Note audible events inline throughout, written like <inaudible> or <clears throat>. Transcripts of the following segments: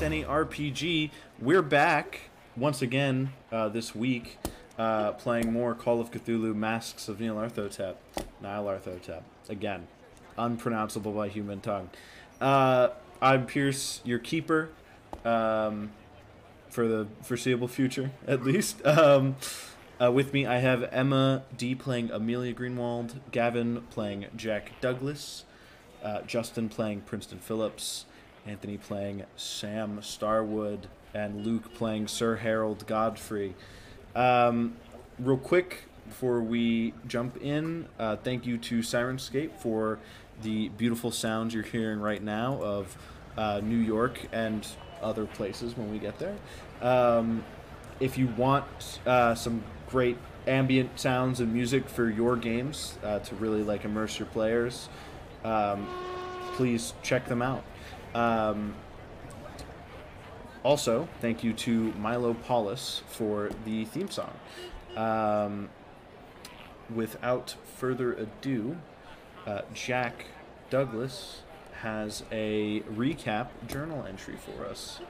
Just Any RPG. We're back once again uh, this week uh, playing more Call of Cthulhu Masks of. Nyarlathotep. Again, unpronounceable by human tongue. Uh, I'm Pierce, your keeper, um, for the foreseeable future, <laughs> at least. Um, uh, with me, I have Emma D playing Amelia Greenwald, Gavin playing Jack Douglas, uh, Justin playing Princeton Phillips, Anthony playing Sam Starwood, and Luke playing Sir Harold Godfrey. Um, real quick, before we jump in, uh, thank you to Syrinscape for the beautiful sounds you're hearing right now of uh, New York and other places when we get there. Um, if you want uh, some great ambient sounds and music for your games uh, to really like immerse your players, um, please check them out. Um, also, thank you to Milo Paulus for the theme song. Um, without further ado, uh, Jack Douglas has a recap journal entry for us.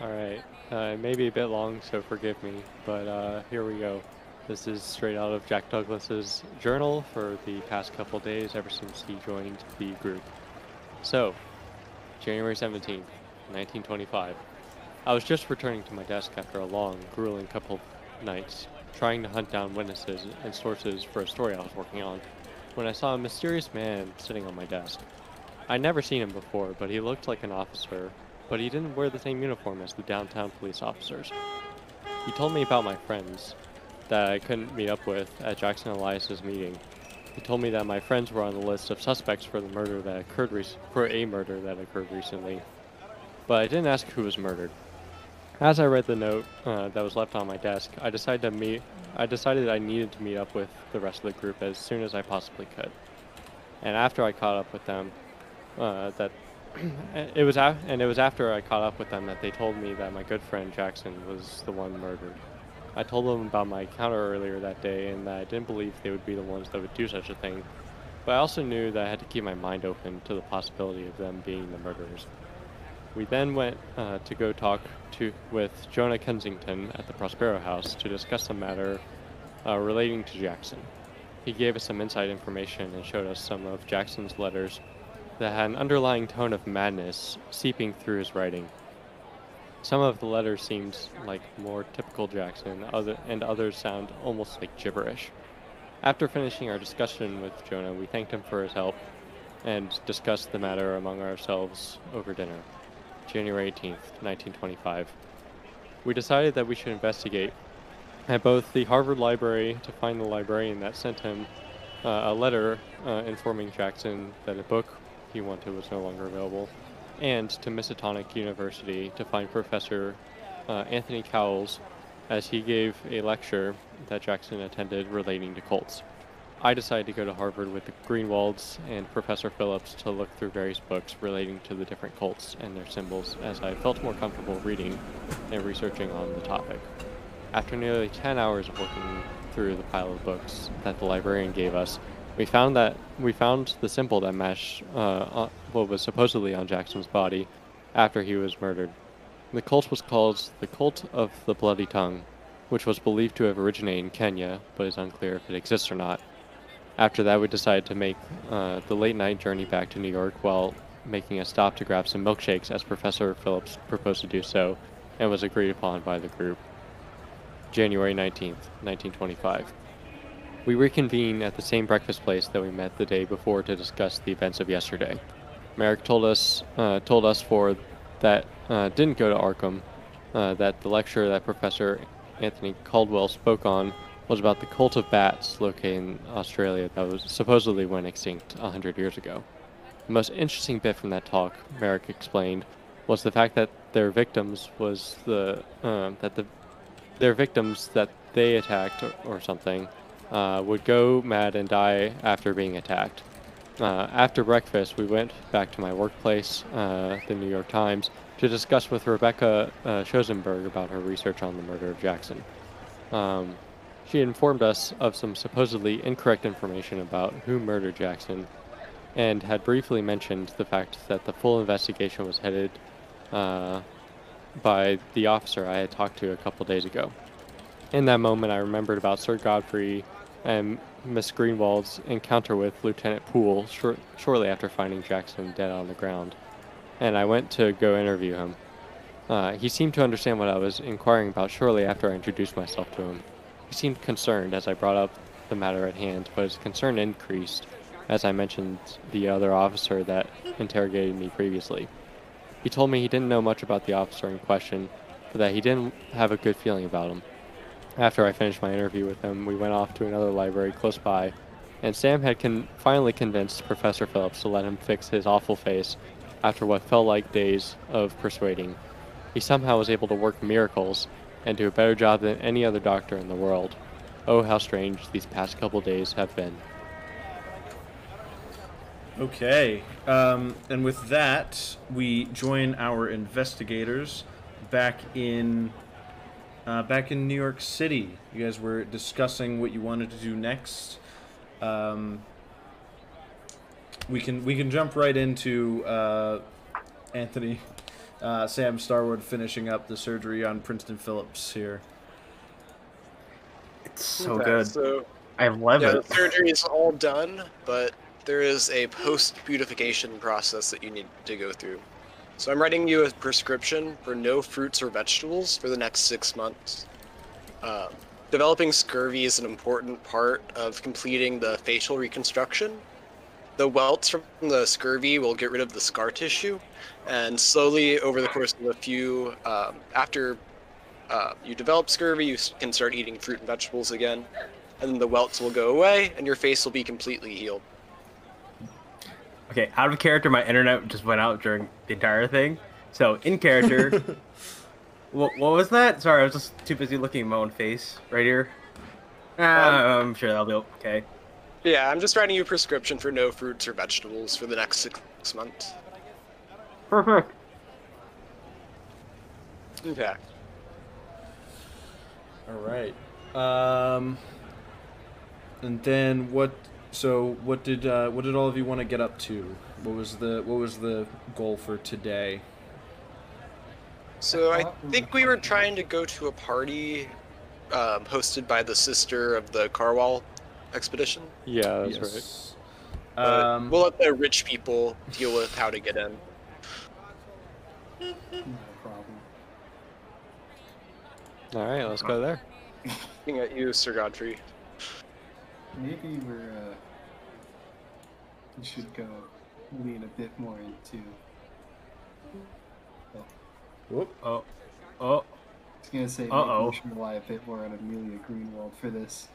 All right. Uh, may be a bit long, so forgive me, but uh, here we go. This is straight out of Jack Douglas's journal for the past couple days ever since he joined the group. So, January 17th, 1925. I was just returning to my desk after a long, grueling couple of nights, trying to hunt down witnesses and sources for a story I was working on, when I saw a mysterious man sitting on my desk. I'd never seen him before, but he looked like an officer, but he didn't wear the same uniform as the downtown police officers. He told me about my friends that I couldn't meet up with at Jackson Elias's meeting. He told me that my friends were on the list of suspects for the murder that occurred for a murder that occurred recently, but I didn't ask who was murdered. As I read the note uh, that was left on my desk, I decided to meet. I decided that I needed to meet up with the rest of the group as soon as I possibly could. And after I caught up with them, uh, that <clears throat> it was a- and it was after I caught up with them that they told me that my good friend Jackson was the one murdered. I told them about my encounter earlier that day and that I didn't believe they would be the ones that would do such a thing. But I also knew that I had to keep my mind open to the possibility of them being the murderers. We then went uh, to go talk to with Jonah Kensington at the Prospero House to discuss the matter uh, relating to Jackson. He gave us some inside information and showed us some of Jackson's letters that had an underlying tone of madness seeping through his writing. Some of the letters seemed like more typical Jackson, other, and others sound almost like gibberish. After finishing our discussion with Jonah, we thanked him for his help and discussed the matter among ourselves over dinner. January 18th, 1925. We decided that we should investigate at both the Harvard Library to find the librarian that sent him uh, a letter uh, informing Jackson that a book he wanted was no longer available, and to Miskatonic University to find Professor uh, Anthony Cowles as he gave a lecture that Jackson attended relating to cults. I decided to go to Harvard with the Greenwalds and Professor Phillips to look through various books relating to the different cults and their symbols as I felt more comfortable reading and researching on the topic. After nearly 10 hours of looking through the pile of books that the librarian gave us, we found that we found the symbol that matched uh, uh, what was supposedly on Jackson's body after he was murdered. The cult was called the Cult of the Bloody Tongue, which was believed to have originated in Kenya, but is unclear if it exists or not. After that, we decided to make uh, the late night journey back to New York while making a stop to grab some milkshakes, as Professor Phillips proposed to do so, and was agreed upon by the group. January 19th, 1925. We reconvene at the same breakfast place that we met the day before to discuss the events of yesterday. Merrick told us uh, told us for that uh, didn't go to Arkham uh, that the lecture that Professor Anthony Caldwell spoke on was about the cult of bats located in Australia that was supposedly went extinct a hundred years ago. The most interesting bit from that talk, Merrick explained, was the fact that their victims was the uh, that the their victims that they attacked or, or something uh, would go mad and die after being attacked. Uh, after breakfast, we went back to my workplace, uh, the New York Times, to discuss with Rebecca uh, Shosenberg about her research on the murder of Jackson. Um, she informed us of some supposedly incorrect information about who murdered Jackson, and had briefly mentioned the fact that the full investigation was headed uh, by the officer I had talked to a couple days ago. In that moment, I remembered about Sir Godfrey and Miss Greenwald's encounter with Lieutenant Poole short, shortly after finding Jackson dead on the ground, and I went to go interview him. Uh, he seemed to understand what I was inquiring about shortly after I introduced myself to him. He seemed concerned as I brought up the matter at hand, but his concern increased as I mentioned the other officer that interrogated me previously. He told me he didn't know much about the officer in question, but that he didn't have a good feeling about him. After I finished my interview with him, we went off to another library close by, and Sam had con- finally convinced Professor Phillips to let him fix his awful face after what felt like days of persuading. He somehow was able to work miracles and do a better job than any other doctor in the world. Oh, how strange these past couple days have been. Okay, um, and with that, we join our investigators back in uh, back in New York City. You guys were discussing what you wanted to do next. Um, we can we can jump right into uh, Anthony <laughs> uh, Sam Starwood finishing up the surgery on Princeton Phillips here. It's so Okay, good. So I love yeah, it. the surgery is all done, but there is a post beautification process that you need to go through. So I'm writing you a prescription for no fruits or vegetables for the next six months. Um, developing scurvy is an important part of completing the facial reconstruction. The welts from the scurvy will get rid of the scar tissue, and slowly over the course of a few, um, after uh, you develop scurvy, you can start eating fruit and vegetables again, and then the welts will go away, and your face will be completely healed. Okay, out of character, my internet just went out during the entire thing. So in character, <laughs> what, what was that? Sorry, I was just too busy looking at my own face right here. Ah, I'm sure that'll be okay. Yeah, I'm just writing you a prescription for no fruits or vegetables for the next six months. Perfect. Okay. All right. Um, and then what? So what did uh, what did all of you want to get up to? What was the what was the goal for today? So I think we were trying to go to a party um, hosted by the sister of the Carwall expedition. Yeah, that's right. Yes. But Um, we'll let the rich people deal with how to get in. No problem. All right, let's go there. Looking at you, Sir Godfrey. Maybe we're uh, we should go lean a bit more into. whoop. Oh, oh, I was gonna say Uh-oh. we should rely a bit more on Amelia Greenwald for this.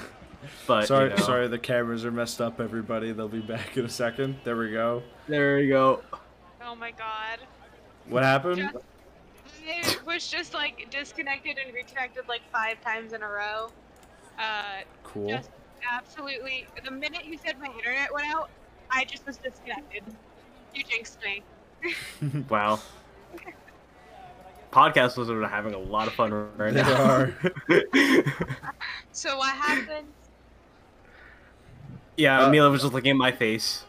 <laughs> but sorry, you know. sorry, the cameras are messed up. Everybody, they'll be back in a second. There we go. There you go. Oh my god. What happened? Just, it was just like disconnected and reconnected like five times in a row. Uh, Cool. just absolutely. The minute you said my internet went out, I just was disconnected. You jinxed me. <laughs> Wow. Podcast listeners are having a lot of fun right They now. are. <laughs> So what happened? yeah, Uh, Amelia was just looking at my face.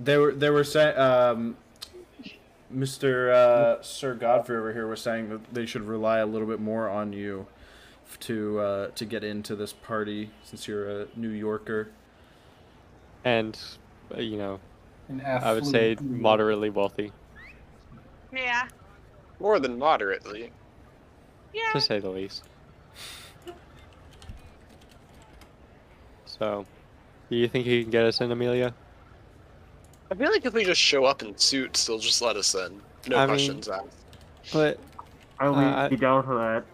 They were they were saying um, Mr. Uh, Sir Godfrey over here was saying that they should rely a little bit more on you f- to uh, to get into this party since you're a New Yorker. And, uh, you know, I would say moderately wealthy, Yeah. More than moderately. Yeah. to say the least. So, do you think you can get us in, Amelia? I feel like if we just show up in suits, they'll just let us in. No I mean- questions asked. But I would Uh, I- be down for that.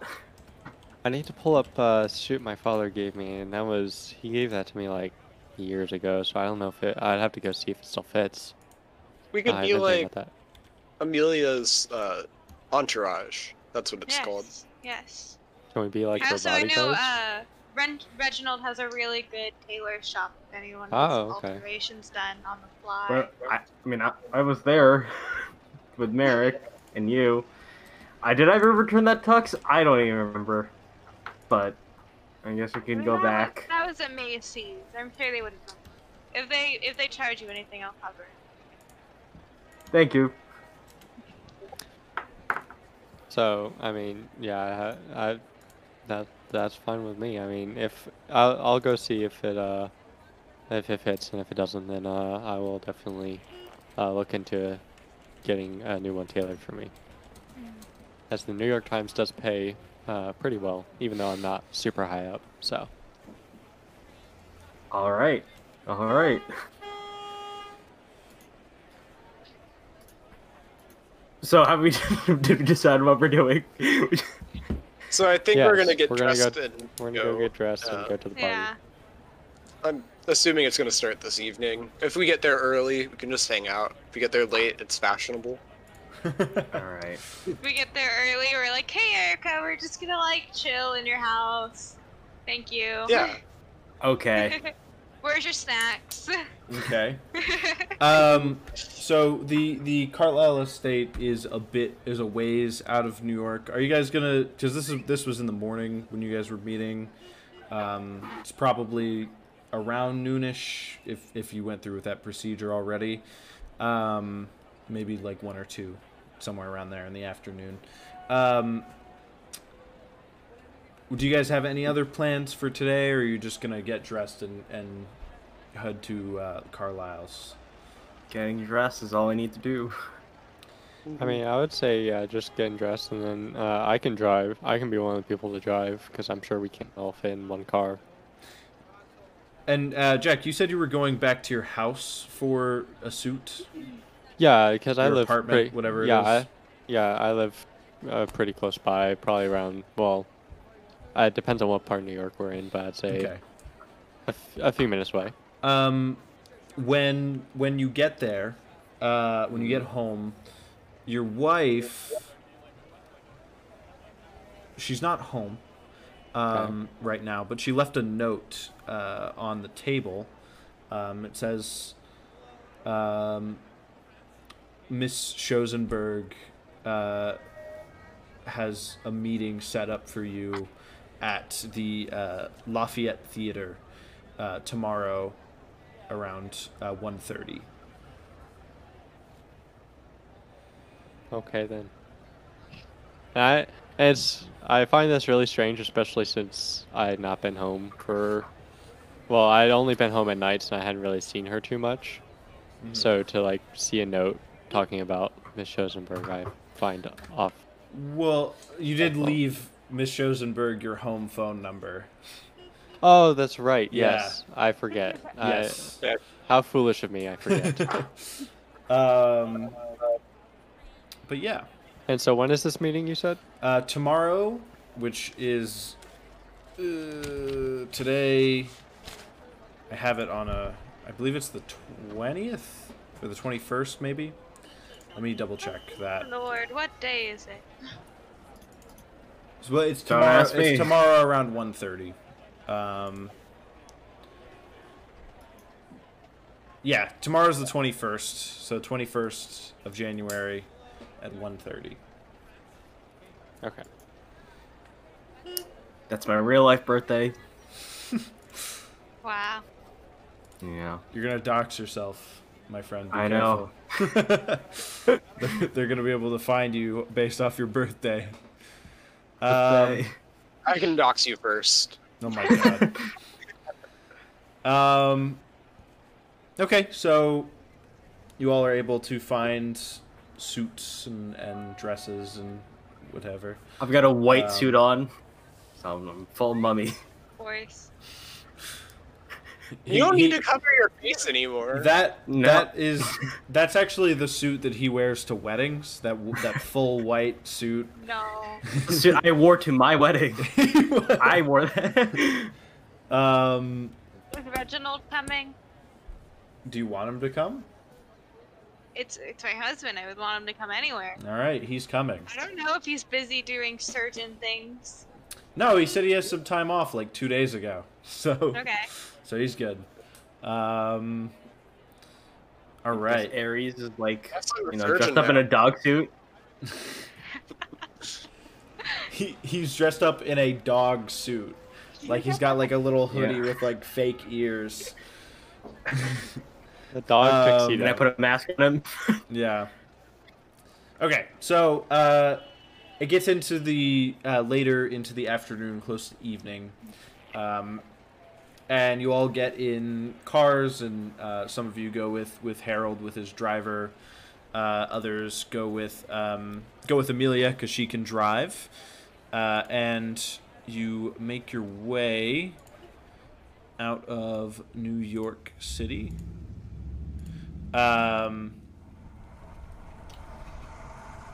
I need to pull up a suit my father gave me, and that was he gave that to me like years ago. So I don't know if it. I'd have to go see if it still fits. We could Uh, be like about Amelia's uh, entourage. That's what it's yes. called. Yes. Can we be like her also, I know uh, Ren- Reginald has a really good tailor shop. If anyone Oh, needs okay. alterations done on the fly. Well, I, I mean, I, I was there <laughs> with Merrick and you. I did I ever return that tux? I don't even remember. But I guess we can go that- back. That was at Macy's. I'm sure they would have. If they if they charge you anything, I'll cover it. Thank you. So I mean, yeah, I, I that that's fine with me. I mean, if I'll I'll go see if it uh if it fits, and if it doesn't, then uh I will definitely uh look into getting a new one tailored for me. As the New York Times does pay uh pretty well, even though I'm not super high up. So All right. All right. So have we <laughs> did we decide what we're doing? So I think we're gonna get we're gonna go- and we're gonna go get dressed and uh, go to the party. Yeah. I'm assuming it's gonna start this evening. If we get there early, we can just hang out. If we get there late, it's fashionable. <laughs> All right. We get there early, we're like, hey Erica, we're just gonna like chill in your house. Thank you. Yeah. <laughs> Okay. <laughs> Where's your snacks? okay. Um, so the the Carlyle estate is a bit is a ways out of New York. Are you guys gonna? Because this is this was in the morning when you guys were meeting. Um, it's probably around noonish if if you went through with that procedure already. Um, maybe like one or two, somewhere around there in the afternoon. Um, do you guys have any other plans for today, or are you just gonna get dressed and and head to uh, Carlyle's? Getting dressed is all I need to do. I mean, I would say yeah, just getting dressed and then uh, I can drive. I can be one of the people to drive because I'm sure we can all fit in one car. And uh, Jack, you said you were going back to your house for a suit. Yeah, because I live apartment, pretty, whatever it yeah, is. I, yeah, I live uh, pretty close by, probably around. Well, uh, it depends on what part of New York we're in, but I'd say Okay. a, f- a few minutes away. Um, when when you get there, uh, when you get home, your wife. She's not home, um, right now, but she left a note uh, on the table. Um, it says, um, "Miss Shosenberg uh, has a meeting set up for you at the uh, Lafayette Theater uh, tomorrow around uh, 1.30 Okay then. I it's I find this really strange, especially since I had not been home for. Well, I'd only been home at nights and I hadn't really seen her too much. So to like see a note talking about Miss Shosenberg, I find off. Well, you did leave Miss Shosenberg your home phone number. Oh, that's right. Yeah. Yes, I forget. Yes. I, how foolish of me! I forget. <laughs> um, but yeah, and so, when is this meeting? You said. uh, tomorrow, which is uh, today, I have it on a. I believe it's the twentieth or the twenty-first, maybe. Let me double check that. Lord, what day is it? Well, it's Don't tomorrow. ask me. It's tomorrow around 1.30. Um, yeah, tomorrow's the twenty first. So twenty first of January at 1.30. Okay. That's my real life birthday. Wow. Yeah. You're gonna dox yourself, my friend. Be I know. careful. <laughs> They're gonna be able to find you based off your birthday. Um, I can dox you first. Oh my god. <laughs> um. Okay, so you all are able to find suits and, and dresses and whatever. I've got a white Um, suit on. So I'm full mummy. Of course. You don't he- need to cover your face anymore. That No. that is that's actually the suit that he wears to weddings. That that full white suit. <laughs> No. <laughs> The suit I wore to my wedding. <laughs> I wore that. um. Is Reginald coming? Do you want him to come? It's it's my husband. I would want him to come anywhere. All right, he's coming. I don't know if he's busy doing certain things. No, he said he has some time off like two days ago. So Okay. So he's good. Um. All right. Aries is like, like you know, surgeon dressed up in a dog suit. <laughs> He he's dressed up in a dog suit. Like he's got like a little hoodie Yeah. with like fake ears. The dog Um, tuxedo. Can I put a mask on him? <laughs> Yeah. Okay, so uh, it gets into the uh, later into the afternoon, close to evening, um, and you all get in cars, and uh, some of you go with with Harold with his driver. Uh, others go with um, go with Amelia because she can drive, uh, and you make your way out of New York City. Um,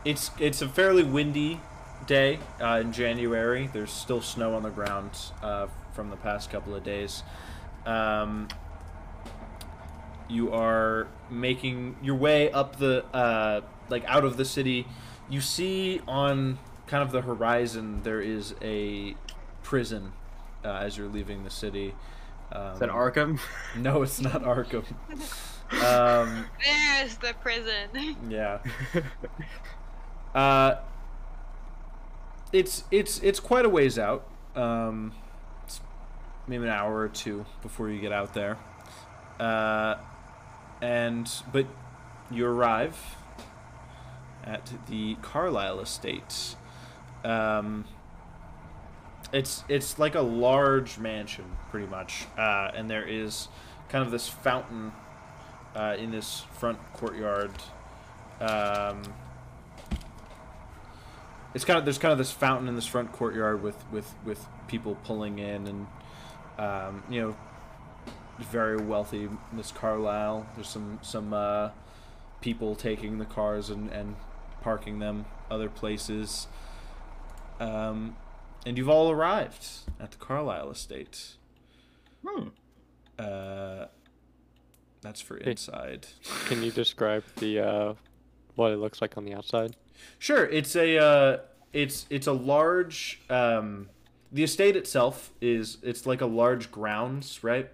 it's it's a fairly windy day uh, in January. There's still snow on the ground uh, from the past couple of days. Um, you are making your way up the uh, like out of the city. You see on kind of the horizon there is a prison uh, as you're leaving the city. Um, Is that Arkham? No, it's not Arkham. <laughs> um, There's the prison. yeah. <laughs> Uh, it's it's it's quite a ways out. Um, it's maybe an hour or two before you get out there. Uh, and but you arrive at the Carlyle estate. Um, it's it's like a large mansion, pretty much, uh, and there is kind of this fountain uh, in this front courtyard. Um, it's kind of there's kind of this fountain in this front courtyard with with with people pulling in and um, you know very wealthy Miss Carlyle. There's some some uh, people taking the cars and and parking them other places. Um, and you've all arrived at the Carlyle estate. Hmm. Uh, that's for inside. Can you describe the uh, what it looks like on the outside? Sure, it's a uh, it's it's a large um, the estate itself is it's like a large grounds, right?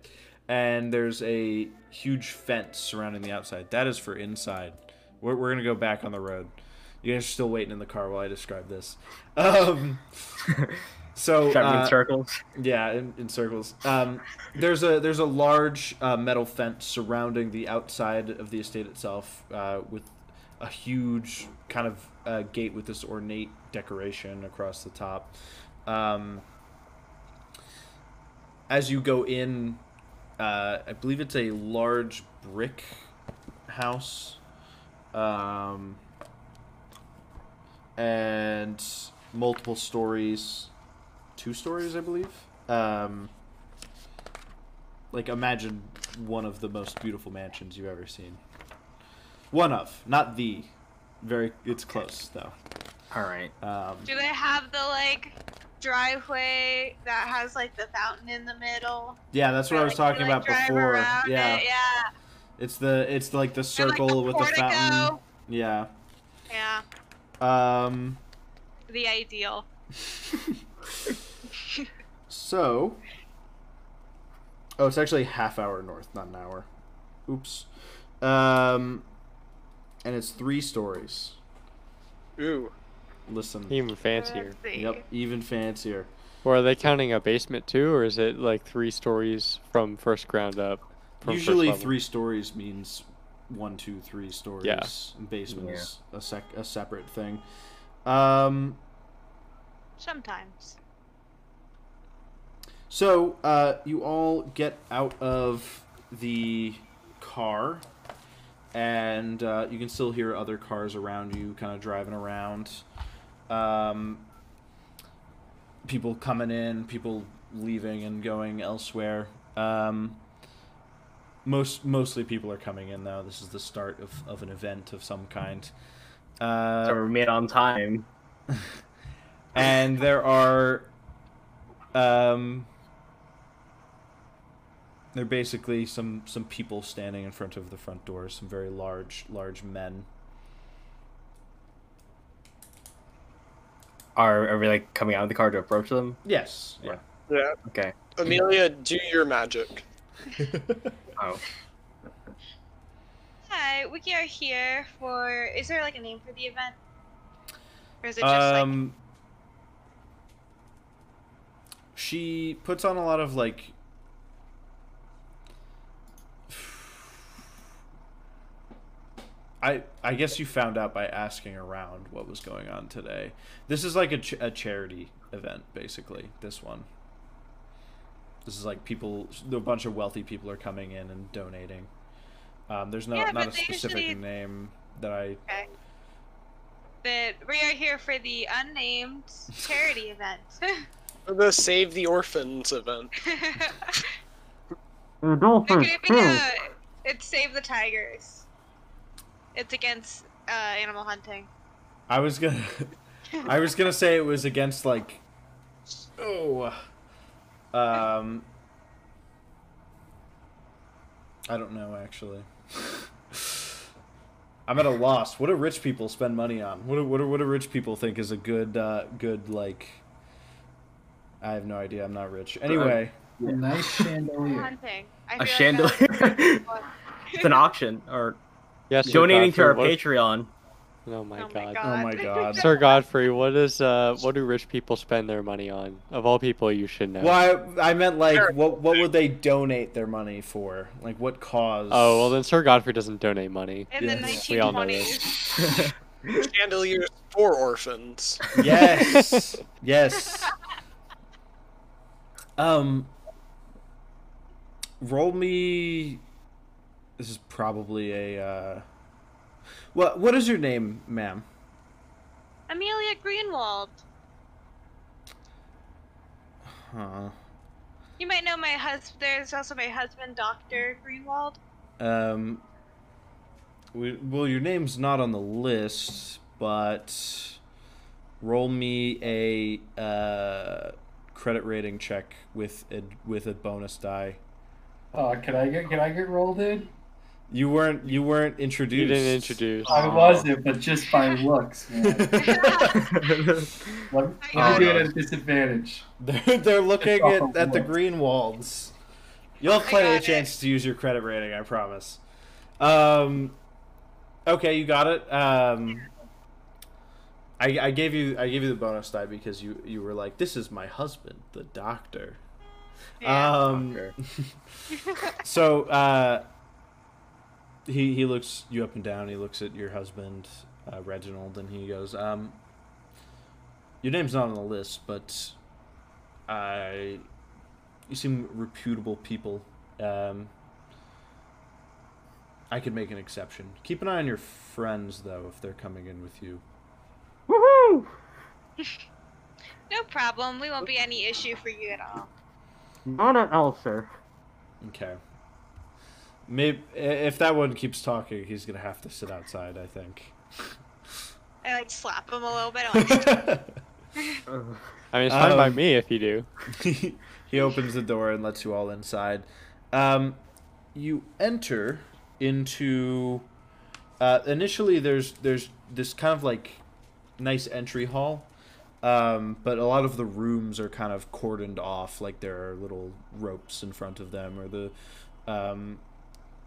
And there's a huge fence surrounding the outside. That is for inside. We're, we're gonna go back on the road. You guys are still waiting in the car while I describe this. Um, <laughs> so uh, in circles. yeah, in, in circles. Um, there's a there's a large uh, metal fence surrounding the outside of the estate itself, uh, with a huge kind of uh, gate with this ornate decoration across the top. Um, as you go in, uh, I believe it's a large brick house, um, and multiple stories two stories, I believe. Um, like imagine one of the most beautiful mansions you've ever seen. One of, not the. Very, it's close though. All right. Um, Do they have the like driveway that has like the fountain in the middle? yeah, that's what I was like, talking you, like, about before. Yeah, it, yeah. it's the it's like the And, like, circle with the fountain. Yeah. Yeah, Um. the ideal. <laughs> So. Oh, it's actually half hour north, not an hour. Oops. Um. And it's three stories. Ooh. Listen. Even fancier. Let's. Yep, even fancier. Or are they counting a basement too, or is it like three stories from first ground up? Usually, three stories means one, two, three stories. Yeah. And basement is a sec a separate thing. Um. Sometimes. So, uh, you all get out of the car, and uh, you can still hear other cars around you, kind of driving around. Um, people coming in, people leaving and going elsewhere. Um, most mostly people are coming in though. This is the start of, of an event of some kind. Uh, so we're made on time. <laughs> and there are um there are basically some some people standing in front of the front doors some very large large men Are, are we like coming out of the car to approach them? yes yeah Yeah. Okay. Amelia, do your magic. <laughs> Oh. Hi, we are here for. Is there like a name for the event? Or is it just like um she puts on a lot of like I I guess you found out by asking around what was going on today. This is like a, ch- a charity event, basically. This one. This is like people, a bunch of wealthy people are coming in and donating. Um, there's no Yeah, not a specific usually- name that I. Okay. That we are here for the unnamed charity <laughs> event. For the Save the Orphans event. It could be a, it's Save the Tigers. It's against uh, animal hunting. I was gonna, <laughs> I was gonna say it was against like, oh, um, I don't know actually. <laughs> I'm at a loss. What do rich people spend money on? What do, what do, what do rich people think is a good uh, good like? I have no idea. I'm not rich. Anyway, A nice chandelier. Hunting. I A feel like chandelier. <laughs> it's an auction or Yes, Sir donating to our Godfrey, what- Patreon. Oh my Oh my god. god. Oh my <laughs> God. Sir Godfrey, what is uh what do rich people spend their money on? Of all people you should know. well, I, I meant like Sure. what what would they donate their money for? Like what cause? Oh well then Sir Godfrey doesn't donate money. In the Yes. We all know 1920s. <laughs> Chandeliers for orphans. Yes. <laughs> yes. Um roll me this is probably a uh what what is your name, ma'am? Amelia Greenwald. Huh. You might know my husband. There's also my husband, Doctor Greenwald. Um we, well your name's not on the list, but roll me a uh credit rating check with a with a bonus die. Oh, can I get can I get rolled in? You weren't you weren't introduced. You didn't introduce. I wasn't, but just by looks, man. Let, let Oh, me do it no. at a disadvantage. <laughs> They're, they're looking Oh, at, at the what? green walls. You'll have plenty got of it. chance to use your credit rating, I promise. Um, okay, you got it. Um, I, I gave you I gave you the bonus die because you you were like, this is my husband, the doctor. Yeah. Um, <laughs> so uh, he he looks you up and down. He looks at your husband, uh, Reginald, and he goes, um, "Your name's not on the list, but I you seem reputable people. Um, I could make an exception. Keep an eye on your friends, though, if they're coming in with you. Woohoo! <laughs> no problem. We won't be any issue for you at all. Not at all, sir. Okay. Maybe if that one keeps talking, he's gonna have to sit outside. I think. I like slap him a little bit. I'm like, <laughs> I mean it's fine by Um, me if you do. <laughs> he, he opens the door and lets you all inside. Um, you enter into. Uh, initially, there's there's this kind of like nice entry hall, um, but a lot of the rooms are kind of cordoned off, like there are little ropes in front of them, or the, um,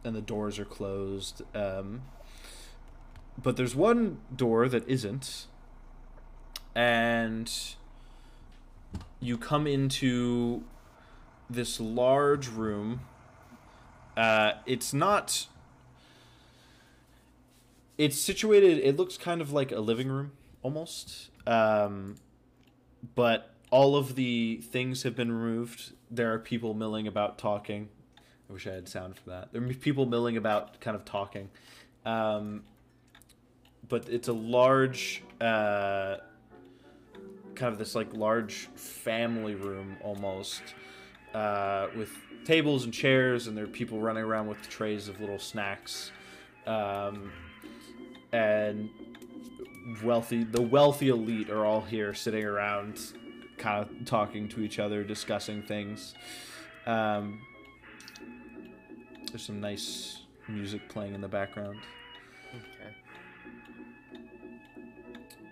and the doors are closed. Um, but there's one door that isn't, and you come into this large room. Uh, it's not. It's situated. It looks kind of like a living room almost, um, but all of the things have been removed. There are people milling about talking. I wish I had sound for that. There are people milling about, kind of talking. Um, but it's a large, uh, kind of this like large family room almost, uh, with tables and chairs, and there are people running around with trays of little snacks, um, and wealthy the wealthy elite are all here sitting around, kind of talking to each other, discussing things. Um, there's some nice music playing in the background. Okay.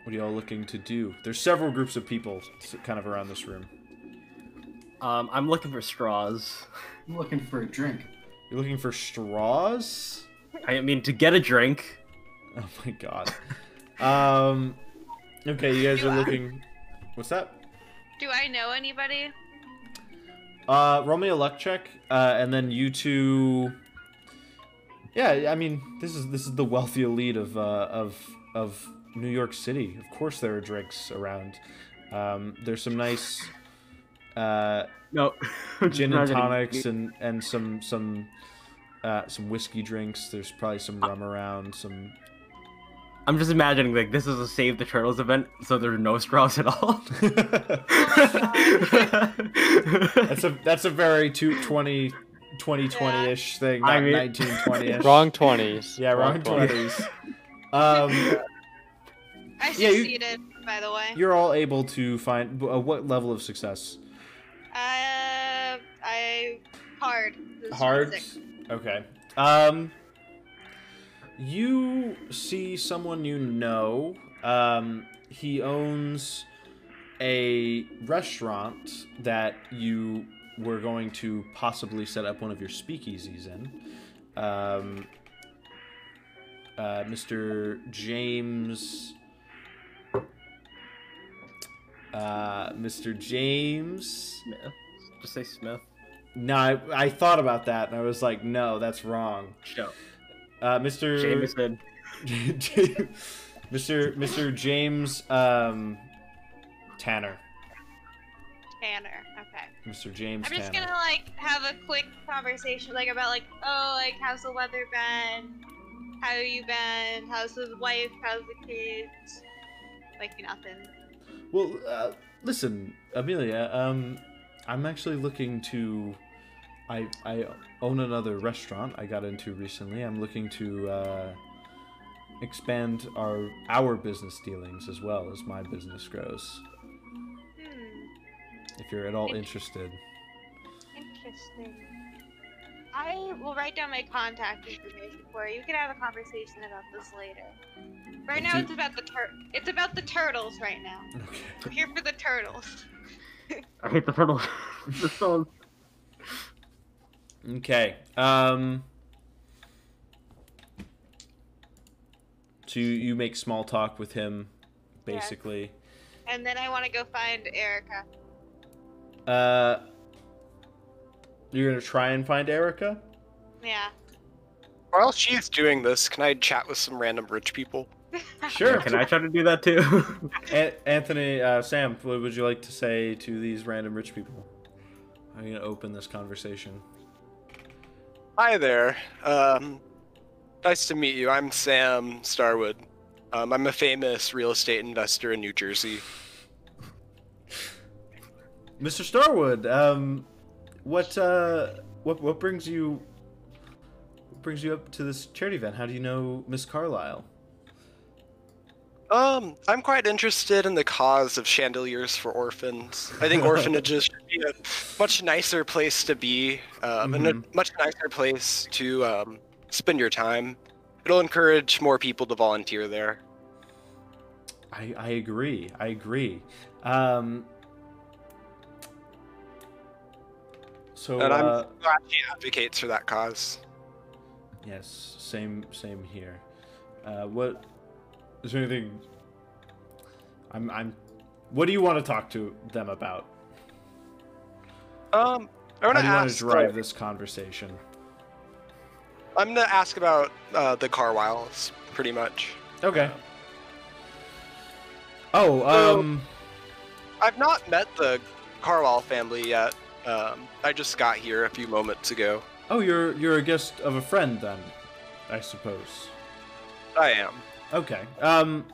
What are y'all looking to do? There's several groups of people kind of around this room. Um, I'm looking for straws. I'm looking for a drink. You're looking for straws? I mean, to get a drink. Oh my god. um, okay, you guys Do are I- looking. What's that? Do I know anybody? Uh, roll me a luck check, uh, and then you two. Yeah, I mean, this is this is the wealthy elite of uh, of of New York City. Of course, there are drinks around. Um, there's some nice uh, No. <laughs> gin and tonics and and some some uh, some whiskey drinks. There's probably some rum around. Some I'm just imagining like this is a Save the Turtles event, so there are no straws at all. <laughs> that's a that's a very two, 20 2020-ish thing, not I mean- 1920-ish. <laughs> Wrong 20s. Yeah, wrong 20s. Um, <laughs> I Yeah, you- succeeded, by the way. you're all able to find uh, what level of success? Uh, I hard. Hard. Okay. Um, you see someone you know. Um, he owns a restaurant that you were going to possibly set up one of your speakeasies in. Um, uh, Mr. James. Uh, Mr. James. Smith. Just say Smith. No, I, I thought about that and I was like, no, that's wrong. Show. Uh, Mr. Jameson. <laughs> Mr. Mr. James um, Tanner. Tanner. Okay. Mr. James I'm just Tanner. gonna like have a quick conversation, like about like, oh, like how's the weather been? How you been? How's the wife? How's the kids? Like nothing. Well, uh, listen, Amelia. Um, I'm actually looking to. I I own another restaurant I got into recently. I'm looking to uh, expand our our business dealings as well as my business grows. Hmm. If you're at all interested. Interesting. I will write down my contact information for you. We can have a conversation about this later. Right now, Do- it's about the tur- It's about the turtles right now. Okay. We're here for the turtles. <laughs> I hate the turtles. <laughs> the stones. Okay. Um. So you, you make small talk with him, Yes. basically. And then I want to go find Erica. Uh. You're gonna try and find Erica. Yeah. While she's doing this, can I chat with some random rich people? <laughs> Sure. Can I <laughs> try to do that too? <laughs> Anthony, uh, Sam, what would you like to say to these random rich people? I'm gonna open this conversation. Hi there. Um, nice to meet you. I'm Sam Starwood. Um, I'm a famous real estate investor in New Jersey. Mr. Starwood, um, what uh, what what brings you what brings you up to this charity event? How do you know Miss Carlyle? Um, I'm quite interested in the cause of chandeliers for orphans. I think <laughs> orphanages should be a much nicer place to be, um, and a Mhm. much nicer place to um, spend your time. It'll encourage more people to volunteer there. I I agree. I agree. Um, so And I'm uh, glad she advocates for that cause. yes, same same here. Uh, what is there anything? I'm I'm. What do you want to talk to them about? Um, I want do to you want to drive uh, this conversation? I'm gonna ask about uh, the Carwiles, pretty much. Okay. Oh, So- um, I've not met the Carwile family yet. Um, I just got here a few moments ago. oh, you're you're a guest of a friend then, I suppose. I am. Okay. Um.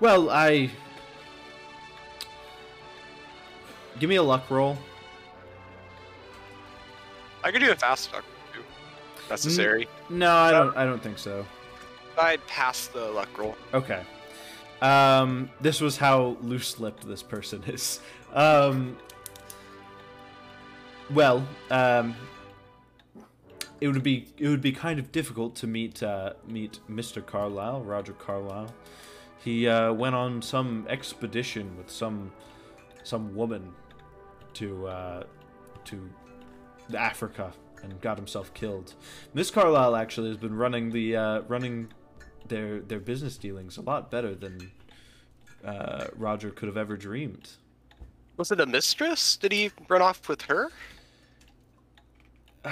Well, I. Give me a luck roll. I could do a fast talk too. Necessary. No, I don't. I don't think so. I'd pass the luck roll. Okay. Um, this was how loose-lipped this person is. Um, well, um, it would be it would be kind of difficult to meet uh, meet Mr. Carlyle, Roger Carlyle. He uh, went on some expedition with some some woman to uh, to Africa and got himself killed. Miss Carlyle actually has been running the uh, running their their business dealings a lot better than uh, Roger could have ever dreamed. Was it a mistress? Did he run off with her? <sighs>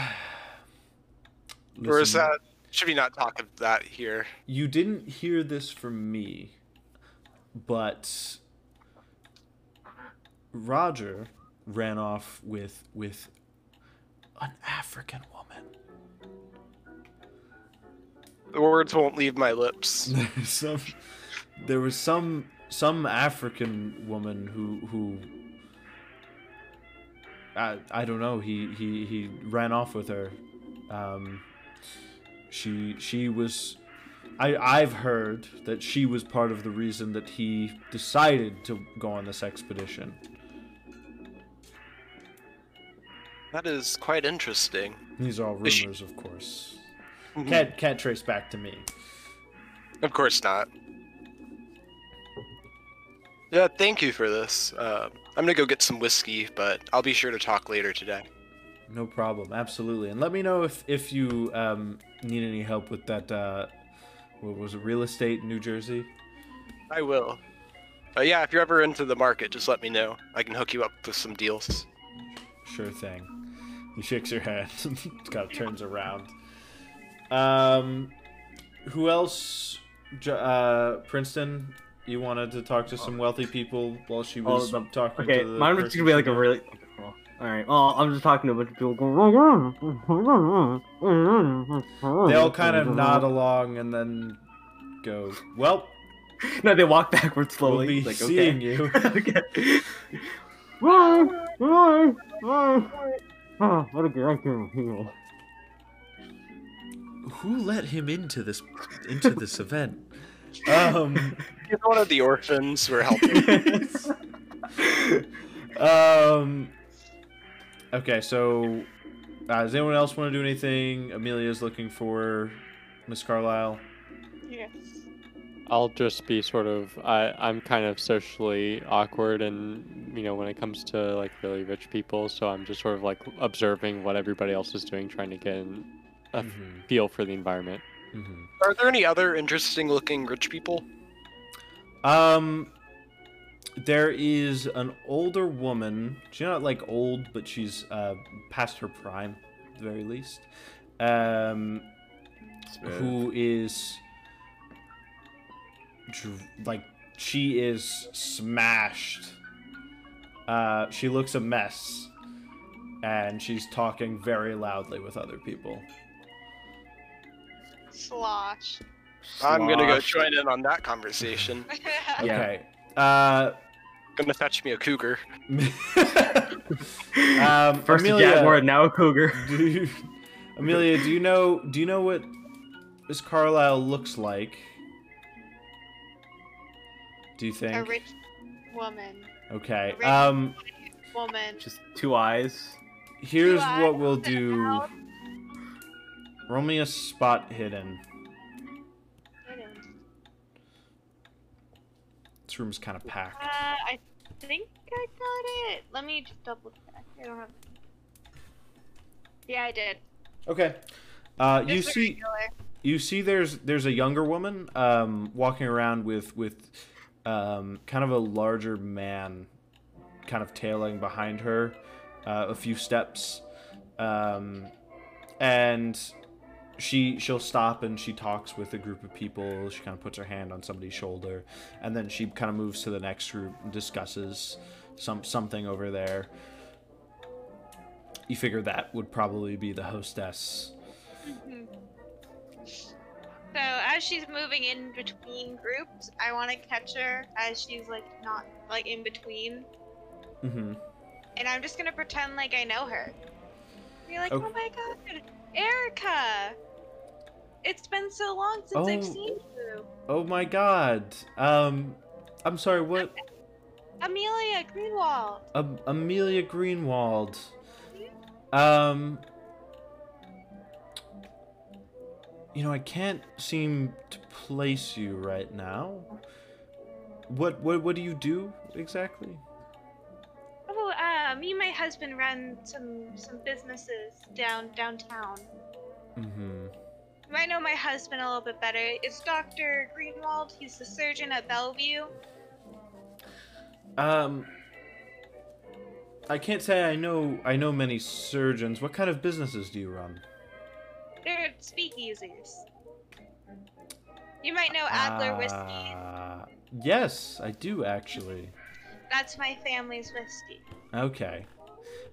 or is that should we not talk of that here? You didn't hear this from me, but Roger ran off with with an African woman. The words won't leave my lips. <laughs> some there was some some African woman who who I I don't know he he he ran off with her. Um, she she was I I've heard that she was part of the reason that he decided to go on this expedition. That is quite interesting. These are all Is she- rumors, of course. Mhm. Can't can't trace back to me. Of course not. Yeah, thank you for this. Uh, I'm gonna go get some whiskey, but I'll be sure to talk later today. No problem, absolutely. And let me know if if you um, need any help with that. Uh, what was it? Real estate in New Jersey. I will. Uh, yeah, if you're ever into the market, just let me know. I can hook you up with some deals. Sure thing. He shakes your head. kind of turns around. Um, who else? Uh, Princeton. You wanted to talk to some wealthy people while she Oh, was the- talking Okay, to the mine was person gonna be like a really. Okay, well. Well, I'm just talking to a bunch of people going. They all kind of nod along and then go. Well, No, they walk backwards we'll slowly. be like, seeing okay. you. okay. Oh, what a great. Who let him into this into this event? Um. He's one of the orphans we're helping. um. Okay, so uh, does anyone else want to do anything? Amelia's looking for Miss Carlyle. Yes. I'll just be sort of I I'm kind of socially awkward and you know when it comes to like really rich people, so I'm just sort of like observing what everybody else is doing, trying to get a a f- Mhm, feel for the environment. mhm. Are there any other interesting looking rich people? Um, there is an older woman. She's not like old, but she's uh past her prime, at the very least. Um, who is like she is smashed. Uh, she looks a mess, and she's talking very loudly with other people. Slosh. I'm gonna go join in on that conversation. <laughs> Yeah. <laughs> Okay. Uh, gonna fetch me a cougar. <laughs> um, First Amelia, a jaguar, now a cougar. <laughs> do you, Amelia, do you know do you know what Miss Carlyle looks like? Do you think a rich woman. Okay. rich- Um Woman. Just two eyes. here's Do I what we'll do. down? Roll me a spot hidden. This room's kind of Uh, packed. I think I got it. Let me just double check. I don't have. Yeah, I did. Okay. Uh, you see regular. you see there's there's a younger woman um, walking around with with um, kind of a larger man kind of tailing behind her uh, a few steps um, and she she'll stop and she talks with a group of people she kind of puts her hand on somebody's shoulder and then she kind of moves to the next group and discusses some something over there you figure that would probably be the hostess Mhm. So as she's moving in between groups, I want to catch her as she's like not like in between, mm-hmm. and I'm just gonna pretend like I know her. Be like, Ok- oh my god, Erica! It's been so long since I've Oh. seen you. Oh my god. Um, I'm sorry. What? Amelia Greenwald. Um, Amelia Greenwald. Um. You know, I can't seem to place you right now. What what what do you do exactly? Uh, me and my husband run some some businesses down downtown. Mm-hmm. You might know my husband a little bit better. It's Dr. Greenwald. He's the surgeon at Bellevue. Um. I can't say I know I know many surgeons. What kind of businesses do you run? They're speakeasies. You might know Adler Whiskey. Uh, yes, I do actually. That's my family's whiskey. Okay.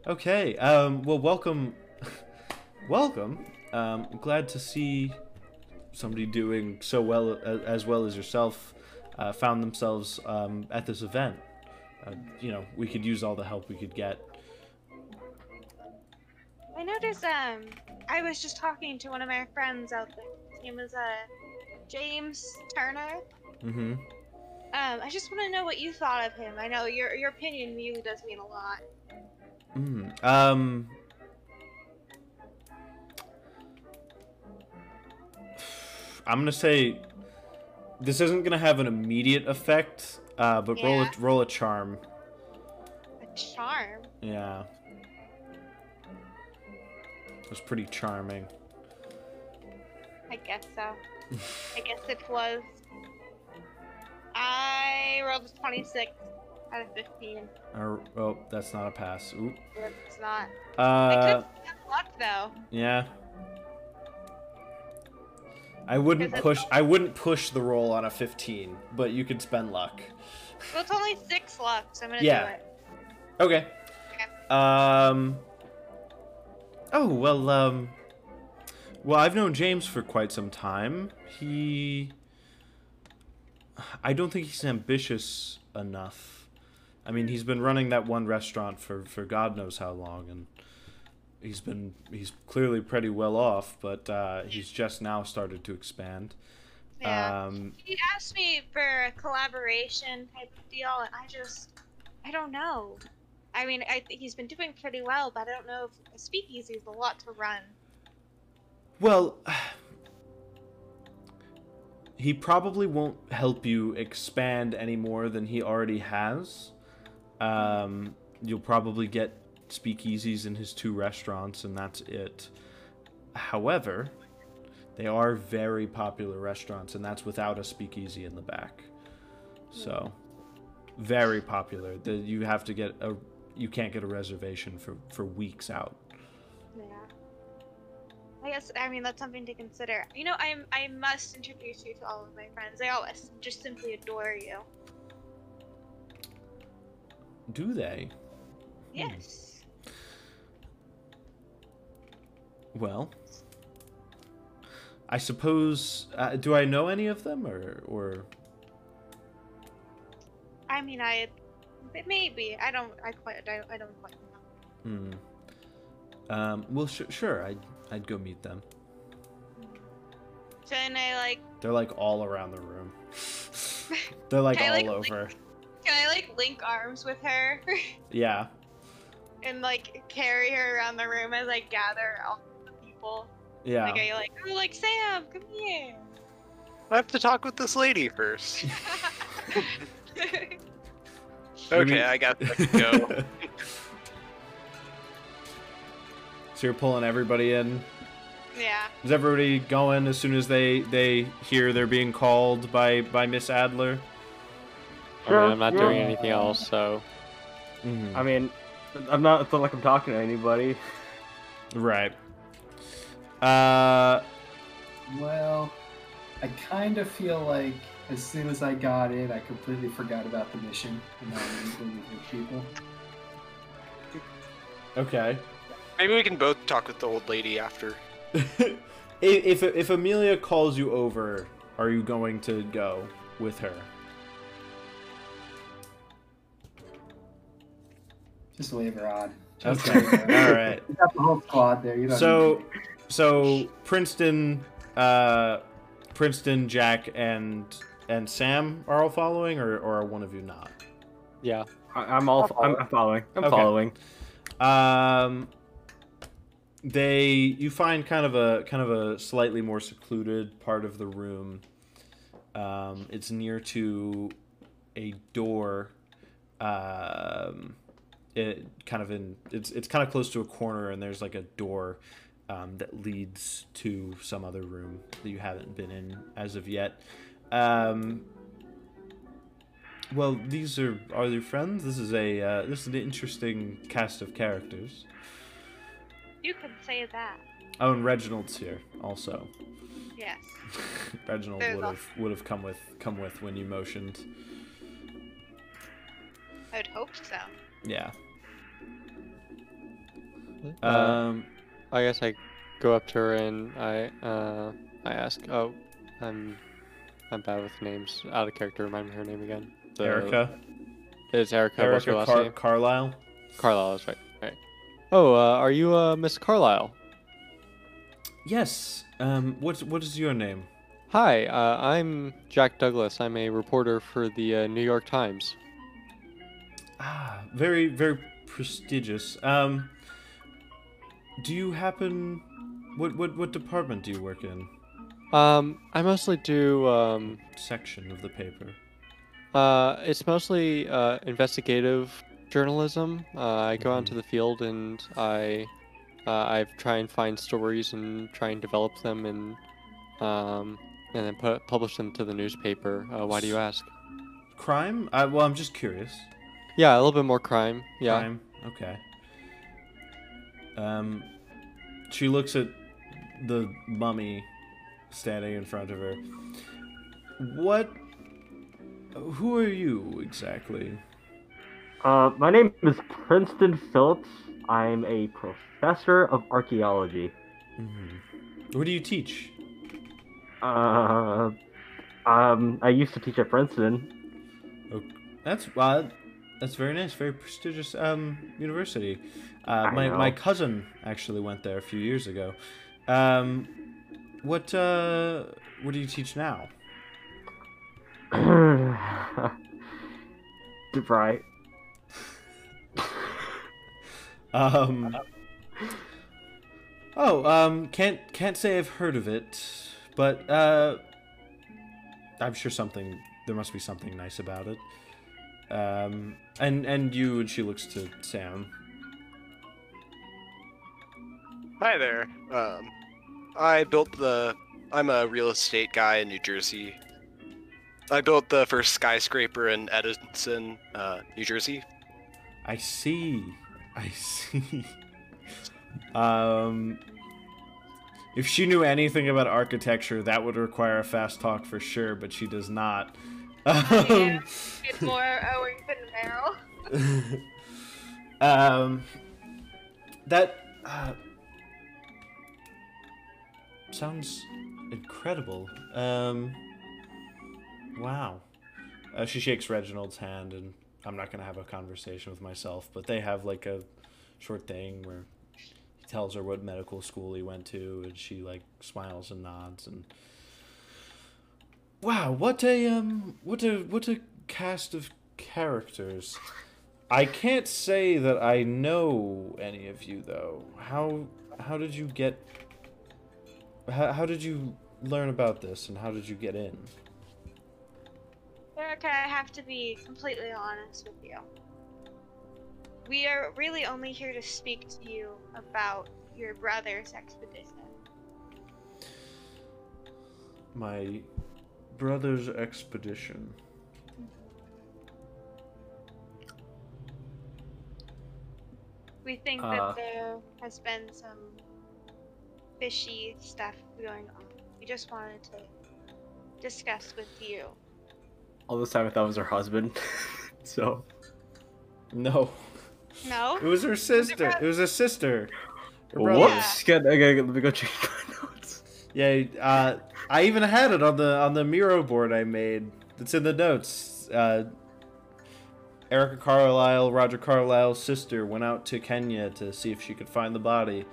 Okay. Um, well, welcome. <laughs> welcome. Um, I'm glad to see somebody doing so well as well as yourself uh, found themselves um, at this event. Uh, you know, we could use all the help we could get. I noticed. Um, I was just talking to one of my friends out there. His name was uh, James Turner. Mm-hmm. Um, I just want to know what you thought of him. I know your your opinion really does mean a lot. Mm. Um. I'm gonna say this isn't gonna have an immediate effect, uh, but roll a roll a charm. A charm. Yeah. It was pretty charming. I guess so. I guess it was. I rolled a 26 out of 15. Or, oh, that's not a pass. Oop. It's not. I Uh, could have luck though. yeah. I wouldn't push. I wouldn't push the roll on a 15, but you could spend luck. Well, it's only six luck, so I'm gonna Yeah. do it. Okay. Okay. Um. Oh well. Um. Well, I've known James for quite some time. He. I don't think he's ambitious enough. I mean, he's been running that one restaurant for for God knows how long, and he's been he's clearly pretty well off. But uh, he's just now started to expand. Yeah. Um, he asked me for a collaboration type of deal, and I just, I don't know. I mean, I he's been doing pretty well, but I don't know if a speakeasy is a lot to run. Well, he probably won't help you expand any more than he already has. Um, you'll probably get speakeasies in his two restaurants, and that's it. However, they are very popular restaurants, and that's without a speakeasy in the back. So, very popular. The, you have to get a, you can't get a reservation for for weeks out. I guess I mean that's something to consider. You know, I'm I must introduce you to all of my friends. They all s- just simply adore you. Do they? Yes. Well, I suppose. Uh, do I know any of them, or or I mean, I maybe I don't I quite I don't, I don't quite know. hmm. Um. Well, sh- sure. I'd I'd go meet them. So then I like They're like all around the room. <laughs> They're like Can I, all like, over. can I like link arms with her <laughs> Yeah. and like carry her around the room as I gather all the people. Yeah. Like I like oh like Sam, come here. I have to talk with this lady first. <laughs> Okay, mean- I got to go. So you're pulling everybody in. yeah. Is everybody going as soon as they they hear they're being called by by Miss Adler? I mean, I'm not doing anything else, so Mhm. I mean, I'm not. It's not like I'm talking to anybody. Right. Uh. Well, I kind of feel like as soon as I got in, I completely forgot about the mission and now I'm meeting people. Okay. Maybe we can both talk with the old lady after. <laughs> if if if Amelia calls you over, are you going to go with her? Just wave her on. Just Okay. her. <laughs> All right. You got the whole squad there. You don't So, need so Princeton, uh, Princeton, Jack, and and Sam are all following, or or are one of you not? yeah. I, I'm all. I'm, I'm following. I'm Okay. following. Um, they you find kind of a kind of a slightly more secluded part of the room. Um, it's near to a door. Um, it kind of in it's it's kind of close to a corner, and there's like a door um, that leads to some other room that you haven't been in as of yet. Um, Well, these are are your friends. This is a uh, this is an interesting cast of characters. You could say that. Oh, and Reginald's here also. Yes. <laughs> Reginald would al- have would have come with come with when you motioned. I would hope so. Yeah. Uh, Um. I guess I go up to her and I uh, I ask, oh, I'm I'm bad with names. Out of character. Remind me her name again. The- Erica. It's Erica. What's your Erica last Car- name? Carlyle. Carlyle. That's right. Oh, uh, are you uh, Miss Carlyle? Yes. Um. What what is your name? Hi, uh, I'm Jack Douglas. I'm a reporter for the uh, New York Times. Ah, very very prestigious. Um. Do you happen? What what what department do you work in? Um, I mostly do. Um, Section of the paper. uh, it's mostly uh, investigative journalism. Uh, I go out into the field and I, uh, I try and find stories and try and develop them and, um, and then put, publish them to the newspaper. Uh, why do you ask? Crime? I, well, I'm just curious. Yeah, a little bit more crime. Yeah. Crime. Okay. Um, she looks at the mummy standing in front of her. What? Who are you exactly? Uh, my name is Princeton Phillips. I'm a professor of archaeology. Mm-hmm. What do you teach? Uh, um, I used to teach at Princeton. Oh, That's uh, that's very nice, very prestigious um university. Uh, my my cousin actually went there a few years ago. Um, what uh, what do you teach now? <laughs> right. Um. Oh, um, can't can't say I've heard of it, but uh, I'm sure something there must be something nice about it. Um, and and you and she looks to Sam. Hi there. Um, I built the. I'm a real estate guy in New Jersey. I built the first skyscraper in Edison, uh, New Jersey. I see. I see. um, if she knew anything about architecture, that would require a fast talk for sure, but she does not. Um, It's more Owen Barrel. <laughs> um, that uh, sounds incredible. Um, wow. Uh, she shakes Reginald's hand, and I'm not gonna have a conversation with myself, but they have like a short thing where he tells her what medical school he went to, and she like smiles and nods, and wow, what a um, what a what a cast of characters. I can't say that I know any of you though. How how did you get? How, how did you learn about this, and how did you get in? Erica, I have to be completely honest with you. We are really only here to speak to you about your brother's expedition. My brother's expedition. We think Uh. that there has been some fishy stuff going on. We just wanted to discuss with you. All this time I thought it was her husband. <laughs> so No, No? it was her sister. It was her sister. Her brother. whoops. Good. Okay, let me go check my <laughs> notes. Yeah, uh, I even had it on the on the Miro board I made. It's in the notes. Uh, Erica Carlyle, Roger Carlyle's sister, went out to Kenya to see if she could find the body.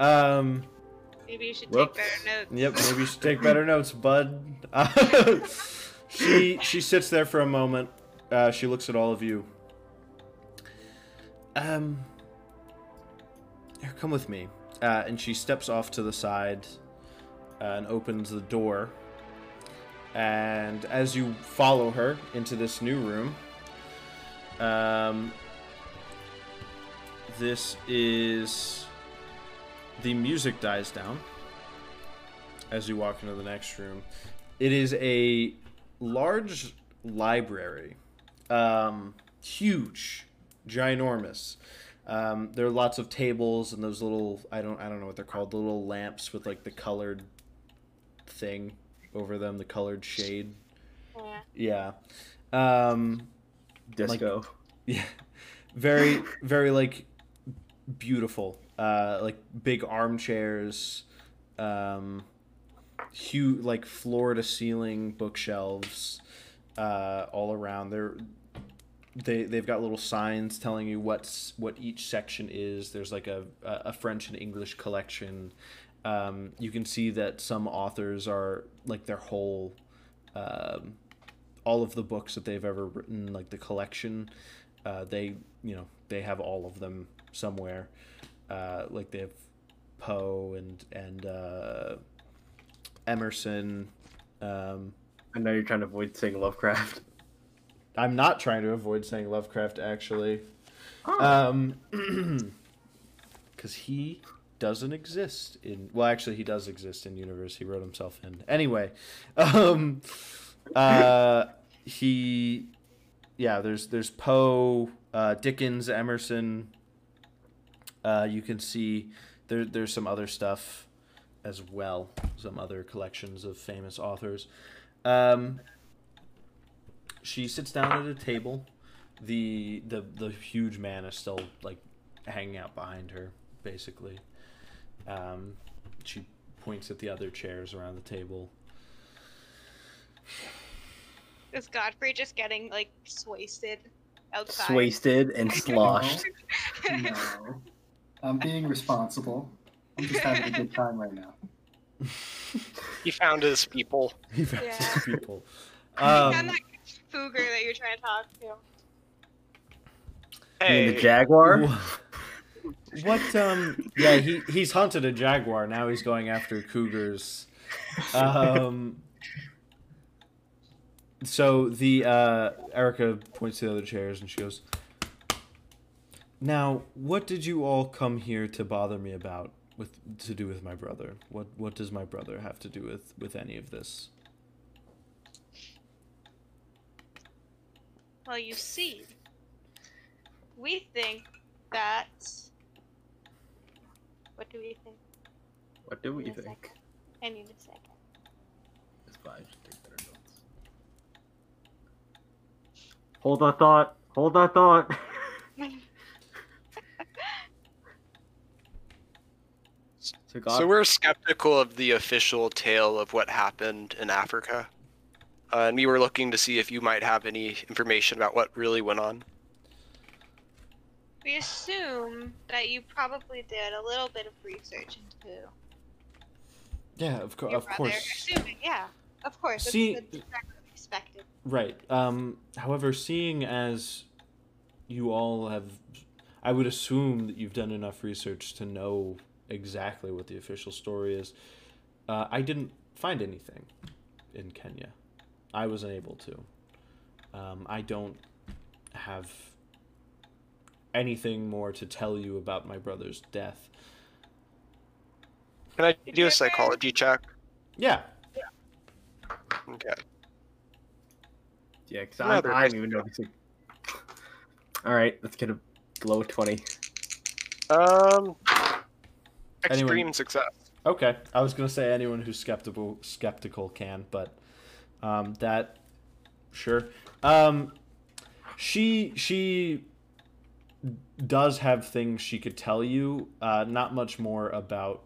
Um, Maybe you should Whoops. take better notes. yep, maybe you should take better <laughs> notes, bud. She she sits there for a moment. Uh, she looks at all of you. Um, here, come with me. Uh, and she steps off to the side uh, and opens the door. And as you follow her into this new room, um, this is the music dies down as you walk into the next room. It is a large library um, huge, ginormous. Um, there are lots of tables and those little I don't I don't know what they're called the little lamps with like the colored thing over them the colored shade Yeah. yeah um, Disco. <laughs> yeah very very like beautiful uh like big armchairs um huge like floor to ceiling bookshelves uh all around. They're they they've got little signs telling you what's what each section is. There's like a a french and english collection. Um you can see that some authors are like their whole um all of the books that they've ever written like the collection uh, they you know they have all of them somewhere. Uh, like they have poe and and uh, emerson um, I know you're trying to avoid saying Lovecraft. i'm not trying to avoid saying lovecraft actually. Oh. um <clears throat> because he doesn't exist in well actually he does exist in universe. He wrote himself in. Anyway <laughs> um uh he yeah there's there's poe uh dickens emerson. Uh you can see there there's some other stuff as well some other collections of famous authors um she sits down at a table the the the huge man is still like hanging out behind her basically um she points at the other chairs around the table Is Godfrey just getting like swasted outside? Swasted and <laughs> sloshed. No. I'm being responsible. I'm just having a good time right now. He found his people. <laughs> he found Yeah. some people <laughs> and um that cougar that you're trying to talk to. You mean Hey, the Jaguar? what um yeah he he's hunted a jaguar now he's going after cougars um so the uh erica points to the other chairs and she goes now what did you all come here to bother me about with to do with my brother what what does my brother have to do with with any of this Well, you see, we think that. What do we think? What do we Give me a think? second. I need a second. It's fine. Take better notes. Hold that thought. Hold that thought. <laughs> So God, So we're skeptical of the official tale of what happened in Africa. Uh, and we were looking to see if you might have any information about what really went on. We assume that you probably did a little bit of research into yeah of, co- your of brother. course Assuming, yeah, of course. See- that's exactly expected. Right. Um, however, seeing as you all have, I would assume that you've done enough research to know exactly what the official story is. Uh, I didn't find anything in Kenya. I wasn't able to. Um, I don't have anything more to tell you about my brother's death. Can I do a psychology check? Yeah. Okay. yeah, because Rather I'm, I'm even noticing. <laughs> All right, let's get a glow twenty. Um, Anyone- extreme success. Okay, I was gonna say anyone who's skeptical skeptical can, but um, that sure. Um, she she does have things she could tell you. Uh, not much more about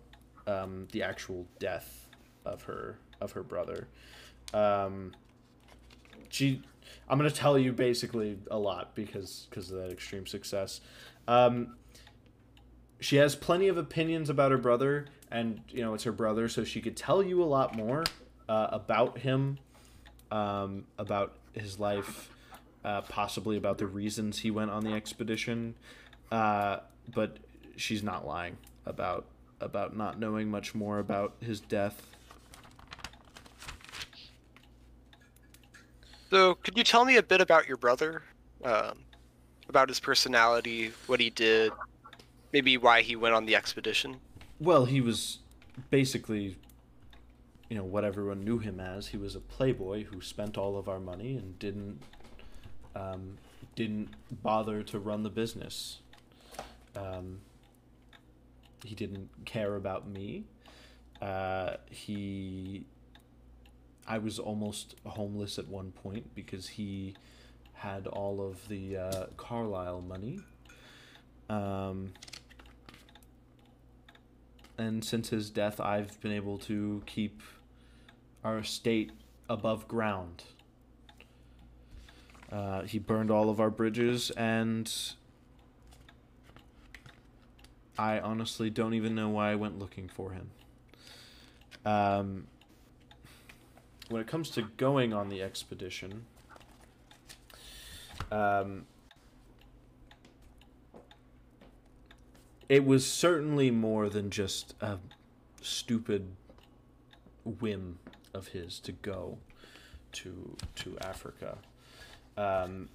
um, the actual death of her of her brother. Um, she, I'm gonna tell you basically a lot because because of that extreme success. Um, she has plenty of opinions about her brother and you know it's her brother so she could tell you a lot more uh, about him um, about his life uh, possibly about the reasons he went on the expedition uh, but she's not lying about about not knowing much more about his death So, could you tell me a bit about your brother? Um, about his personality, what he did, maybe why he went on the expedition? well he was basically you know what everyone knew him as he was a playboy who spent all of our money and didn't um, didn't bother to run the business. Um, he didn't care about me. Uh, he, I was almost homeless at one point because he had all of the uh, Carlyle money. Um, and since his death, I've been able to keep our estate above ground. Uh, he burned all of our bridges, and I honestly don't even know why I went looking for him. Um, when it comes to going on the expedition, um, it was certainly more than just a stupid whim of his to go to to Africa. Um,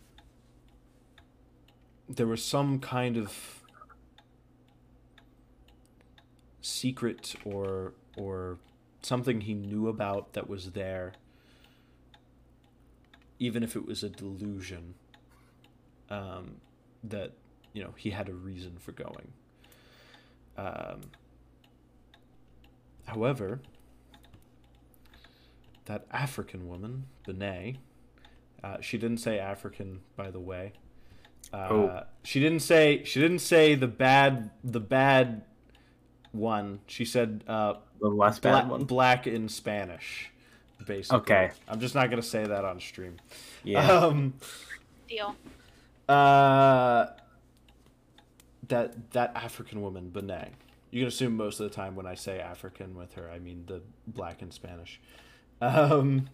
there was some kind of secret or or something he knew about that was there even if it was a delusion um, that you know he had a reason for going um, however that african woman Benet, uh, she didn't say african by the way uh, Oh. she didn't say she didn't say the bad the bad one she said uh, The less Bla- bad one. black in Spanish, basically. Okay. I'm just not gonna say that on stream. Yeah. Um. Deal. Uh. That that African woman, Benet. You can assume most of the time when I say African with her, I mean the black and Spanish. Um.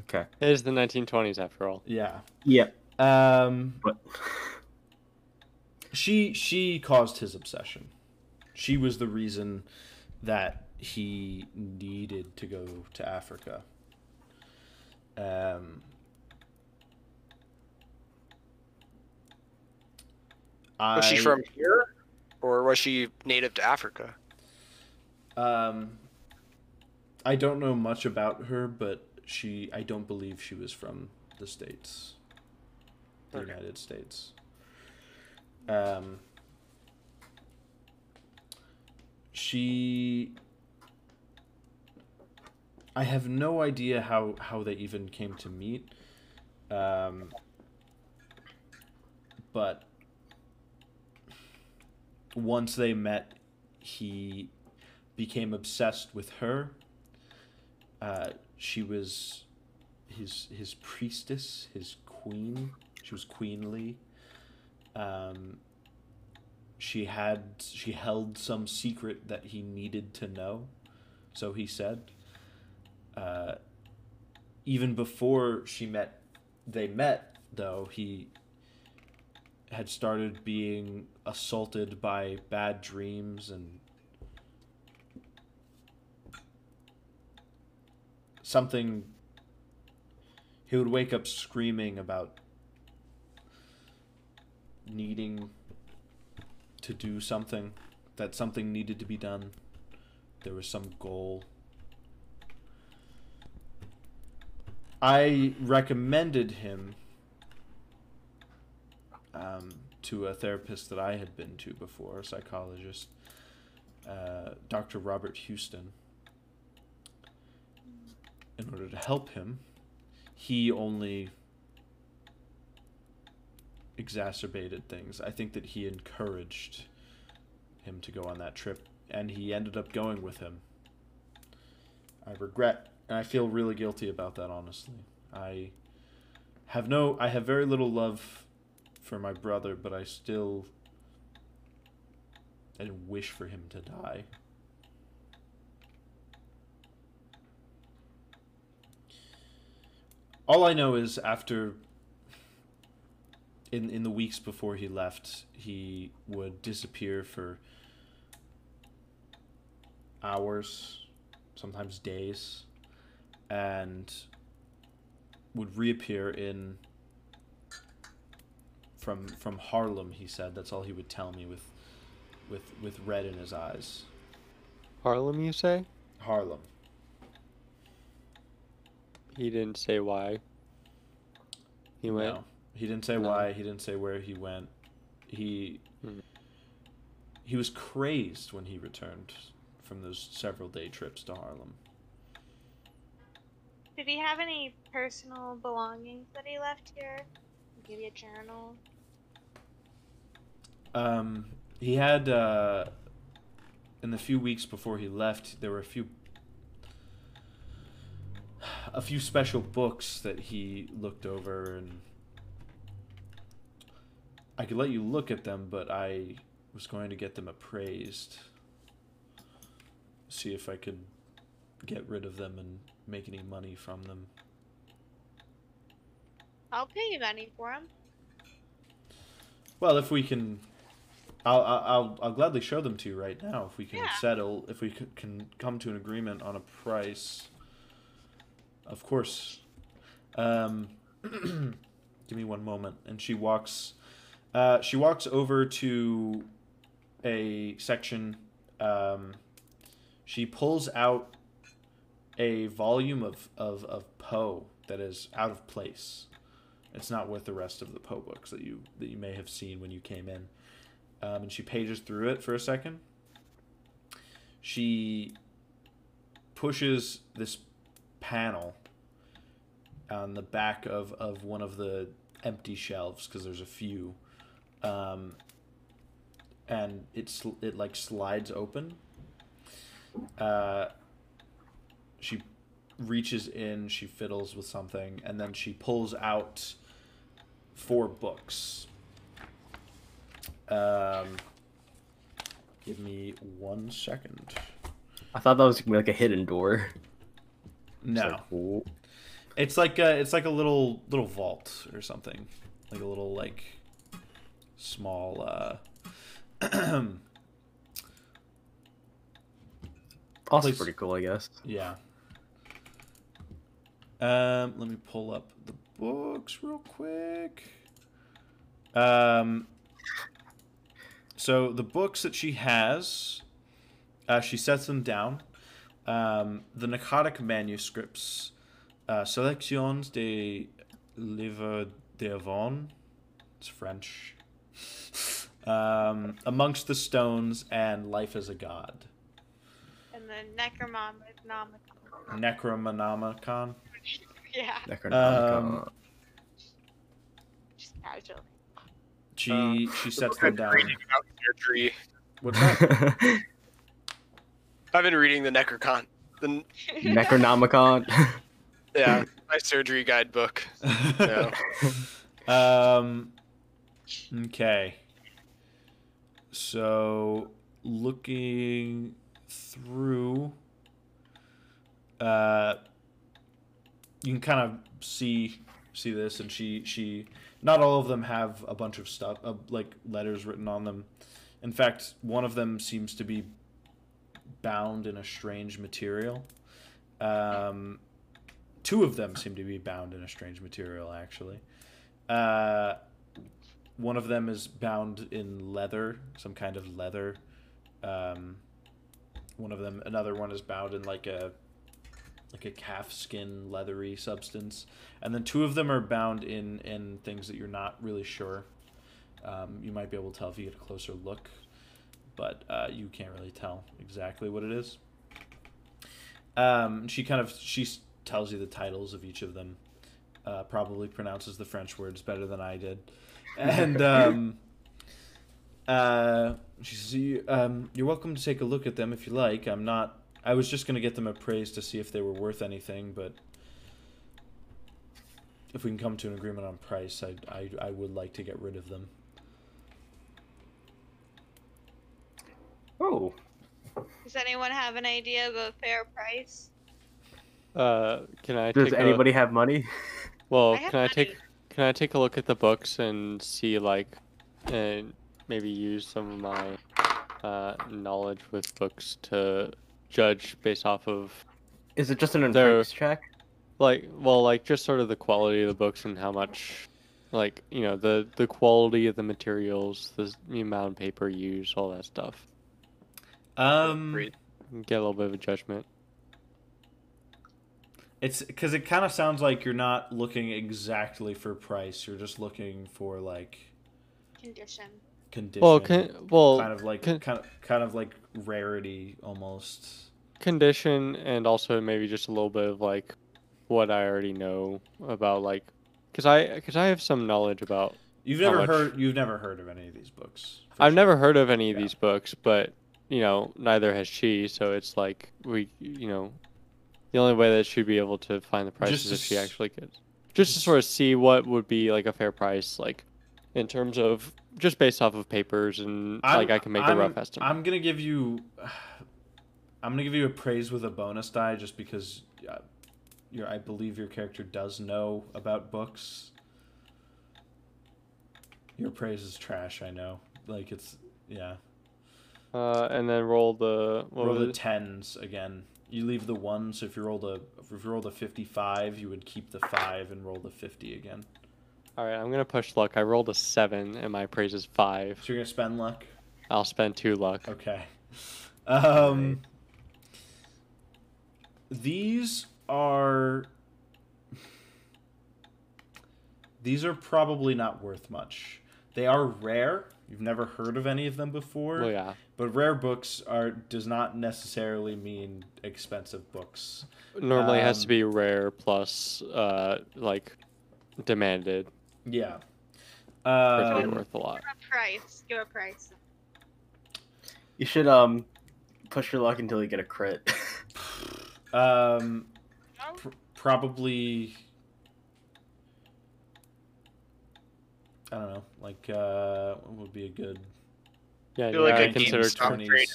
okay. It is the 1920s after all. Yeah. Yep. Um. But she she caused his obsession. She was the reason that he needed to go to Africa. Um, Was she from here, or was she native to Africa? Um, I don't know much about her, but she I don't believe she was from the states, the Okay. United States. Um, she. I have no idea how how they even came to meet. Um, but once they met, he became obsessed with her. Uh, she was his his priestess, his queen. She was queenly. Um, she had she held some secret that he needed to know, so he said. Uh, even before she met, they met though he had started being assaulted by bad dreams and something. He would wake up screaming about needing to do something that something needed to be done. There was some goal. I recommended him um, to a therapist that i had been to before a psychologist uh, dr robert huston in order to help him, he only exacerbated things. I think that he encouraged him to go on that trip, and he ended up going with him. I regret, and I feel really guilty about that, honestly. I have no, I have very little love for my brother, but I still I didn't wish for him to die. all I know is after in in the weeks before he left, he would disappear for hours, sometimes days, and would reappear in from from Harlem, he said. That's all he would tell me with with with red in his eyes. Harlem, you say? Harlem. He didn't say why. He went. No. He didn't say No. why. He didn't say where he went. He Hmm. he was crazed when he returned from those several day trips to Harlem. Did he have any personal belongings that he left here? Maybe a journal. Um, he had uh, in the few weeks before he left, there were a few a few special books that he looked over, and I could let you look at them, but I was going to get them appraised, see if I could get rid of them and make any money from them. I'll pay you money for them. Well, if we can, I'll I'll I'll, gladly show them to you right now. If we can Yeah. settle, if we c- can come to an agreement on a price. Of course. Um, <clears throat> give me one moment, and she walks. Uh, she walks over to a section. Um, she pulls out a volume of, of, of Poe that is out of place. It's not with the rest of the Poe books that you that you may have seen when you came in. Um, and she pages through it for a second. She pushes this panel on the back of, of one of the empty shelves because there's a few, um, and it's it like slides open. Uh, she reaches in, she fiddles with something, and then she pulls out four books. Um, give me one second. I thought that was gonna be like a hidden door. It's No, like, oh. it's like a, it's like a little little vault or something, like a little like small. uh <clears throat> also pretty cool, I guess. Yeah. Um, let me pull up the books real quick. Um, so the books that she has, uh, she sets them down. Um, the Pnakotic manuscripts, uh, Selections de Livres d'Avon, it's French. <laughs> um, Amongst the Stones and Life as a God. And the Necronomicon. Necromonomicon. Yeah, Necronomicon. Um, just casually. She she sets them down. About surgery. What's that? <laughs> I've been reading the Necrocon. The <laughs> Necronomicon. yeah, <laughs> my surgery guidebook. Yeah. um. Okay. So looking through, uh, you can kind of see see this, and she she not all of them have a bunch of stuff uh, like letters written on them. In fact, one of them seems to be bound in a strange material. Um, two of them seem to be bound in a strange material, actually. Uh, one of them is bound in leather, some kind of leather. Um, one of them, another one is bound in like a like a calf skin leathery substance, and then two of them are bound in in things that you're not really sure. Um, you might be able to tell if you get a closer look, but uh, you can't really tell exactly what it is. Um, she kind of she tells you the titles of each of them. Uh, probably pronounces the French words better than I did, and <laughs> um, uh, she says, you, um, "You're welcome to take a look at them if you like. I'm not. I was just gonna get them appraised to see if they were worth anything, but if we can come to an agreement on price, I I, I would like to get rid of them." oh, Does anyone have an idea of a fair price? Uh, can I does take anybody a, have money? <laughs> well, I have can I take can I take a look at the books and see like and maybe use some of my uh, knowledge with books to judge based off of Is it just an There- inference check? like well like just sort of the quality of the books and how much like you know the the quality of the materials the, the amount of paper used all that stuff Um, get a little bit of a judgment It's because it kind of sounds like you're not looking exactly for price. You're just looking for like Condition. Condition. Well, con- well, kind of like con- kind of kind of like rarity almost. condition and also maybe just a little bit of like what I already know about like because I because I have some knowledge about You've never much? heard you've never heard of any of these books. I've sure. never heard of any of Yeah. these books, but you know, neither has she. So it's like we, you know, the only way that she'd be able to find the price Just is if she actually could, just to sort of see what would be like a fair price, like in terms of just based off of papers and like I can make a rough estimate. I'm gonna give you, <sighs> I'm gonna give you a praise with a bonus die just because, uh, your I believe your character does know about books. Your praise is trash. I know. Like it's yeah. Uh, and then roll the Roll the it? tens again. You leave the one. So if you rolled a if you rolled a fifty-five, you would keep the five and roll the fifty again. All right, I'm gonna push luck. I rolled a seven, and my praise is five. So you're gonna spend luck. I'll spend two luck. Okay. <laughs> Um, these are these are probably not worth much. They are rare. You've never heard of any of them before. Well, yeah. But rare books are does not necessarily mean expensive books. Normally, it has to Um, be rare plus, uh, like, demanded Yeah. for it to be Um, worth a lot. Give a price. Give a price. You should um push your luck until you get a crit. <laughs> um, pr- probably. I don't know. Like, uh, what would be a good? Yeah, I feel yeah, like I a consider GameStop twenties.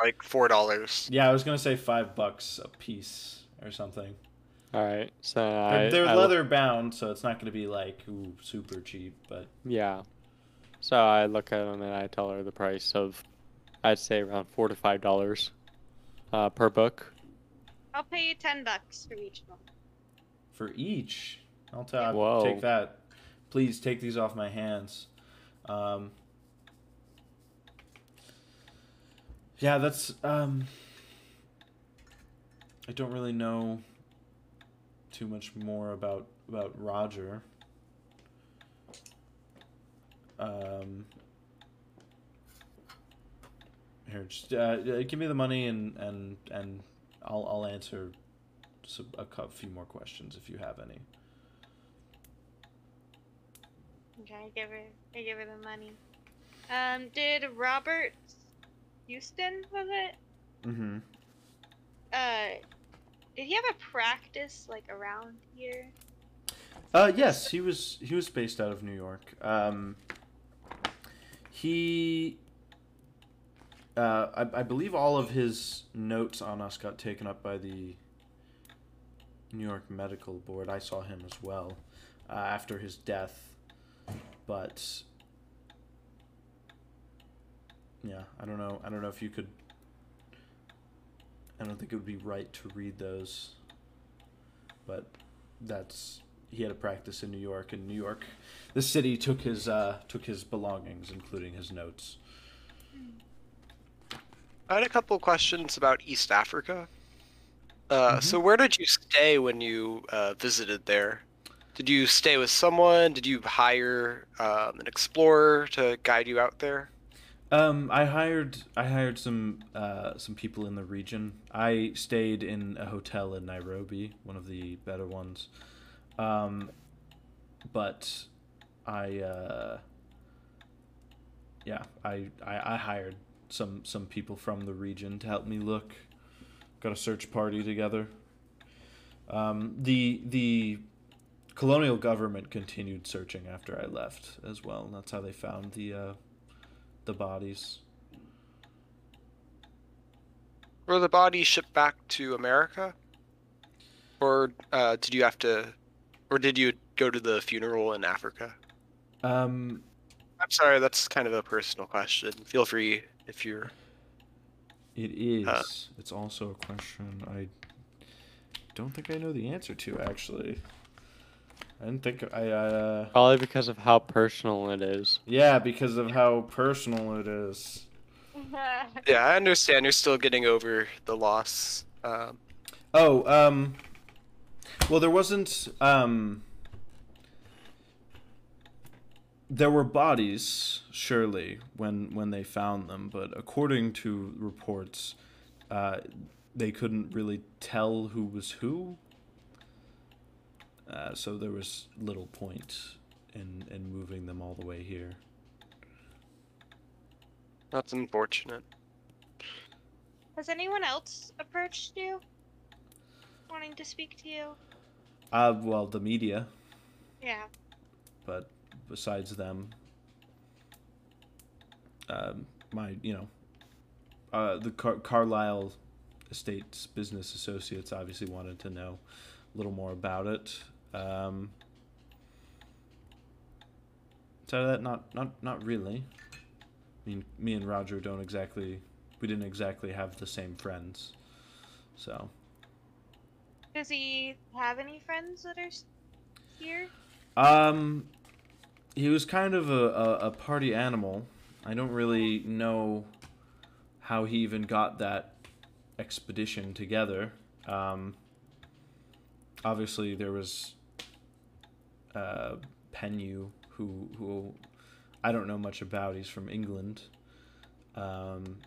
like four dollars. Yeah, I was gonna say five bucks a piece or something. All right, so They're, I, they're I look- leather bound, so it's not gonna be like ooh super cheap. But Yeah. So I look at them and I tell her the price of, I'd say around four to five dollars, uh, per book. I'll pay you ten bucks for each one. for each, I'll tell. Whoa. Take that. Please take these off my hands. Um, yeah, that's. Um, I don't really know too much more about about Roger. Um, here, just uh, uh, give me the money and and and I'll I'll answer a few more questions if you have any. Okay, I give her. I give her the money. Um, did Robert Huston was it? Mm-hmm. Uh, did he have a practice like around here? Uh, yes, he was he was based out of New York. Um, he, uh, I, I believe all of his notes on us got taken up by the New York Medical Board. I saw him as well uh, after his death, but yeah, I don't know. I don't know if you could. I don't think it would be right to read those, but that's he had a practice in New York, and New York, the city took his uh, took his belongings, including his notes. I had a couple questions about East Africa. Uh, Mhm. So where did you stay when you uh, visited there? Did you stay with someone? Did you hire um, an explorer to guide you out there? Um, I hired I hired some uh, some people in the region. I stayed in a hotel in Nairobi, one of the better ones. Um, but I uh, yeah, I, I I hired some some people from the region to help me look. Got a search party together. Um, the the colonial government continued searching after I left as well. That's how they found the uh, the bodies. Were the bodies shipped back to America? Or uh, did you have to, or did you go to the funeral in Africa? Um, I'm sorry, that's kind of a personal question. Feel free if you're. it is. Uh. it's also a question I don't think I know the answer to actually. I didn't think I. Uh, Probably because of how personal it is. yeah, because of how personal it is. <laughs> Yeah, I understand you're still getting over the loss. Um, Oh, um, Well, there wasn't. Um, there were bodies, surely, when when they found them, but according to reports, uh, they couldn't really tell who was who. Uh, so there was little point in in moving them all the way here. That's unfortunate. Has anyone else approached you? Wanting to speak to you? Uh, well, the media, Yeah. but besides them, um, my you know, uh, the Car- Carlyle Estates business associates obviously wanted to know a little more about it. Um, so that not not not really. I mean, me and Roger don't exactly we didn't exactly have the same friends, so. Does he have any friends that are here? Um, he was kind of a, a, a party animal. I don't really know how he even got that expedition together. Um, obviously, there was uh, Penhew, who who I don't know much about. He's from England. Um,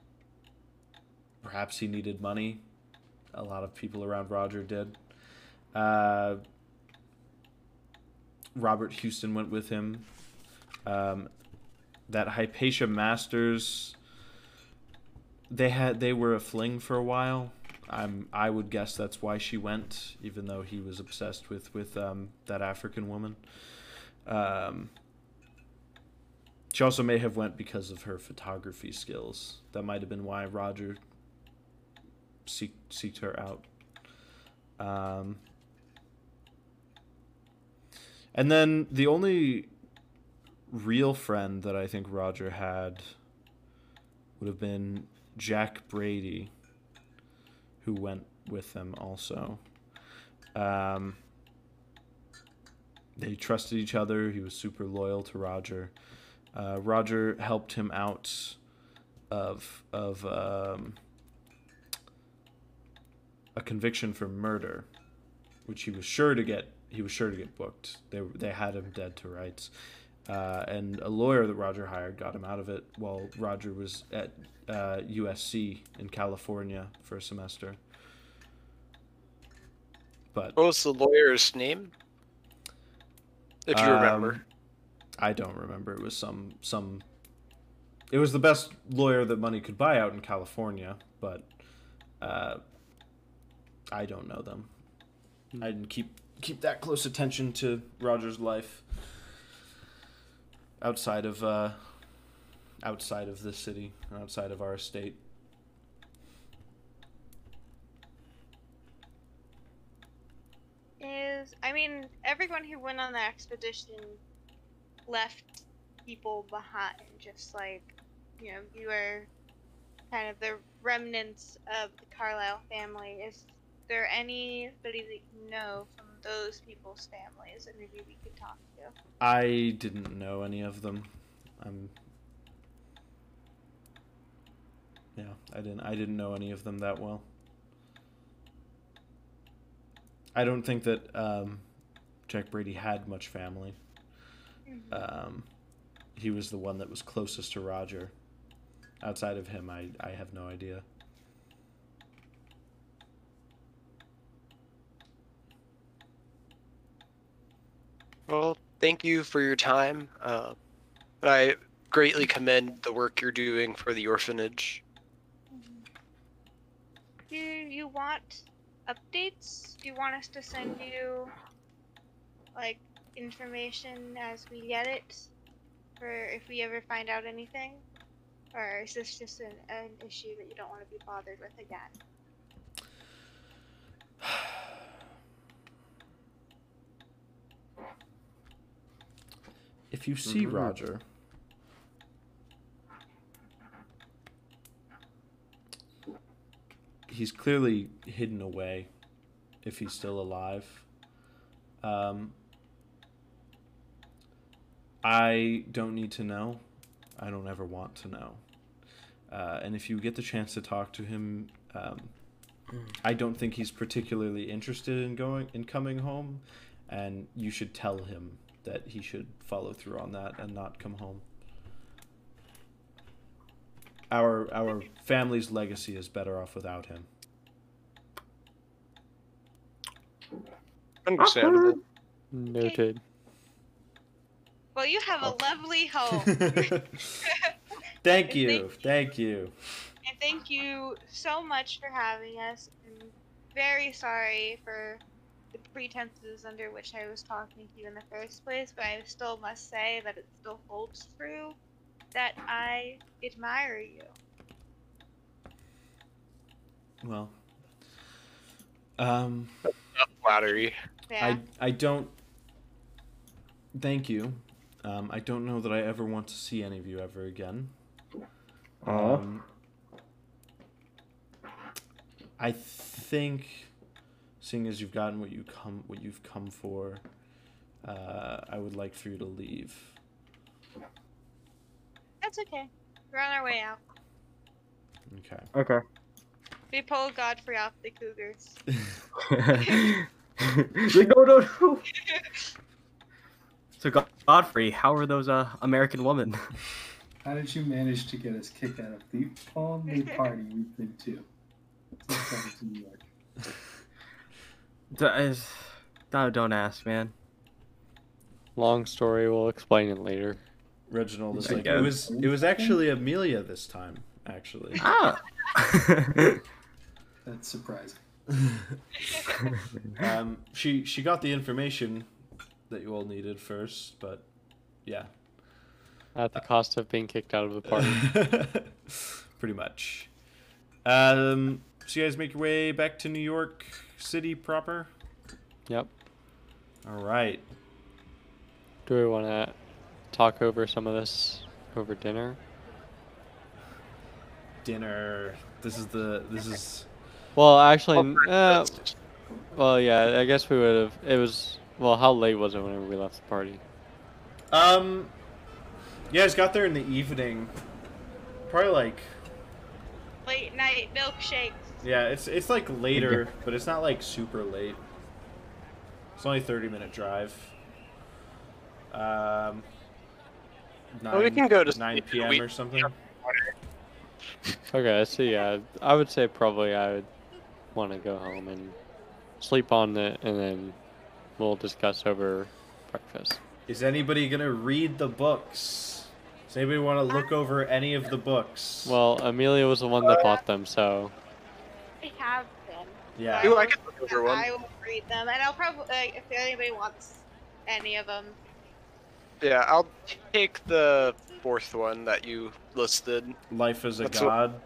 perhaps he needed money. A lot of people around Roger did. Uh, Robert Huston went with him. Um, that Hypatia Masters, they had they were a fling for a while. I'm I would guess that's why she went, even though he was obsessed with with um, that African woman. Um, she also may have went because of her photography skills. That might have been why Roger seek, seeked her out. Um, and then the only real friend that I think Roger had would have been Jack Brady, who went with them also. Um, they trusted each other. He was super loyal to Roger. Uh, Roger helped him out of of um, a conviction for murder, which he was sure to get. He was sure to get booked. They they had him dead to rights, uh, and a lawyer that Roger hired got him out of it while Roger was at uh, USC in California for a semester. But What was the lawyer's name? If you remember. Um, I don't remember. It was some some. It was the best lawyer that money could buy out in California, but uh, I don't know them. I didn't keep keep that close attention to Roger's life outside of uh, outside of the city, outside of our estate. Is I mean, everyone who went on the expedition left people behind, just like you know, you were kind of the remnants of the Carlyle family. Is there anybody that you know from those people's families that maybe we could talk to? I didn't know any of them. I'm. Yeah, I didn't. I didn't know any of them that well. I don't think that um, Jack Brady had much family. Um, he was the one that was closest to Roger. Outside of him, I, I have no idea. Well, thank you for your time. Uh, I greatly commend the work you're doing for the orphanage. Do you want updates? Do you want us to send you like information as we get it, for if we ever find out anything, or is this just an, an issue that you don't want to be bothered with again? <sighs> <sighs> <sighs> If you see Mhm. Roger, he's clearly hidden away if he's still alive. Um, I don't need to know. I don't ever want to know. Uh, and if you get the chance to talk to him, um, I don't think he's particularly interested in going in coming home, and you should tell him that he should follow through on that and not come home. Our our family's legacy is better off without him. Understandable. Noted. well, you have a lovely <laughs> home. <laughs> thank you, thank you. And thank you so much for having us. I'm very sorry for the pretenses under which I was talking to you in the first place, but I still must say that it still holds true that I admire you. Well, um, Flattery. Yeah. I I don't. Thank you. Um, I don't know that I ever want to see any of you ever again. Aw. Um, I think, seeing as you've gotten what you come what you've come for, uh, I would like for you to leave. That's okay. We're on our way out. Okay. Okay. We pulled Godfrey off the Cougars. <laughs> like, no, no, no. So, Godfrey, how are those uh, American women? How did you manage to get us kicked out of the only party we've been to? <laughs> Since coming to New York. D- is- No, don't ask, man. Long story. We'll explain it later. Reginald is like it was. It was actually Amelia this time. Actually. Ah. <laughs> That's surprising. <laughs> um, she she got the information that you all needed first, but yeah. At the cost of being kicked out of the party. <laughs> Pretty much. Um, so you guys make your way back to New York City proper. yep. All right. Do we want to talk over some of this over dinner? Dinner. This is the. This is. Well, actually, n- uh, well, yeah. I guess we would have. It was. Well, how late was it whenever we left the party? Um. You guys got there in the evening. Probably like. Late night milkshakes. Yeah, it's it's like later, but it's not like super late. It's only thirty minute drive. Um. Nine, Well, we can go to nine p.m. We- or something. Okay, so yeah, I would say probably I would want to go home and sleep on it, and then we'll discuss over breakfast. Is anybody gonna read the books? Does anybody want to look over any of the books? Well, Amelia was the one that bought them, so I have them. yeah. Ooh, I can look over one. I will read them, and I'll probably like, if anybody wants any of them. Yeah, I'll take the fourth one that you listed. Life as a That's what- god.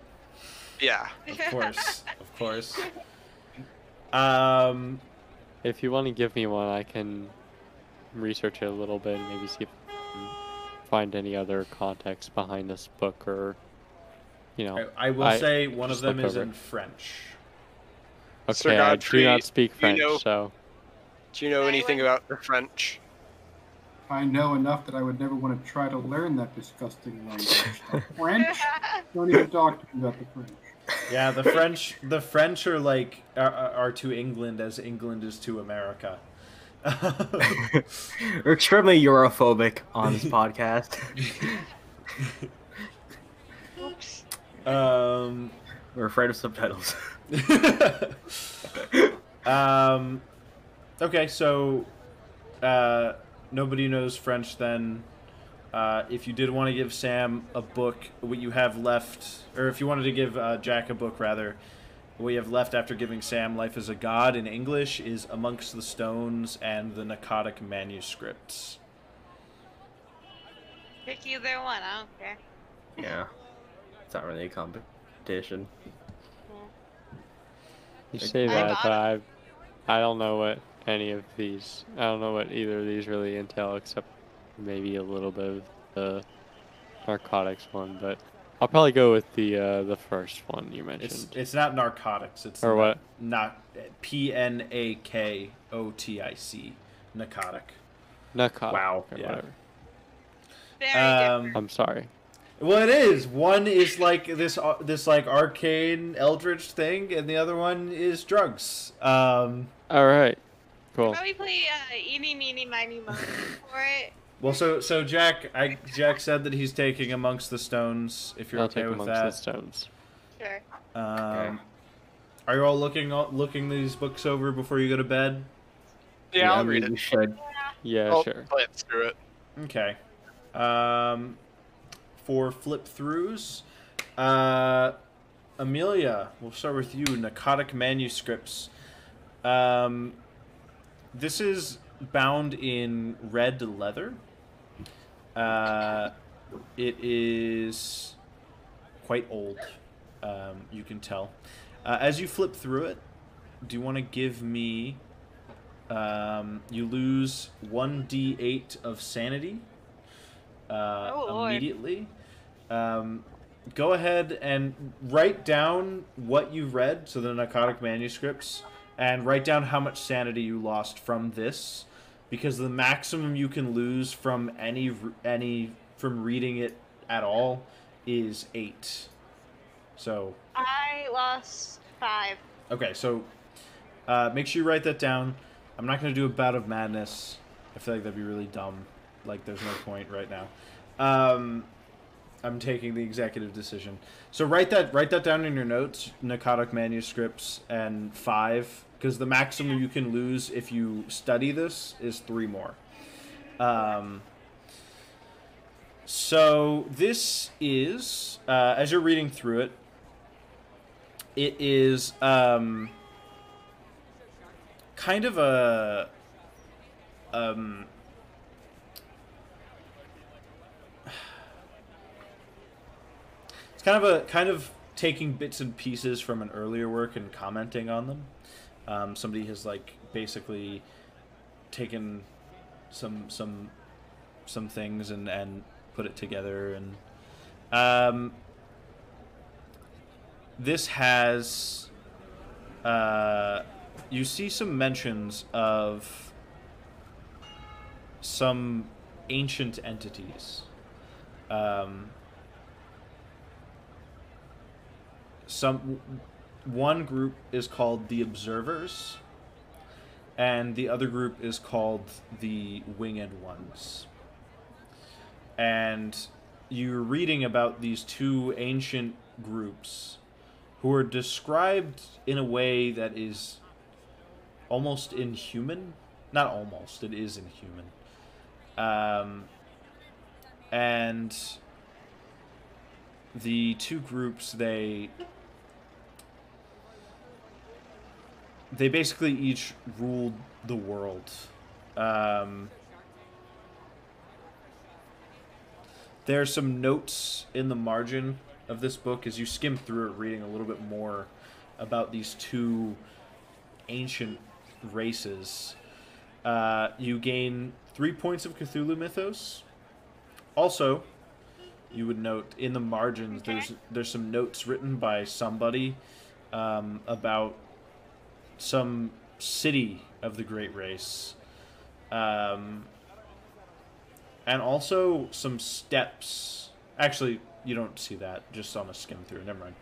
Yeah. Of course, <laughs> of course. Um, if you want to give me one, I can research it a little bit and maybe see if I can find any other context behind this book or, you know. I, I will I say one of them is over in it. French. Sir Okay, I do Godfrey, not speak you French, know- so Do you know anything about the French? I know enough that I would never want to try to learn that disgusting language. The <laughs> French? Don't even talk to me about the French. Yeah, the French. The French are like are, are to England as England is to America. <laughs> We're extremely Europhobic on this <laughs> podcast. Oops. um. We're afraid of subtitles. <laughs> um. Okay, so uh, nobody knows French then. Uh, if you did want to give Sam a book, what you have left, or if you wanted to give uh, Jack a book rather, what you have left after giving Sam Life as a God in English is Amongst the Stones and the Pnakotic Manuscripts. Pick either one. I don't care. yeah. It's not really a competition. you say that, but I, I don't know what any of these. I don't know what either of these really entail, except maybe a little bit of the narcotics one. But I'll probably go with the uh, the first one you mentioned. It's it's not narcotics. It's Or what? Not P N A K O T I C. Narcotic. narcotic. Wow. or Yeah. whatever. Very Um. I'm sorry. Well, it is. One is like this, uh, this like arcane eldritch thing, and the other one is drugs. Um, All right. Cool. Probably play uh, eeny, meeny, miny, moe for it. well, so so Jack, I Jack said that he's taking amongst the stones. If you're I'll okay take with amongst the stones. Sure. um, are you all looking looking these books over before you go to bed? Yeah, I'll read it. should. Yeah, I'll sure. glance through it. Okay. Um, for flip throughs, uh, Amelia, we'll start with you. Pnakotic manuscripts. Um, this is bound in red leather. Uh, it is quite old. Um, you can tell. Uh, as you flip through it, do you want to give me? Um, you lose one d8 of sanity uh, Oh, immediately. Um, go ahead and write down what you read, so the Pnakotic manuscripts, and write down how much sanity you lost from this, because the maximum you can lose from any any from reading it at all is eight. So I lost five. Okay, so uh, make sure you write that down. I'm not going to do a bout of madness. I feel like that'd be really dumb. Like, there's no point right now. Um, I'm taking the executive decision. So write that write that down in your notes. Pnakotic manuscripts and five, because the maximum you can lose if you study this is three more. Um, so this is uh, as you're reading through it. It is um, kind of a um, it's kind of a kind of taking bits and pieces from an earlier work and commenting on them. Um, somebody has like basically taken some some some things and and put it together and um, this has uh, you see some mentions of some ancient entities um, some one group is called the observers and the other group is called the winged ones. And you're reading about these two ancient groups who are described in a way that is almost inhuman. Not almost it is inhuman. Um, and the two groups they they basically each ruled the world. Um, there's some notes in the margin of this book as you skim through it reading a little bit more about these two ancient races. Uh, you gain three points of cthulhu mythos. Also you would note in the margins Okay. there's there's some notes written by somebody um, about some city of the great race um, and also some steps actually you don't see that just on a skim through never mind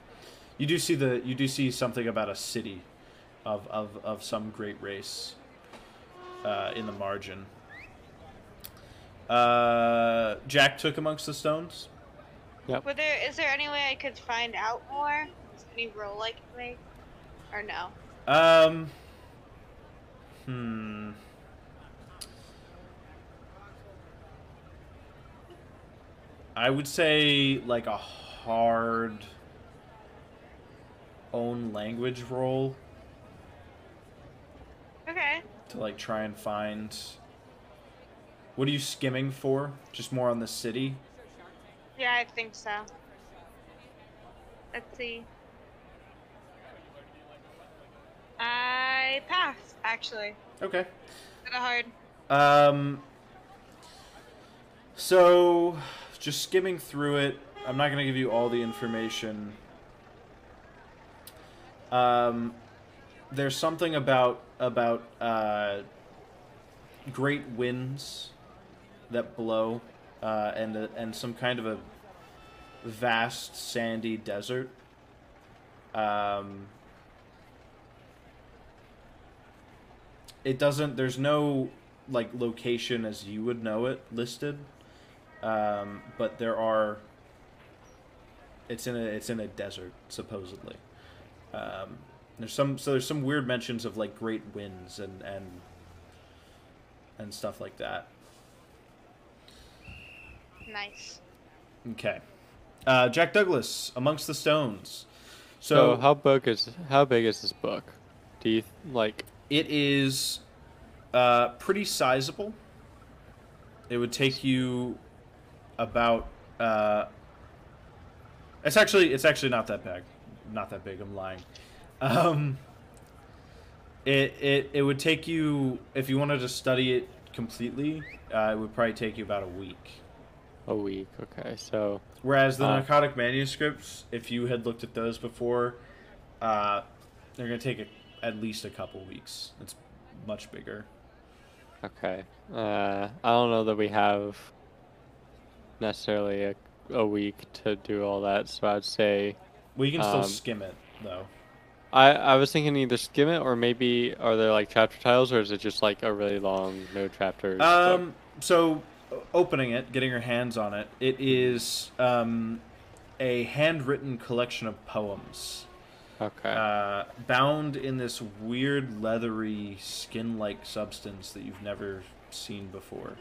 you do see the you do see something about a city of of, of some great race uh, in the margin uh, jack took amongst the stones Would there is there any way I could find out more? Is there any roll I can make? Or no? Um. Hmm. I would say like a hard own language roll Okay. to like try and find. What are you skimming for? Just more on the city? Yeah, I think so. Let's see. I passed, actually. Okay. Kind of hard. Um. So, just skimming through it, I'm not gonna give you all the information. Um, there's something about about uh, great winds that blow, uh, and a, and some kind of a vast sandy desert. Um, it doesn't. There's no like location as you would know it listed, um, but there are. It's in a it's in a desert supposedly. Um, there's some so there's some weird mentions of like great winds and and and stuff like that. Nice. Okay. Uh, Jack Douglas, Amongst the Stones. So, So, how big is how big is this book? Do you like? It is uh, pretty sizable. It would take you about. Uh, it's actually it's actually not that big, not that big. I'm lying. Um, it it it would take you if you wanted to study it completely. Uh, it would probably take you about a week. A week, okay. So, Whereas the Ah. Pnakotic manuscripts, if you had looked at those before, uh, they're gonna take a, at least a couple weeks. It's much bigger. okay. Uh, I don't know that we have necessarily a, a week to do all that. So I'd say We can still Um, skim it though. I I was thinking either skim it or maybe are there like chapter titles or is it just like a really long no chapters? book? Um, so opening it, getting your hands on it, it is um, a handwritten collection of poems. Okay. uh, bound in this weird leathery skin-like substance that you've never seen before.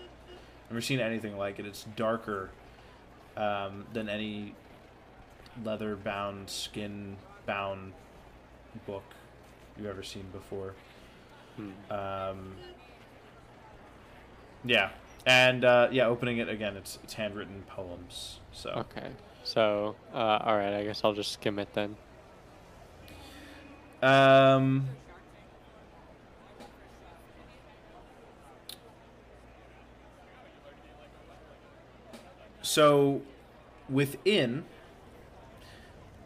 Never seen anything like it. It's darker um, than any leather-bound, skin-bound book you've ever seen before. Hmm. Um, yeah, and uh, yeah, opening it again, it's it's handwritten poems. So Okay. So, uh, all right. I guess I'll just skim it then. Um. So, within,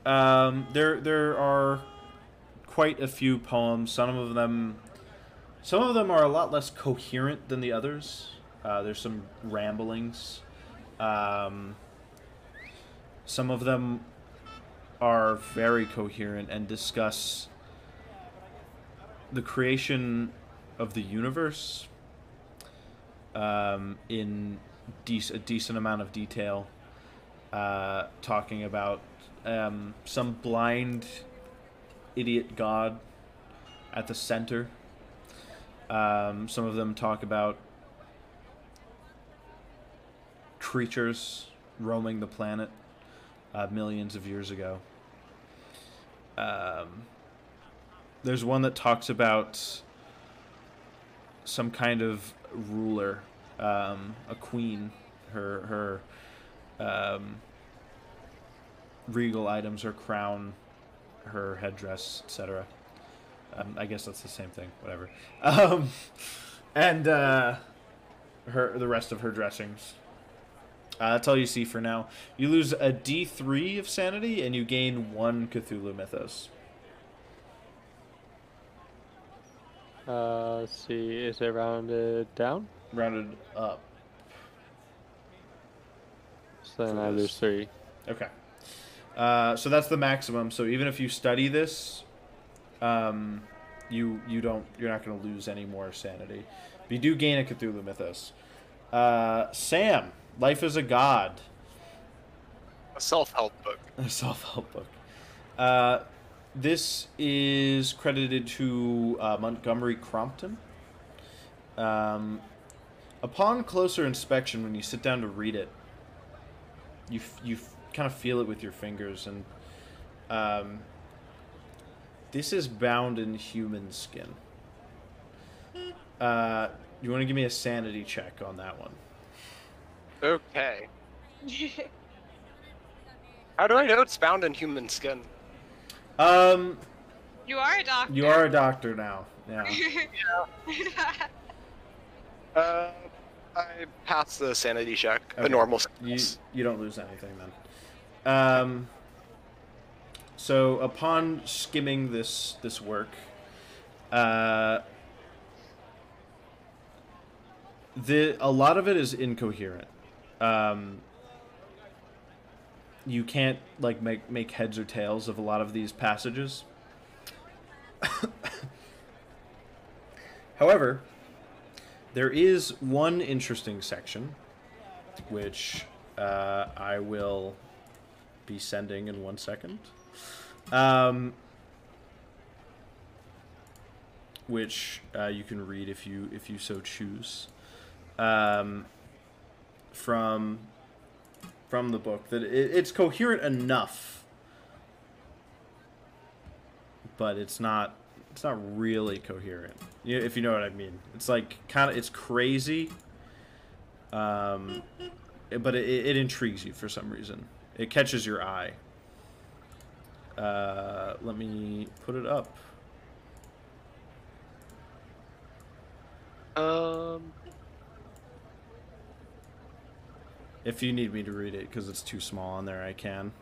um, there there are quite a few poems. Some of them, some of them are a lot less coherent than the others. Uh, there's some ramblings. Um, some of them are very coherent and discuss the creation of the universe um, in a decent amount of detail, uh, talking about um, some blind idiot god at the center. Um, some of them talk about creatures roaming the planet uh, millions of years ago. Um, there's one that talks about some kind of ruler, um, a queen, her her um, regal items, her crown, her headdress, etc. Um, I guess that's the same thing. Whatever. <laughs> Um, and uh, her the rest of her dressings. Uh, that's all you see for now. You lose a D3 of sanity, and you gain one Cthulhu Mythos. Uh, let's see. Is it rounded down? Rounded up. So then For I lose three. Okay. Uh, so that's the maximum. So even if you study this, um, you you don't you're not going to lose any more sanity. But you do gain a Cthulhu Mythos. Uh, Sam, Life is a God, A self-help book. a self-help book. Uh, this is credited to uh, Montgomery Crompton. Um, upon closer inspection, when you sit down to read it, you you kind of feel it with your fingers, and um, this is bound in human skin. Uh, you want to give me a sanity check on that one? Okay. <laughs> How do I know it's bound in human skin? Um, you are a doctor. you are a doctor now. Yeah. <laughs> <laughs> Uh, I passed the sanity check. Okay. The normal. You you don't lose anything then. Um. So upon skimming this this work, uh, the a lot of it is incoherent. Um. You can't like make make heads or tails of a lot of these passages. However, there is one interesting section which uh, I will be sending in one second. Um, which uh, you can read if you if you so choose. Um, from from the book that it, it's coherent enough, but it's not it's not really coherent. If you know what I mean, it's like kind of it's crazy. Um, but it, it intrigues you for some reason. It catches your eye. Uh, let me put it up. Um, If you need me to read it because it's too small on there, I can.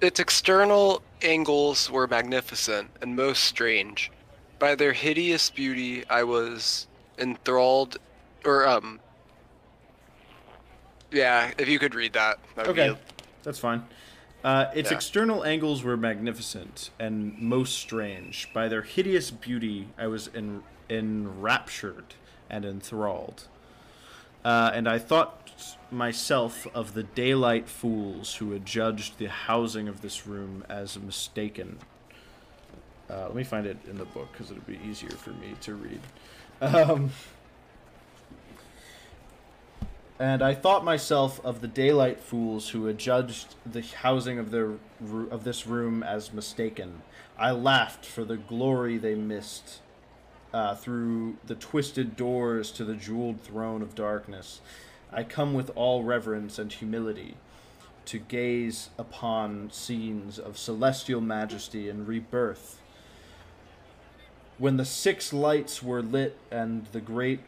its external angles were magnificent and most strange. By their hideous beauty, I was enthralled, or um, yeah. If you could read that, that Okay, be that's fine. Uh, its Yeah. external angles were magnificent and most strange. By their hideous beauty, I was en- enraptured and enthralled. Uh, and I thought myself of the daylight fools who had judged the housing of this room as mistaken. Uh, let me find it in the book because it'll be easier for me to read. Um, and I thought myself of the daylight fools who had judged the housing of their of this room as mistaken. I laughed for the glory they missed uh, through the twisted doors to the jeweled throne of darkness. I come with all reverence and humility to gaze upon scenes of celestial majesty and rebirth. When the six lights were lit and the great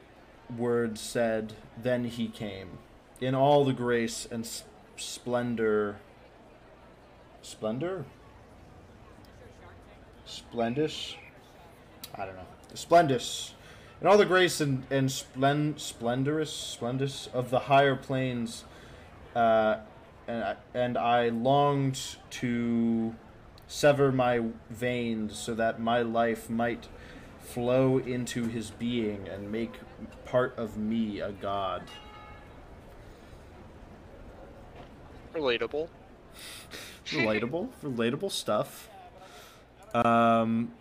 word said, Then he came, in all the grace and splendor. Splendor? Splendous? I don't know. Splendous. In all the grace and, and splen, splendorous, splendous of the higher planes, uh, and, I, and I longed to sever my veins so that my life might flow into his being and make part of me a god. relatable. Relatable, <laughs> relatable stuff. Um,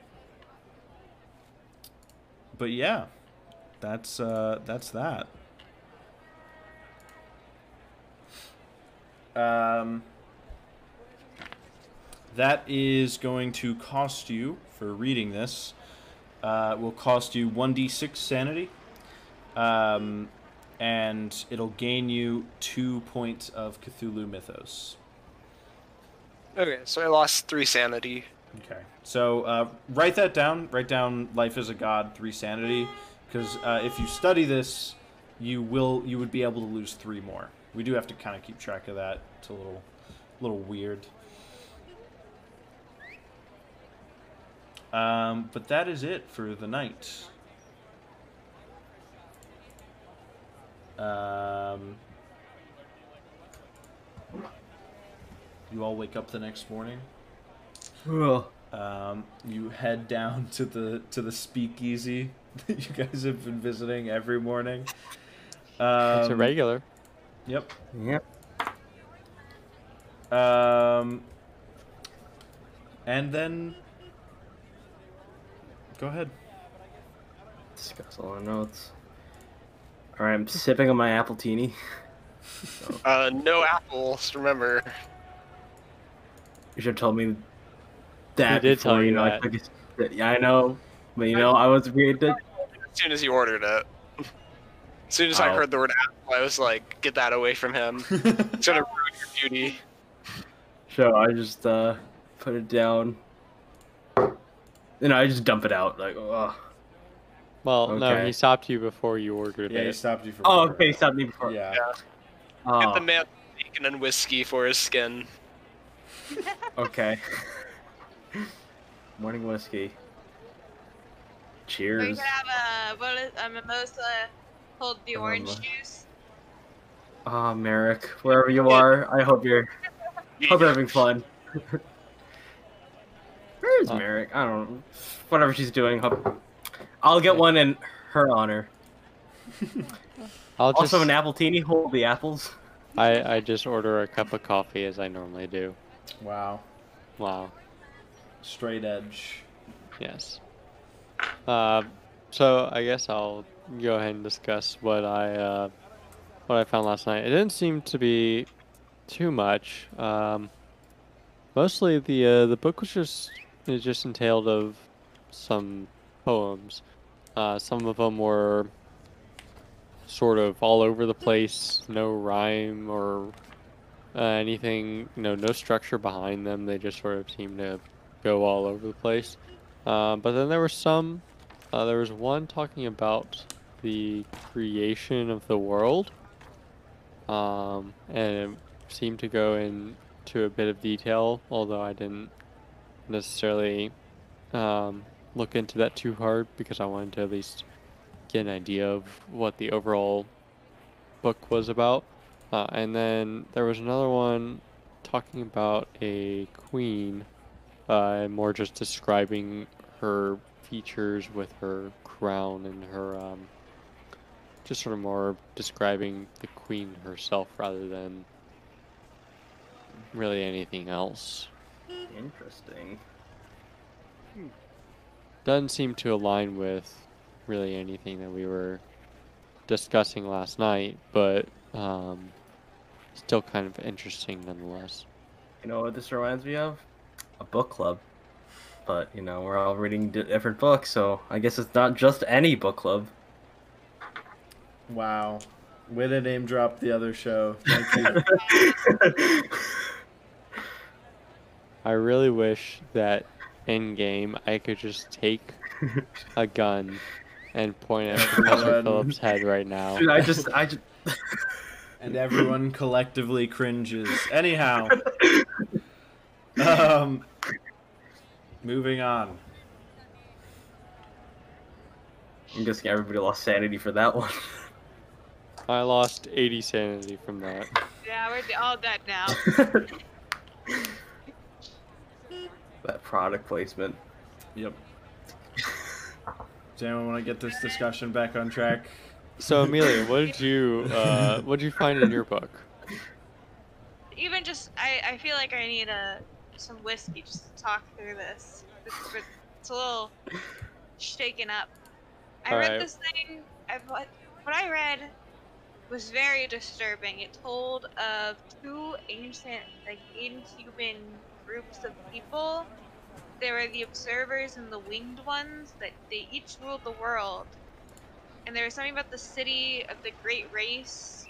but yeah, that's uh, that's that. Um, that is going to cost you for reading this. Uh, will cost you one d six sanity, um, and it'll gain you two points of Cthulhu Mythos. Okay, so I lost three sanity. Okay. So uh, write that down. Write down "Life is a God" three sanity, because uh, if you study this, you will you would be able to lose three more. We do have to kind of keep track of that. It's a little, little weird. Um, but that is it for the night. Um, you all wake up the next morning. Ugh. Um, you head down to the to the speakeasy <laughs> that you guys have been visiting every morning. Um, it's a regular. Yep. Yep. Um, and then go ahead. Discuss all our notes. All right, I'm sipping on my apple teeny. <laughs> Uh, no apples. Remember. You should have told me that. did before, tell you know, I that. took a. Yeah, I know, but you know, I was afraid to. As soon as you ordered it. <laughs> As soon as I Oh. heard the word apple, I was like, "Get that away from him. <laughs> It's gonna ruin your beauty." So I just uh, put it down. You know, I just dump it out. Like, oh. Well, no, he stopped you before you ordered it. yeah, he stopped you for. Oh, okay, he stopped me before. Yeah. Yeah. Oh, Get the man bacon and whiskey for his skin. okay. <laughs> Morning whiskey. Or you Cheers. could have a what is a mimosa, hold the orange juice. Ah, Merrick, wherever you are, I hope you're <laughs> hope you're having fun. <laughs> Where is Uh. Merrick? I don't know. Whatever she's doing, hope... I'll get one in her honor. <laughs> I'll just Also, an appletini. Hold the apples. I I just order a cup of coffee as I normally do. Wow. Wow. Straight edge. Yes. Uh, so I guess I'll go ahead and discuss what I uh, what I found last night. It didn't seem to be too much. Um, mostly the uh, the book was just it just entailed of some poems. Uh, some of them were sort of all over the place, no rhyme or uh, anything, you know, no structure behind them. They just sort of seemed to go all over the place. Uh, but then there were some. Uh, there was one talking about the creation of the world, um, and it seemed to go into a bit of detail, although I didn't necessarily um, look into that too hard because I wanted to at least get an idea of what the overall book was about. Uh, and then there was another one talking about a queen uh, and more just describing her features with her crown and her um, just sort of more describing the queen herself rather than really anything else. Interesting. Doesn't seem to align with really anything that we were discussing last night, but um, still kind of interesting nonetheless. You know what this reminds me of? A book club. But, you know, we're all reading different books, so I guess it's not just any book club. Wow. Way to name drop the other show. Thank you. <laughs> I really wish that in game I could just take a gun and point at <laughs> Professor Phillips' head right now. Dude, I just, I just, <laughs> and everyone collectively cringes. Anyhow, um, moving on. I'm guessing everybody lost sanity for that one. <laughs> I lost 80 sanity from that. Yeah, we're all dead now. <laughs> that product placement. Yep. Does anyone want to get this discussion back on track? So Amelia, what did you uh, what did you find in your book? Even just, I, I feel like I need a some whiskey just to talk through this. It's, it's a little shaken up. I read Alright. this thing. I, what, what I read was very disturbing. It told of two ancient, like inhuman groups of people. There were the observers and the winged ones. That they each ruled the world. And there was something about the city of the great race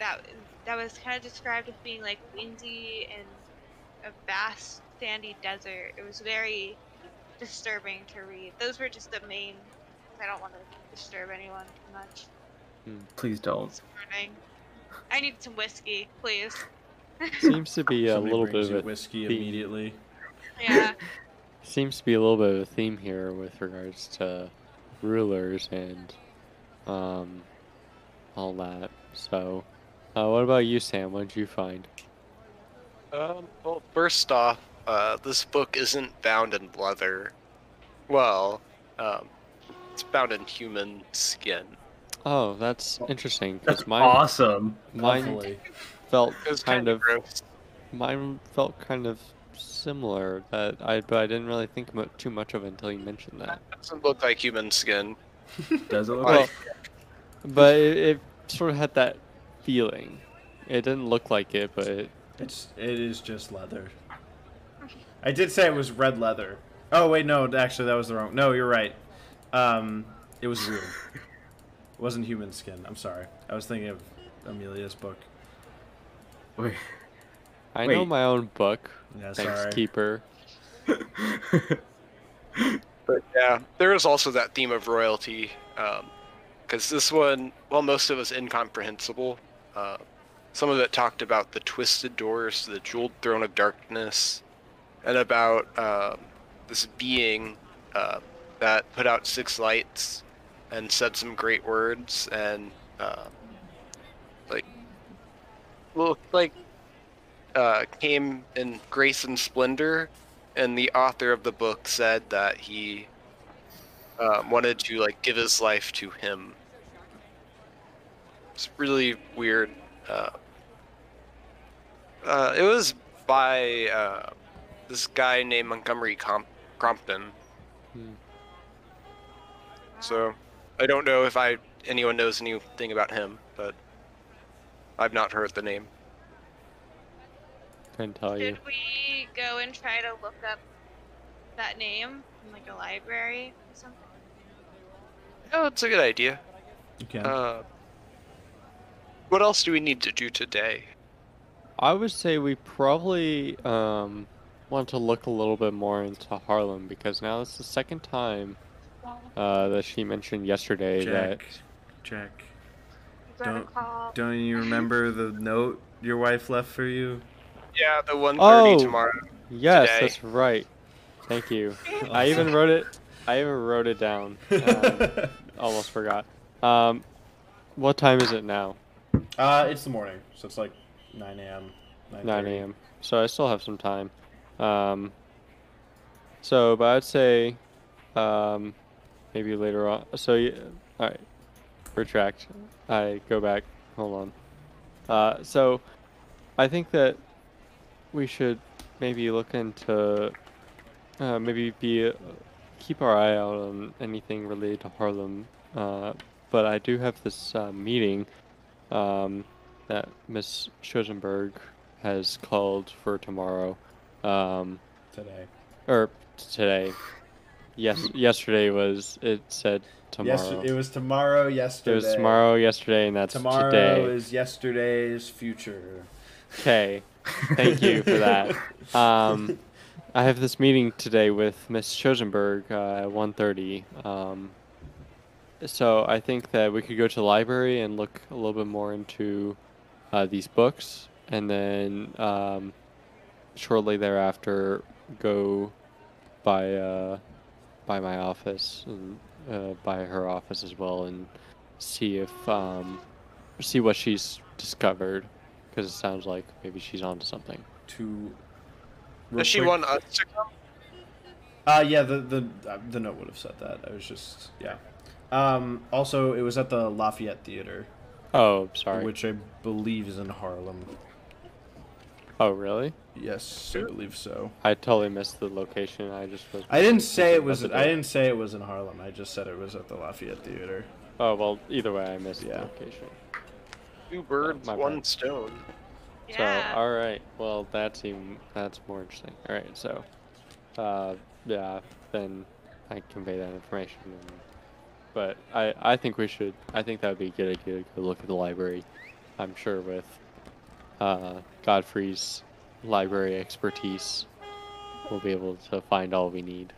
that that was kind of described as being like windy and a vast sandy desert. It was very disturbing to read. Those were just the main. I don't want to disturb anyone too much. Please don't. This morning. I need some whiskey, please. <laughs> Seems to be a Somebody little bit of a whiskey theme. immediately. Yeah. <laughs> seems to be a little bit of a theme here with regards to rulers and um all that. So, uh, what about you, Sam? What did you find? Um, well, first off, uh, this book isn't bound in leather. Well, um, it's bound in human skin. Oh, that's interesting That's mine awesome. mine Hopefully. felt It was kind of gross. mine felt kind of similar that I but I didn't really think mu- too much of it until you mentioned that. It doesn't look like human skin. <laughs> Does it look Well, like? but it, it sort of had that feeling. It didn't look like it, but it, It's it is just leather. I did say it was red leather. Oh wait, no, actually that was the wrong. No, you're right. Um, it was real. It wasn't human skin. I'm sorry. I was thinking of Amelia's book. Wait. I know my own book. Yeah, Thanks, sorry. keeper. <laughs> But yeah, there is also that theme of royalty, Um, because this one, well, most of it was incomprehensible. Uh, some of it talked about the twisted doors to the jeweled throne of darkness, and about um this being uh, that put out six lights and said some great words, and uh, like looked like uh, came in grace and splendor, and the author of the book said that he um, wanted to like give his life to him. It's really weird. Uh, uh, it was by uh, this guy named Montgomery Comp- Crompton. Hmm. So I don't know if I anyone knows anything about him, but I've not heard the name. Couldn't tell you. Should we go and try to look up that name in like a library or something? Oh, it's a good idea. Okay. Uh, what else do we need to do today? I would say we probably um, want to look a little bit more into Harlem because now it's the second time uh, that she mentioned yesterday that Jack. Jack. We gotta Don't- Don't you remember <laughs> the note your wife left for you? Yeah, the 1:30 Oh. tomorrow. yes, Today. that's right. Thank you. <laughs> I even wrote it. I even wrote it down. <laughs> Um, almost forgot. Um, what time is it now? Uh, it's the morning, so it's like 9 a.m. 9 a.m. So I still have some time. Um, so, but I'd say um, maybe later on. So, yeah, all right, retract. I go back. Hold on. Uh, so, I think that we should maybe look into uh, maybe be uh, keep our eye out on anything related to Harlem. Uh, but I do have this uh, meeting um, that Miss Shosenberg has called for tomorrow, um, Today. or today. Yes, yesterday was it said Yes, tomorrow. it was tomorrow. Yesterday. It was tomorrow, yesterday, and that's Tomorrow today. is yesterday's future. Okay, thank you for that. <laughs> Um, I have this meeting today with Miss Shosenberg uh, at 1.30. Um, so I think that we could go to the library and look a little bit more into uh, these books, and then um, shortly thereafter go by uh, by my office and uh, by her office as well, and see if um, see what she's discovered, because it sounds like maybe she's onto something. To. real Does she quick- want us to come? Uh, yeah, the the uh, the note would have said that. I was just yeah. Um, also, it was at the Lafayette Theater, Oh, sorry. which I believe is in Harlem. Oh, really? Yes, I believe so. I totally missed the location. I just was. I didn't say it was. the I didn't say it was in Harlem. I just said it was at the Lafayette Theater. Oh well, either way, I missed Yeah. the location. Two birds, my one bad. stone. Yeah. So, all right. Well, that's even that's more interesting. All right. So, uh, yeah. Then I convey that information. And, but I I think we should. I think that would be a good idea to go look at the library. I'm sure with uh, Godfrey's library expertise, we'll be able to find all we need.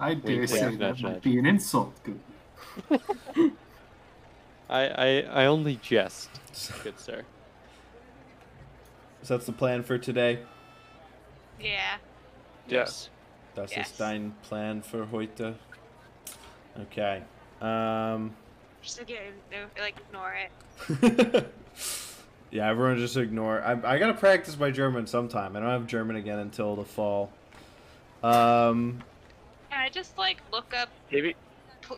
I dare wink, say nudge, that nudge. might be an insult. Good. <laughs> I I, I only jest, good sir. So that's the plan for today. Yeah. Yes. That's Yes. the Stein plan for heute. Okay. Um. Just to get like ignore it. <laughs> yeah, everyone just ignore. I, I gotta practice my German sometime. I don't have German again until the fall. Um. Can I just like look up Maybe.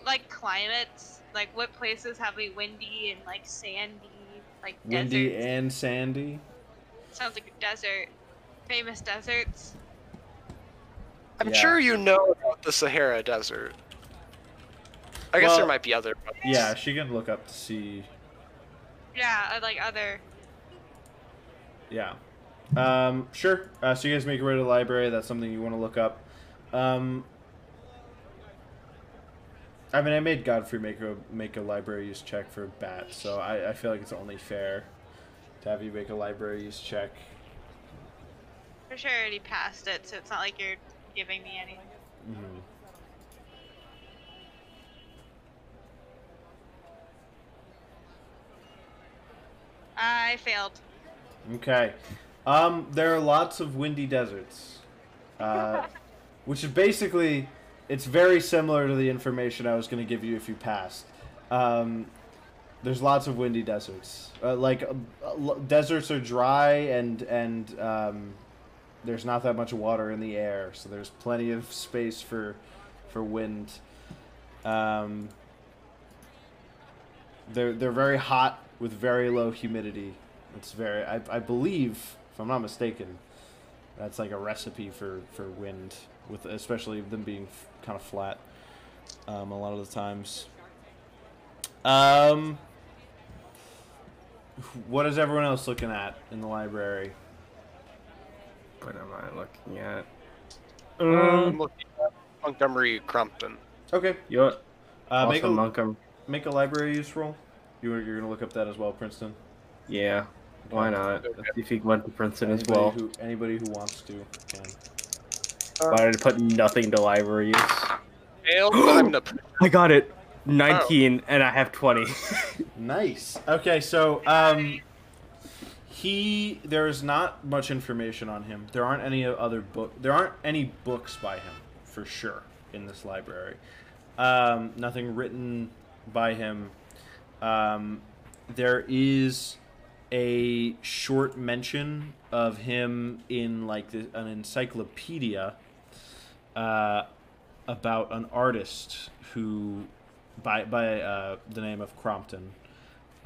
like climates? Like what places have we windy and like sandy, like Windy deserts? and sandy. Sounds like a desert. Famous deserts. I'm Yeah. sure you know about the Sahara Desert. I guess Well- there might be other. ones. Yeah, she can look up to see. Yeah, uh, like other. Yeah. Um. Sure. Uh, so you guys make your way to the library. That's something you want to look up. Um. I mean, I made Godfrey make a make a library use check for bat, so I, I feel like it's only fair to have you make a library use check. For sure, I already passed it, so it's not like you're giving me anything. hmm I failed. Okay. Um, there are lots of windy deserts, uh, <laughs> which is basically, it's very similar to the information I was going to give you if you passed. Um, There's lots of windy deserts. Uh, like uh, deserts are dry and and um, there's not that much water in the air, so there's plenty of space for for wind. Um, they're they're very hot with very low humidity. It's very I, I believe if I'm not mistaken, that's like a recipe for for wind with especially them being f- kind of flat um, a lot of the times. Um, what is everyone else looking at in the library? What am I looking at? Um, I'm looking at Montgomery Crompton. Okay, you know what? uh, make a Montgomery. make a library use roll. You were, you're gonna look up that as well, Princeton. Yeah, why not? Let's see if he went to Princeton as well. Who, anybody who wants to can. Why did I put nothing to library use? I'm gonna put I got it. 19 and I have 20. <laughs> Nice. Okay, so um, he there is not much information on him. There aren't any other book. There aren't any books by him for sure in this library. Um, nothing written by him. Um, there is a short mention of him in like the, an encyclopedia uh, about an artist who by by uh, the name of Crompton,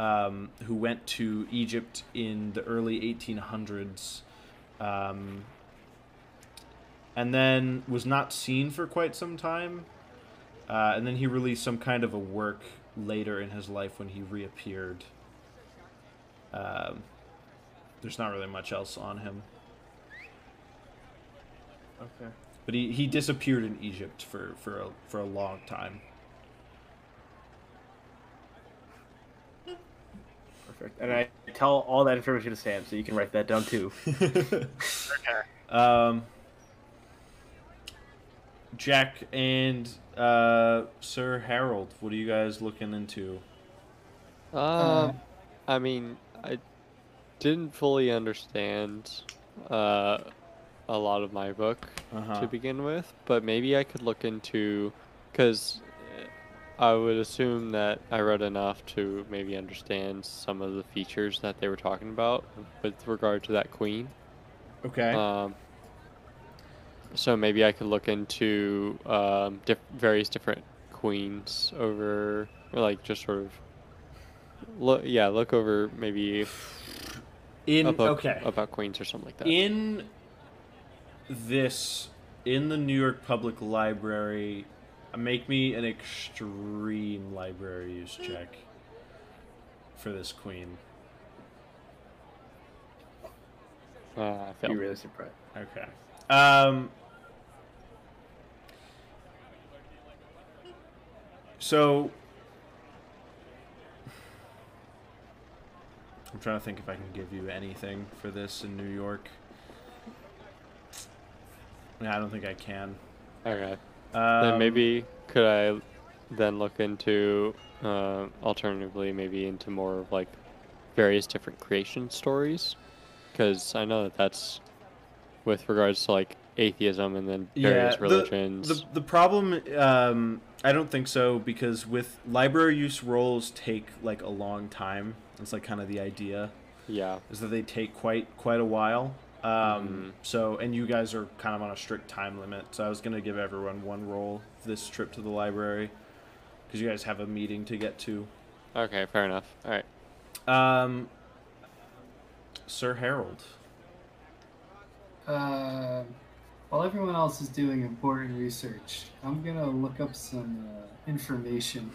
um, who went to Egypt in the early 1800s, um, and then was not seen for quite some time, uh, and then he released some kind of a work later in his life when he reappeared. Um, there's not really much else on him, okay. but he, he disappeared in Egypt for for a, for a long time. Perfect. And I tell all that information to Sam, so you can write that down too. <laughs> okay. Um, Jack and uh, Sir Harold, what are you guys looking into? Um, I mean, I didn't fully understand uh, a lot of my book Uh-huh. to begin with, but maybe I could look into because I would assume that I read enough to maybe understand some of the features that they were talking about with regard to that queen. Okay. Um, so maybe I could look into um, diff- various different queens over, or like just sort of look. Yeah, look over maybe in a book okay. about queens or something like that. In this, in the New York Public Library, make me an extreme library use check for this queen. uh, I Be failed. really surprised. Okay. Um. So. I'm trying to think if I can give you anything for this in New York. Yeah, I don't think I can. Okay. Um, then maybe could I then look into uh, alternatively maybe into more of like various different creation stories because I know that that's with regards to like atheism and then various the- religions. The, the, problem, um, I don't think so because with library use roles take like a long time. It's like kind of the idea yeah. is that they take quite quite a while. Um, Mhm. So and you guys are kind of on a strict time limit. So I was gonna give everyone one role this trip to the library because you guys have a meeting to get to. Okay. Fair enough. All right. Um, Sir Harold. Uh, while everyone else is doing important research, I'm gonna look up some uh, information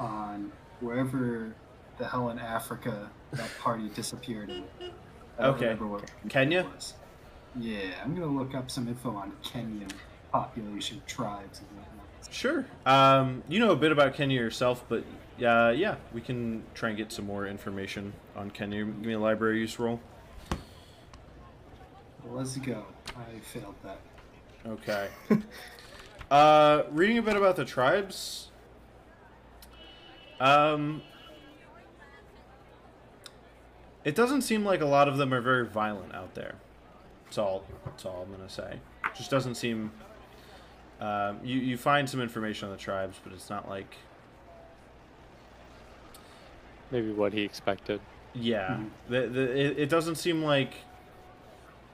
on wherever the hell in Africa that party disappeared in. Okay. Kenya? was. Yeah, I'm gonna look up some info on Kenyan population, tribes, and whatnot. Sure. Um, you know a bit about Kenya yourself, but uh, yeah, we can try and get some more information on Kenya. Give me a library use roll. Let's go. I failed that. Okay. <laughs> uh, reading a bit about the tribes. Um, it doesn't seem like a lot of them are very violent out there. That's all. That's all I'm gonna say. Just doesn't seem. Um, you you find some information on the tribes, but it's not like. maybe what he expected. Yeah, the, the, it, it doesn't seem like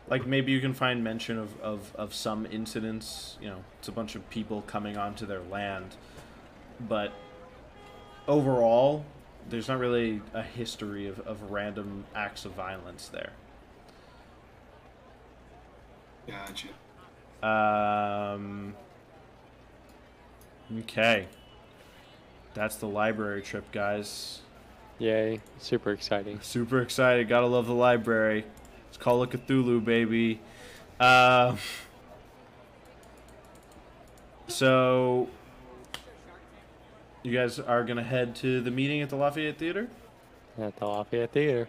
like maybe you can find mention of, of, of some incidents. You know, it's a bunch of people coming onto their land, but overall, there's not really a history of, of random acts of violence there. Gotcha. Um. Okay. That's the library trip, guys. Yay! Super exciting. Super excited. Gotta love the library. It's Call of Cthulhu, baby. Uh, so, you guys are gonna head to the meeting at the Lafayette Theater. At the Lafayette Theater.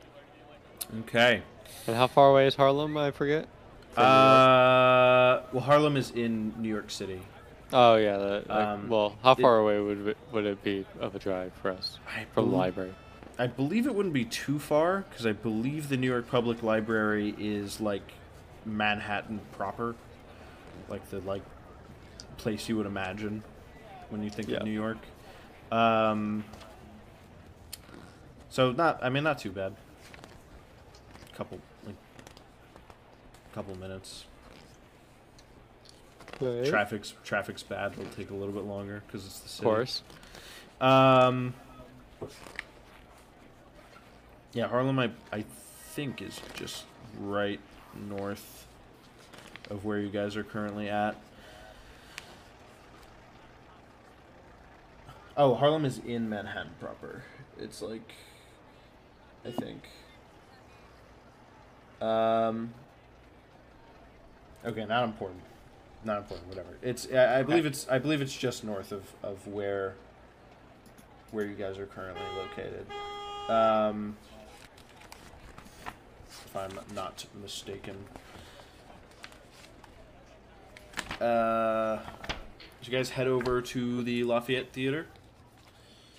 Okay. And how far away is Harlem? I forget. From New York? Uh, well, Harlem is in New York City. oh yeah. The, like, um, well, how it- far away would it, would it be of a drive for us I from the library? I believe it wouldn't be too far because I believe the New York Public Library is like Manhattan proper, like the like place you would imagine when you think Yeah. of New York. Um, so not, I mean, not too bad. Couple like, couple minutes. Traffic's traffic's bad. It'll take a little bit longer because it's the same. Of course. Um. Yeah, Harlem, I, I think, is just right north of where you guys are currently at. Oh, Harlem is in Manhattan proper. It's like, I think. Um. Okay, not important. Not important. Whatever. It's. I, I believe it's. I believe it's just north of of where where you guys are currently located. Um, if I'm not mistaken. Uh, did you guys head over to the Lafayette Theater?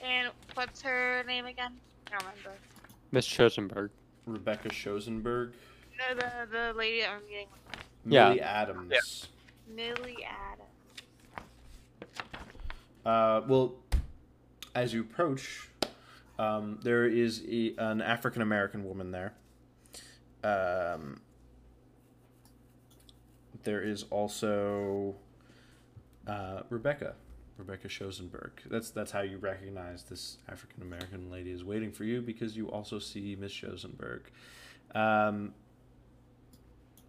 And what's her name again? I don't remember. Miss Shosenberg. Rebecca Shosenberg, No, the the lady that we're meeting, Yeah. Millie Adams. Millie Adams. Uh, well, as you approach, um, there is a, an African American woman there. Um, there is also uh, Rebecca, Rebecca Shosenberg. That's that's how you recognize this African American lady is waiting for you because you also see Miss Shosenberg. Um,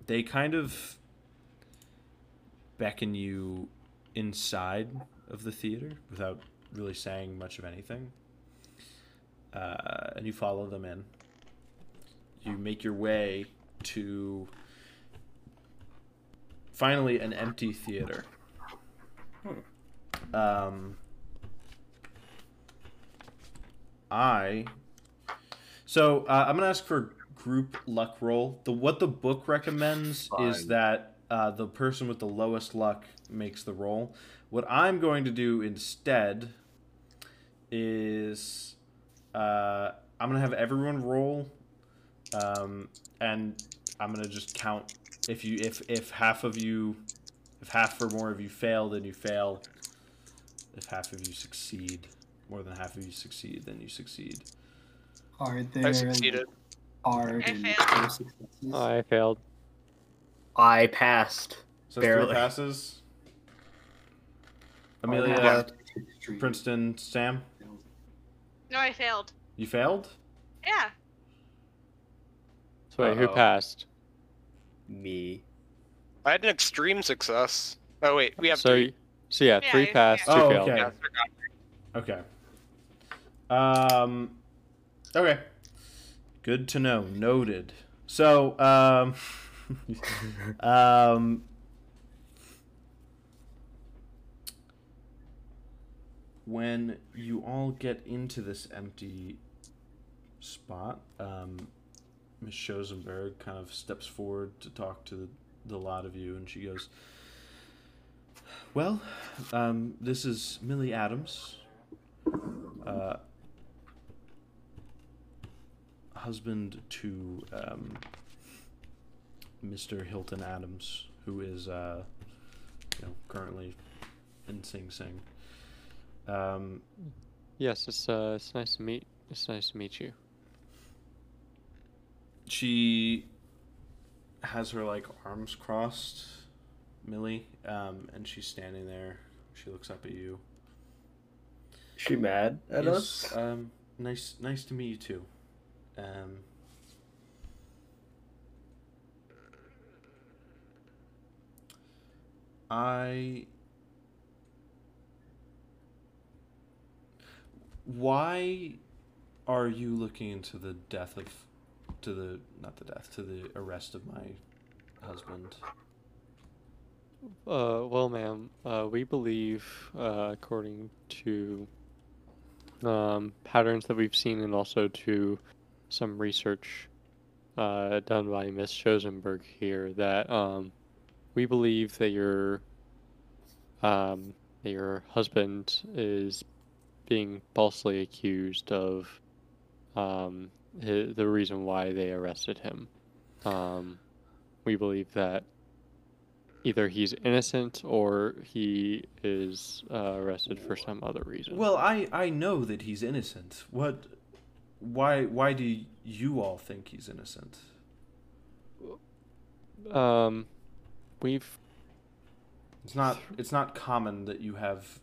they kind of beckon you inside of the theater without really saying much of anything. Uh, and you follow them in. You make your way to finally an empty theater. Um, I. So uh, I'm gonna ask for group luck roll. The what the book recommends is that uh, the person with the lowest luck makes the roll. What I'm going to do instead is uh, I'm gonna have everyone roll, um, and I'm gonna just count if you if if half of you if half or more of you fail, then you fail. If half of you succeed, more than half of you succeed, then you succeed. Are there I succeeded. hard I and failed. clear? I failed. I passed. So Barely. three passes. Amelia, there extreme Princeton, Sam. No, I failed. you failed. Yeah. So wait, who Uh-oh. passed? Me. I had an extreme success. Oh wait, we have so, three. so yeah, Yeah, three yeah. passed, two Oh, failed. okay. Yeah, I forgot. Okay. Um. Okay. Good to know. Noted. So, um, <laughs> um, when you all get into this empty spot, um, Miss Shosenberg kind of steps forward to talk to the, the lot of you, and she goes, "Well, um, this is Millie Adams." uh, husband to um, Mr. Hilton Adams, who is uh, you know currently in Sing Sing. Um, Yes, it's uh, it's nice to meet It's nice to meet you. She has her like arms crossed, Millie, um, and she's standing there. She looks up at you. She mad at Yes, us? Um, nice, nice to meet you too. Um, I. Why are you looking into the death of, to the not the death to the arrest of my husband? Uh, well, ma'am, uh, we believe, uh, according to um, patterns that we've seen and also to some research uh, done by Miss Shosenberg here, that um, we believe that your um, that your husband is being falsely accused of um, the reason why they arrested him. Um, we believe that either he's innocent or he is uh, arrested for some other reason. Well, I I know that he's innocent. What? Why why do you all think he's innocent? um, we've It's not it's not common that you have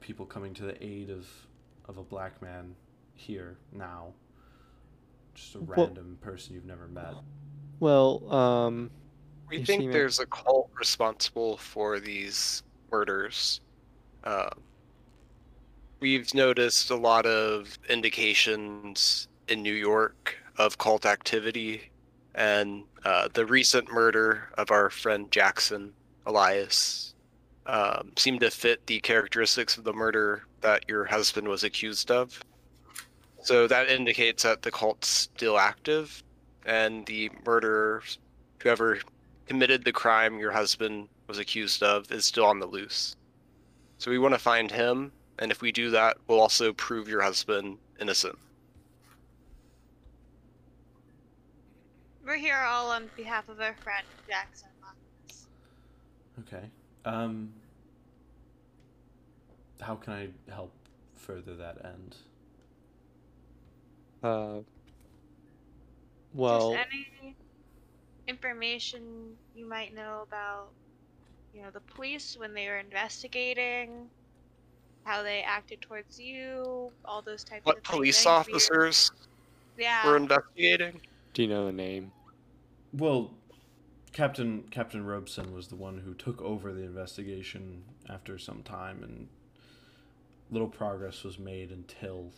people coming to the aid of of a black man here now. Just a Well- random person you've never met. well, um, We think seem- there's a cult responsible for these murders. Uh, we've noticed a lot of indications in New York of cult activity, and uh, the recent murder of our friend Jackson Elias um, seemed to fit the characteristics of the murder that your husband was accused of. So that indicates that the cult's still active, and the murderer, whoever committed the crime your husband was accused of is still on the loose. So we want to find him, and if we do that, we'll also prove your husband innocent. We're here all on behalf of our friend Jackson. Marcus. Okay. Um how can I help further that end? Uh, well, Just any information you might know about, you know, the police when they were investigating, how they acted towards you, all those types What of things. What police officers Yeah. were investigating? do you know the name? Well, Captain Captain Robeson was the one who took over the investigation after some time, and little progress was made until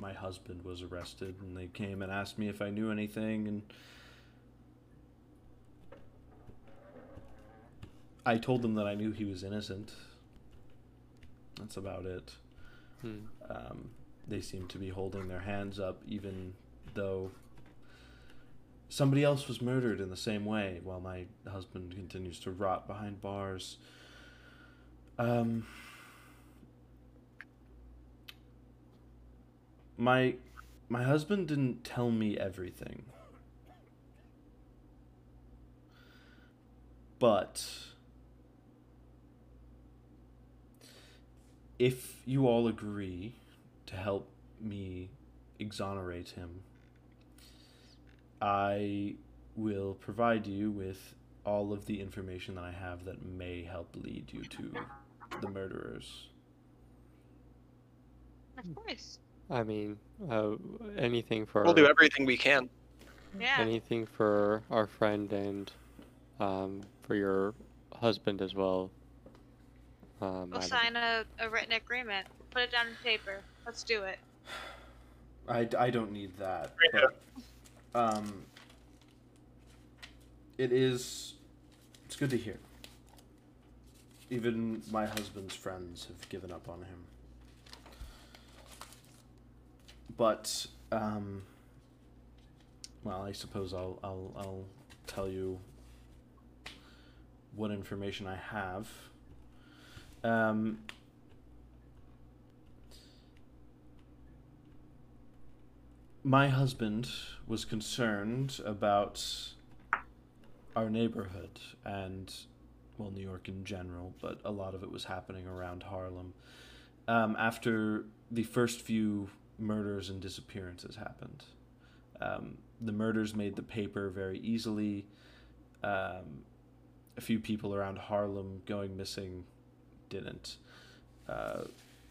my husband was arrested, and they came and asked me if I knew anything, and I told them that I knew he was innocent. That's about it. Hmm. Um, they seem to be holding their hands up, even though somebody else was murdered in the same way, while my husband continues to rot behind bars. Um, my my husband didn't tell me everything, but if you all agree to help me exonerate him, I will provide you with all of the information that I have that may help lead you to the murderers. Of course. I mean, uh, anything for We'll do everything we can. Yeah. anything for our friend and um, for your husband as well. Um, We'll sign a, a written agreement. Put it down on paper. Let's do it. <sighs> I, I don't need that. Yeah. But, um, it is. It's good to hear. Even my husband's friends have given up on him. But, um, well, I suppose I'll, I'll, I'll tell you what information I have. Um, my husband was concerned about our neighborhood and well new york in general but a lot of it was happening around harlem um, after the first few murders and disappearances happened. Um, the murders made the paper very easily. Um, a few people around Harlem going missing didn't uh,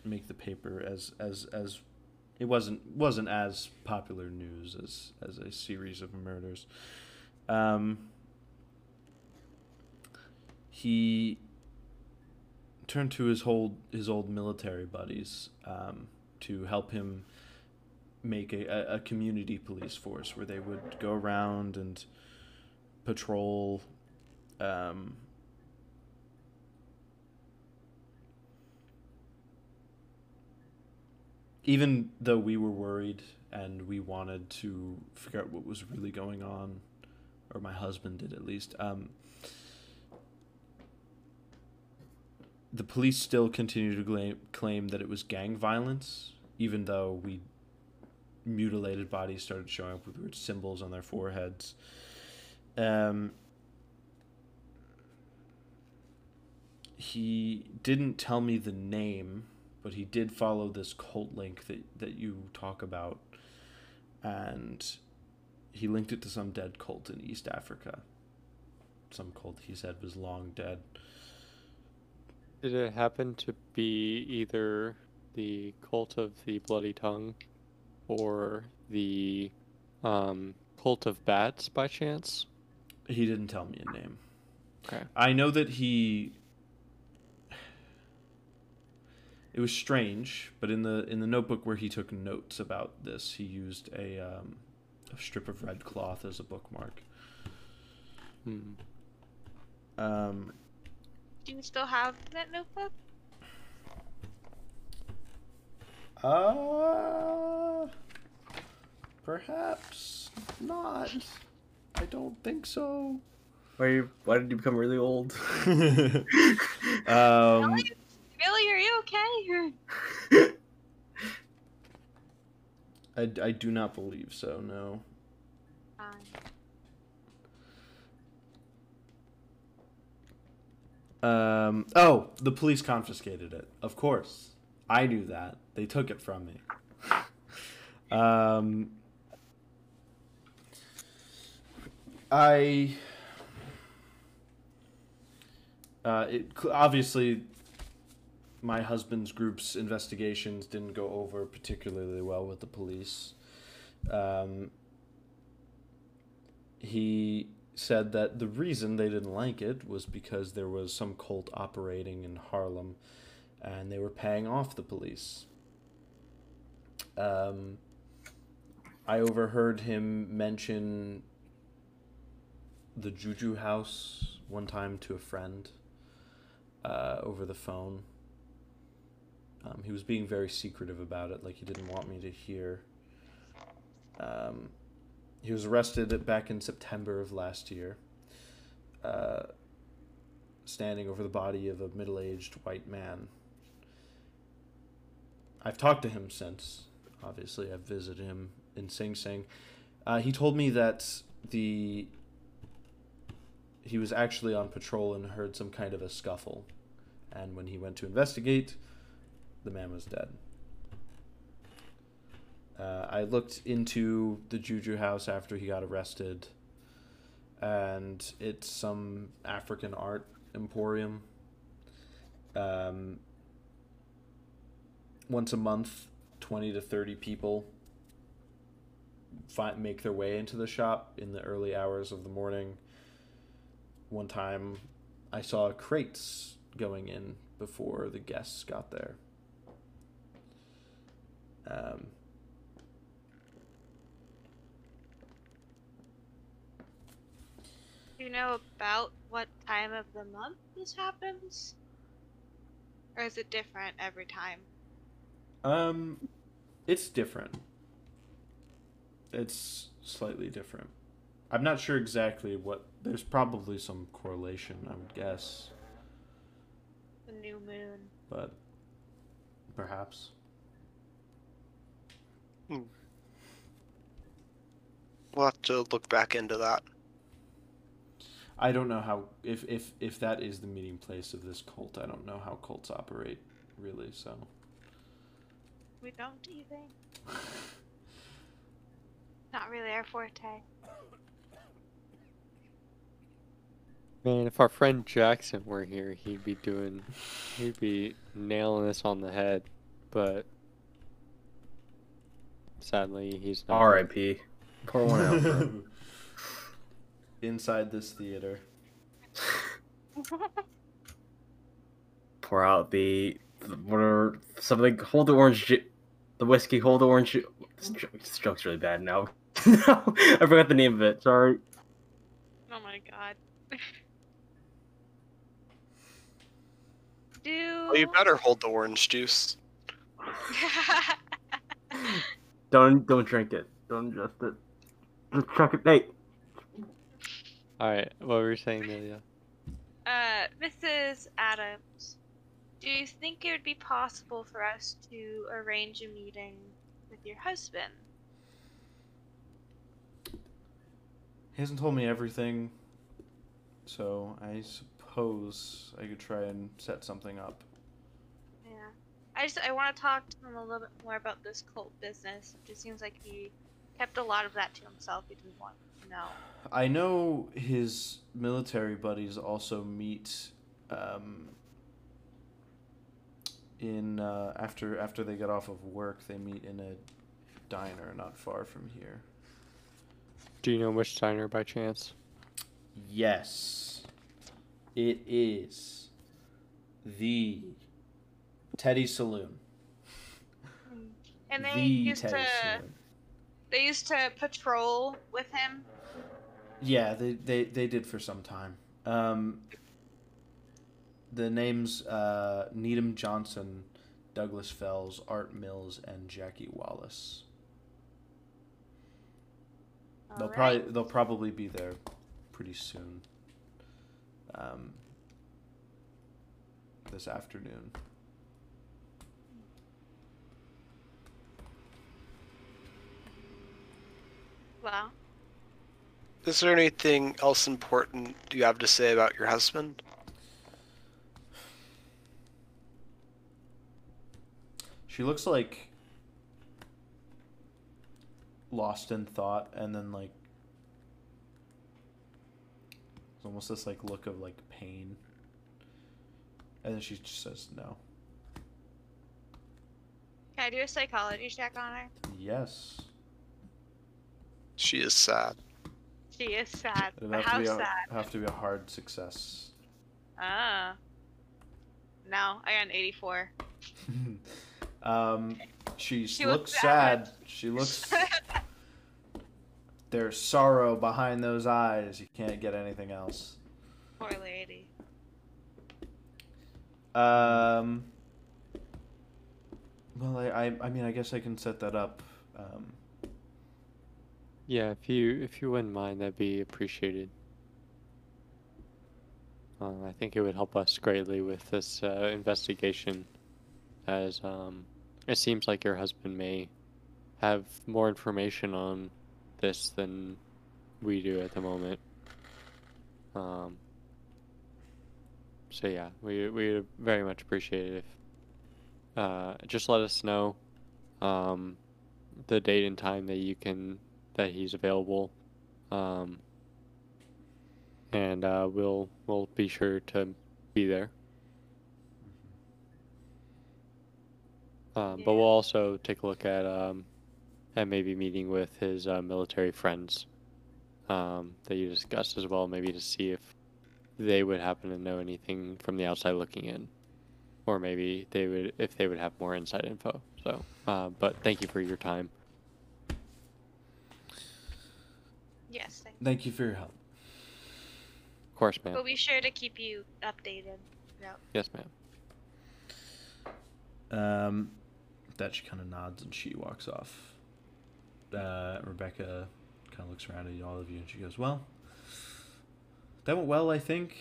make the paper as as as it wasn't wasn't as popular news as as a series of murders. Um, he turned to his old his old military buddies um, to help him make a, a, community police force where they would go around and patrol um, even though we were worried and we wanted to figure out what was really going on, or my husband did at least, um, the police still continue to claim, claim that it was gang violence, even though we mutilated bodies started showing up with weird symbols on their foreheads. Um, he didn't tell me the name, but he did follow this cult link that, that you talk about. And he linked it to some dead cult in East Africa. Some cult he said was long dead. Did it happen to be either the cult of the bloody tongue or the um, cult of bats by chance? He didn't tell me a name. Okay. I know that he it was strange, but in the in the notebook where he took notes about this, he used a um, a strip of red cloth as a bookmark. Hmm. Um, Do you still have that notebook? Uh, perhaps not. I don't think so. Why, you, why did you become really old? <laughs> um, Billy, Billy, are you okay? I, I do not believe so. No. Fine. Um, oh, the police confiscated it. Of course. I knew that. They took it from me. <laughs> um, I. Uh, it obviously, my husband's group's investigations didn't go over particularly well with the police. Um, he said that the reason they didn't like it was because there was some cult operating in Harlem and they were paying off the police. Um, I overheard him mention the Juju house one time to a friend uh, over the phone. Um, he was being very secretive about it, like he didn't want me to hear. Um, he was arrested back in September of last year, uh, standing over the body of a middle aged white man. I've talked to him since. Obviously, I've visited him in Sing Sing. Uh, he told me that the he was actually on patrol and heard some kind of a scuffle, and when he went to investigate, the man was dead. Uh, I looked into the Juju house after he got arrested, and it's some African art emporium. Um, once a month, 20 to 30 people find, make their way into the shop in the early hours of the morning. One time, I saw crates going in before the guests got there. Um, Do you know about what time of the month this happens? Or is it different every time? Um, it's different. It's slightly different. I'm not sure exactly what. There's probably some correlation, I would guess, The new moon. but perhaps. We'll have to look back into that. I don't know how if if if that is the meeting place of this cult. I don't know how cults operate, really. So We don't, do you think? Not really our forte. Man, if our friend Jackson were here, he'd be doing, he'd be nailing this on the head. But sadly, he's not. R.I.P. Pour one out. bro. <laughs> Inside this theater. <laughs> Pour out the what are something? Hold the orange, ju- the whiskey. Hold the orange. ju- This, joke, this joke's really bad now. no, <laughs> I forgot the name of it. Sorry. Oh my god. <laughs> Do Well, you better hold the orange juice. <laughs> Don't don't drink it. Don't ingest it. Just chuck it. Hey, All right, what were you saying, Amelia? uh, Mrs. Adams, do you think it would be possible for us to arrange a meeting with your husband? He hasn't told me everything, so I suppose I could try and set something up. Yeah. I just I want to talk to him a little bit more about this cult business. It just seems like he kept a lot of that to himself. He didn't want to know. I know his military buddies also meet um, in uh, after after they get off of work. They meet in a diner not far from here. Do you know which diner by chance? Yes, it is the Teddy Saloon. And they the used Teddy to Saloon. they used to patrol with him. Yeah, they, they, they did for some time. Um, the names uh, Needham Johnson, Douglas Fells, Art Mills, and Jackie Wallace. They'll Alright. probably they'll probably be there pretty soon. Um, this afternoon. Well, Is there anything else important you have to say about your husband? She looks like lost in thought, and then like it's almost this like look of like pain, and then she just says no. can I do a psychology check on her? Yes, She is sad. She is sad. it'd But to how be a, sad? have to be a hard success. Ah. No, I got an 84. <laughs> um, she, She looks looks sad. sad. She looks. <laughs> There's sorrow behind those eyes. You can't get anything else. Poor lady. Um. Well, I, I, I mean, I guess I can set that up. Um, Yeah, if you if you wouldn't mind, that'd be appreciated. Uh, I think it would help us greatly with this uh, investigation, as um, it seems like your husband may have more information on this than we do at the moment. Um, so yeah, we we very much appreciate it if uh, just let us know um, the date and time that you can that he's available, um, and uh, we'll we'll be sure to be there. Um, But we'll also take a look at um, at maybe meeting with his uh, military friends um, that you discussed as well, maybe to see if they would happen to know anything from the outside looking in, or maybe they would if they would have more inside info. So, uh, but thank you for your time. Yes, thank you. thank you for your help. Of course, ma'am. We'll be sure to keep you updated. Yep. Yes, ma'am. Um, that she kind of nods and she walks off. Uh, Rebecca kind of looks around at all of you and she goes, "Well, that went well, I think."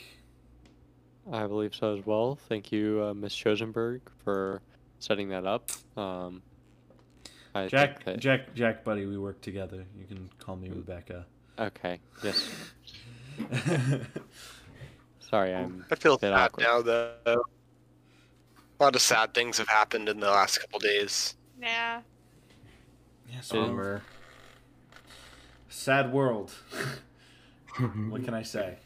I believe so as well. Thank you, uh, Miss Shosenberg, for setting that up. Um, I Jack, that- Jack, Jack, buddy, we work together. You can call me Rebecca. Okay. Yes. <laughs> Sorry, I'm. I feel Bit awkward. now, though. A lot of sad things have happened in the last couple days. Yeah. Yes, It- well, Bummer. sad world. <laughs> what can I say?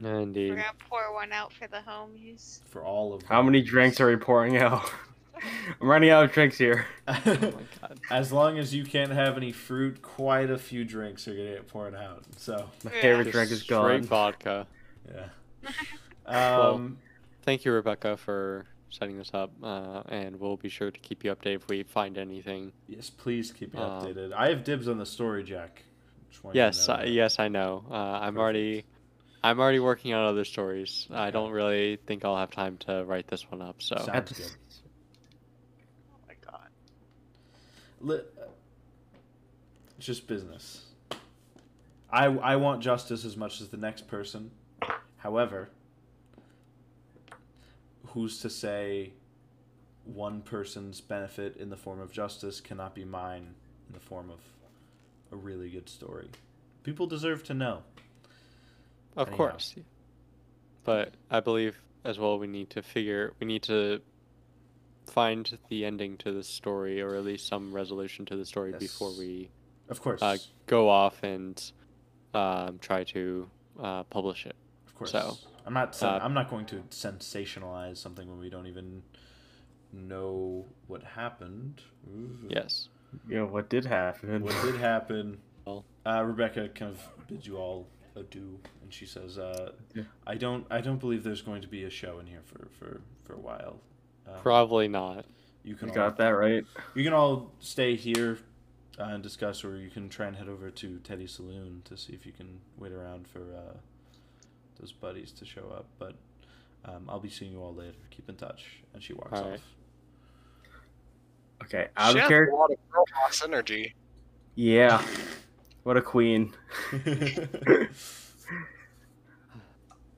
Indeed. We're gonna pour one out for the homies. For all of How many drinks are we pouring out? <laughs> I'm running out of drinks here. Oh my god. as long as you can't have any fruit, quite a few drinks are gonna get poured out. So My favorite Just drink is gone. straight gone. vodka. yeah. <laughs> Um, Thank you, Rebecca, for setting this up, uh, and we'll be sure to keep you updated if we find anything. yes, please keep me Um, updated. I have dibs on the story, Jack. Just want you to Yes, know I, yes, I know. Uh, I'm Perfect. already, I'm already working on other stories. I don't really think I'll have time to write this one up. So Sounds good. <laughs> Oh my god. Li- It's just business. I I want justice as much as the next person. However, who's to say one person's benefit in the form of justice cannot be mine in the form of a really good story? People deserve to know. of Anyhow. course, but I believe as well we need to figure, we need to find the ending to the story, or at least some resolution to the story before we Of course. uh, go off and um, try to uh, publish it. of course. so, I'm not sen- uh, I'm not going to sensationalize something when we don't even know what happened. Ooh. Yes. You know what did happen? what did happen. <laughs> Well. Uh, Rebecca kind of bids you all adieu, and she says, uh, Yeah. "I don't, I don't believe there's going to be a show in here for for for a while. Uh, Probably not. you can all, got that right. you can all stay here uh, and discuss, or you can try and head over to Teddy's saloon to see if you can wait around for uh, those buddies to show up. But um, I'll be seeing you all later. Keep in touch." And she walks All right. Okay, out she of has character. a lot of girl boss energy. Yeah, what a queen. <laughs>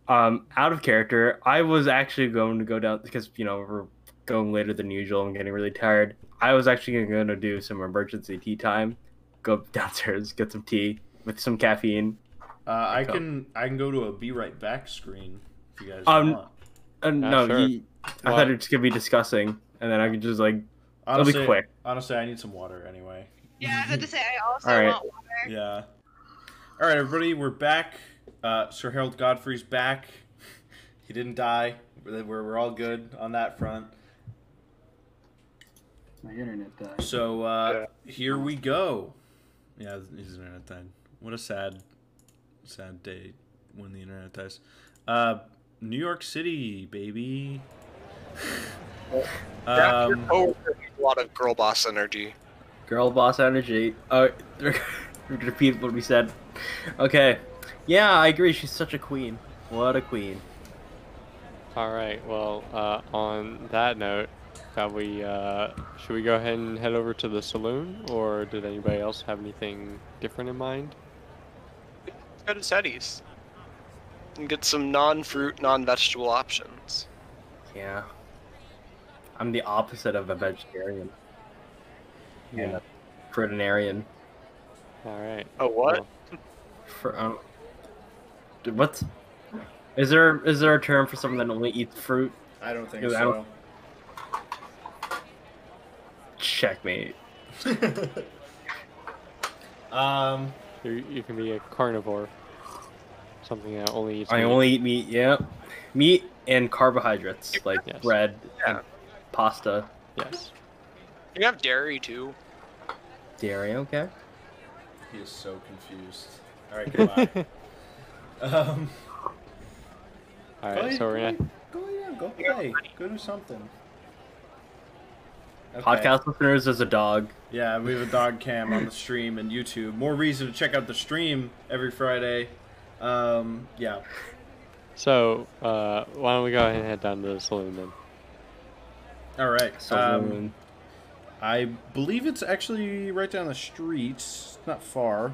Um, out of character, I was actually going to go down because you know we're going later than usual. I'm getting really tired. I was actually going to do some emergency tea time. Go downstairs, get some tea with some caffeine. Uh, I Go. can I can go to a be right back screen if you guys Um, want. Uh, no, sure. you, I What? thought it was gonna be discussing, and then I could just like it'll be quick. honestly, I need some water anyway. Yeah, I had to say I also All right. want water. Yeah. All right, everybody, we're back. Uh, Sir Harold Godfrey's back. <laughs> He didn't die. We're, we're, we're all good on that front. My internet died. So uh, here we go. Yeah, his internet died. What a sad, sad day when the internet dies. Uh, New York City, baby. <laughs> Jack, um, coworker a lot of girl boss energy. Girl boss energy. Oh, <laughs> repeat what we said. Okay. Yeah, I agree. She's such a queen. What a queen. All right. Well, uh, on that note, shall we? Uh, should we go ahead and head over to the saloon, or did anybody else have anything different in mind? Go to Teddy's and get some non-fruit, non-vegetable options. Yeah. I'm the opposite of a vegetarian. And a fruitarian. All right. Oh, what? Well, For um, d- what? Is there is there a term for someone that only eats fruit? I don't think Dude, I so. Checkmate. <laughs> um, you, you can be a carnivore. Something that only eats. I meat. only eat meat. Yep. Meat and carbohydrates like Yes. bread, Yeah. and pasta, Yes. You have dairy too. dairy. Okay. he is so confused. All right, goodbye. <laughs> um, All Go right. ahead, So we're go gonna. Go yeah, go play. Go do something. Okay. Podcast listeners, there's a dog. Yeah, we have a dog cam on the stream and YouTube. More reason to check out the stream every Friday. Um, yeah. So uh, why don't we go ahead and head down to the saloon then? All right. Um, Saloon. I believe it's actually right down the street. It's not far.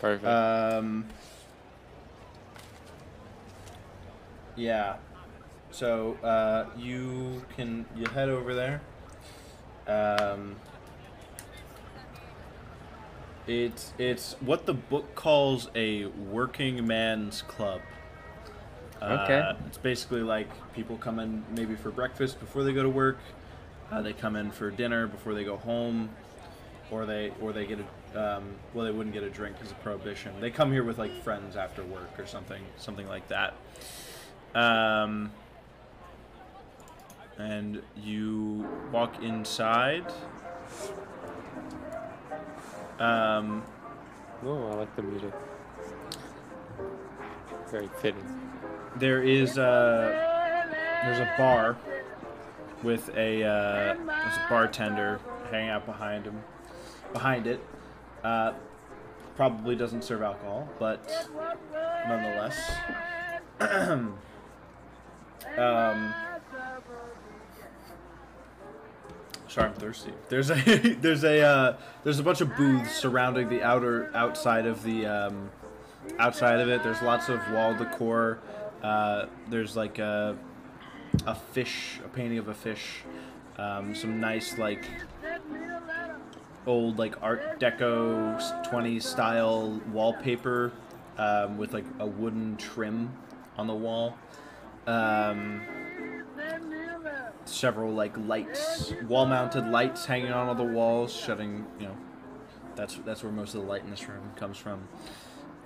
Perfect. Um, yeah. So uh, you can you head over there. Um, it's it's what the book calls a working man's club. Okay. Uh, it's basically like people come in maybe for breakfast before they go to work. Uh, they come in for dinner before they go home. or they or they get a um, well, they wouldn't get a drink because of prohibition. They come here with like friends after work or something, something like that. Um, and you walk inside. Um, Oh, I like the music. Very fitting. there is a there's a bar with a uh, there's a bartender hanging out behind him behind it uh, probably doesn't serve alcohol but nonetheless <clears throat> um, sorry I'm thirsty. There's a <laughs> there's a uh, there's a bunch of booths surrounding the outer outside of the um, outside of it. There's lots of wall decor. Uh, there's like a a fish, a painting of a fish, um, some nice like old like Art Deco 20s style wallpaper um, with like a wooden trim on the wall. Um, several like lights, wall-mounted lights hanging on all the walls, shutting. You know, that's that's where most of the light in this room comes from.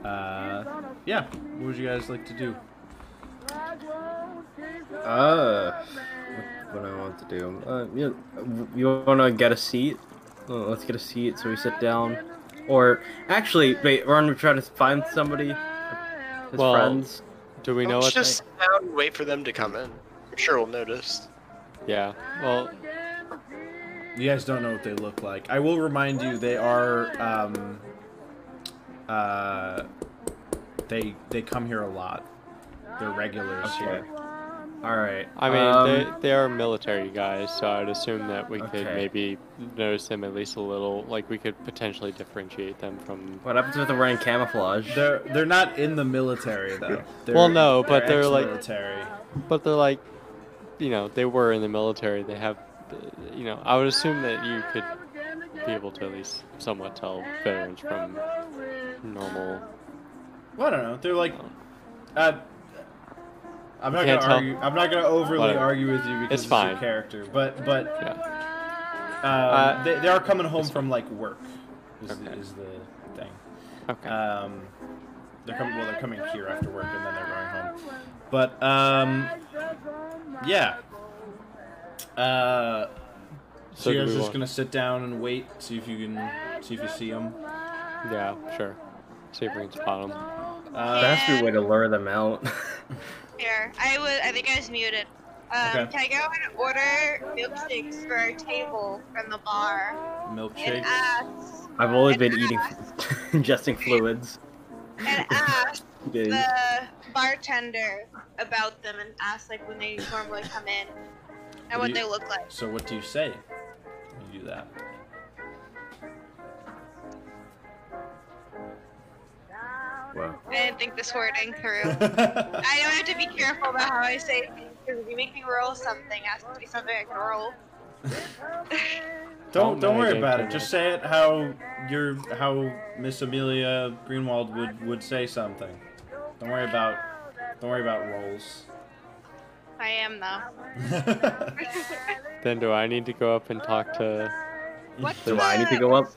Uh, yeah, what would you guys like to do? Uh, what do I want to do? Uh, you, you want to get a seat? Oh, let's get a seat so we sit down. Or actually, wait, we're gonna try to find somebody. His Well, friends. Do we know Let's what? just sit down and wait for them to come in. I'm sure we'll notice. Yeah. Well, You guys don't know what they look like. I will remind you, they are. Um, uh, they they come here a lot. They're regulars Okay. here. All right. I mean, um, they, they are military guys, so I'd assume that we could maybe notice them at least a little. Like we could potentially differentiate them from. What happens if they're wearing camouflage? They're they're not in the military though. They're, Well, no, but they're, like- military. But they're like, you know, they were in the military. They have, you know, I would assume that you could be able to at least somewhat tell veterans from normal. Well, I don't know. They're like. Uh, I'm not gonna tell. argue. I'm not gonna overly Whatever. argue with you because It's it's, fine. your character. But but Yeah. um, Uh, they, they are coming home from like work. Is, Okay. is the thing. Okay. Um, they're coming. Well, they're coming here after work, and then they're going home. But um, yeah. Uh, so, So you do guys just gonna sit down and wait, see if you can see if you see them. yeah. Sure. See if we can spot them. Uh, That has to way to lure them out. <laughs> Here, I was. I think I was muted. Um, Okay. Can I go and order milkshakes for our table from the bar and milkshakes. ask I've only and been eating, <laughs> ingesting fluids. and ask <laughs> the bartender about them and ask like when they normally come in and What what you- they look like. So what do you say? when You do that. Wow. I didn't think this wording through. <laughs> I know I have to be careful about how I say things because if you make me roll something, ask me to be something I can roll. Don't Don't don't worry about it. Just say it how your how Miss Amelia Greenwald would would say something. Don't worry about don't worry about rolls. I am though. <laughs> Then do I need to go up and talk to? What's Do I need to go up?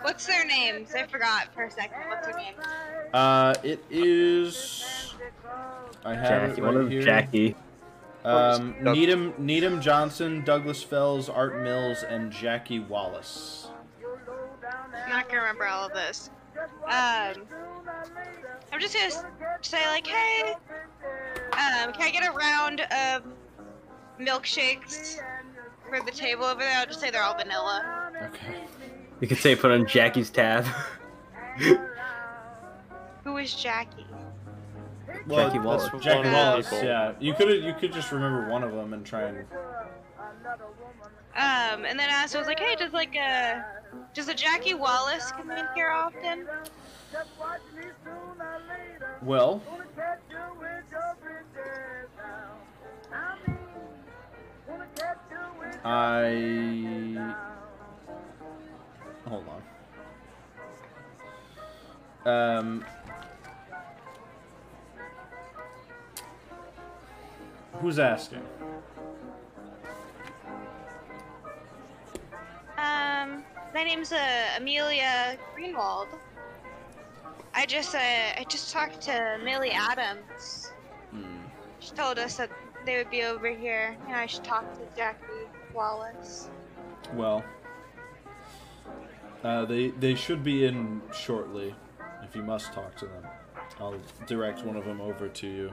What's their names? I forgot for a second. What's their names? uh, it is. I have Jackie. it One right of here. Jackie. Um, Needham Needham Johnson, Douglas Fells, Art Mills, and Jackie Wallace. I'm not gonna remember all of this. Um, I'm just gonna say like, hey, um, can I get a round of milkshakes for the table over there? I'll just say they're all vanilla. Okay. You could say put on Jackie's tab. Who is Jackie? Well, Jackie Wallace. Jackie One Wallace. Yeah, you could you could just remember one of them and try and. Um, and then I was like, hey, does like a does a Jackie Wallace come in here often? Well, I hold on. Um, who's asking? Um, my name's uh, Amelia Greenwald. I just uh, I just talked to Millie Adams. Hmm. She told us that they would be over here, and I should talk to Jackie Wallace. Well, uh, they they should be in shortly. If you must talk to them, I'll direct one of them over to you.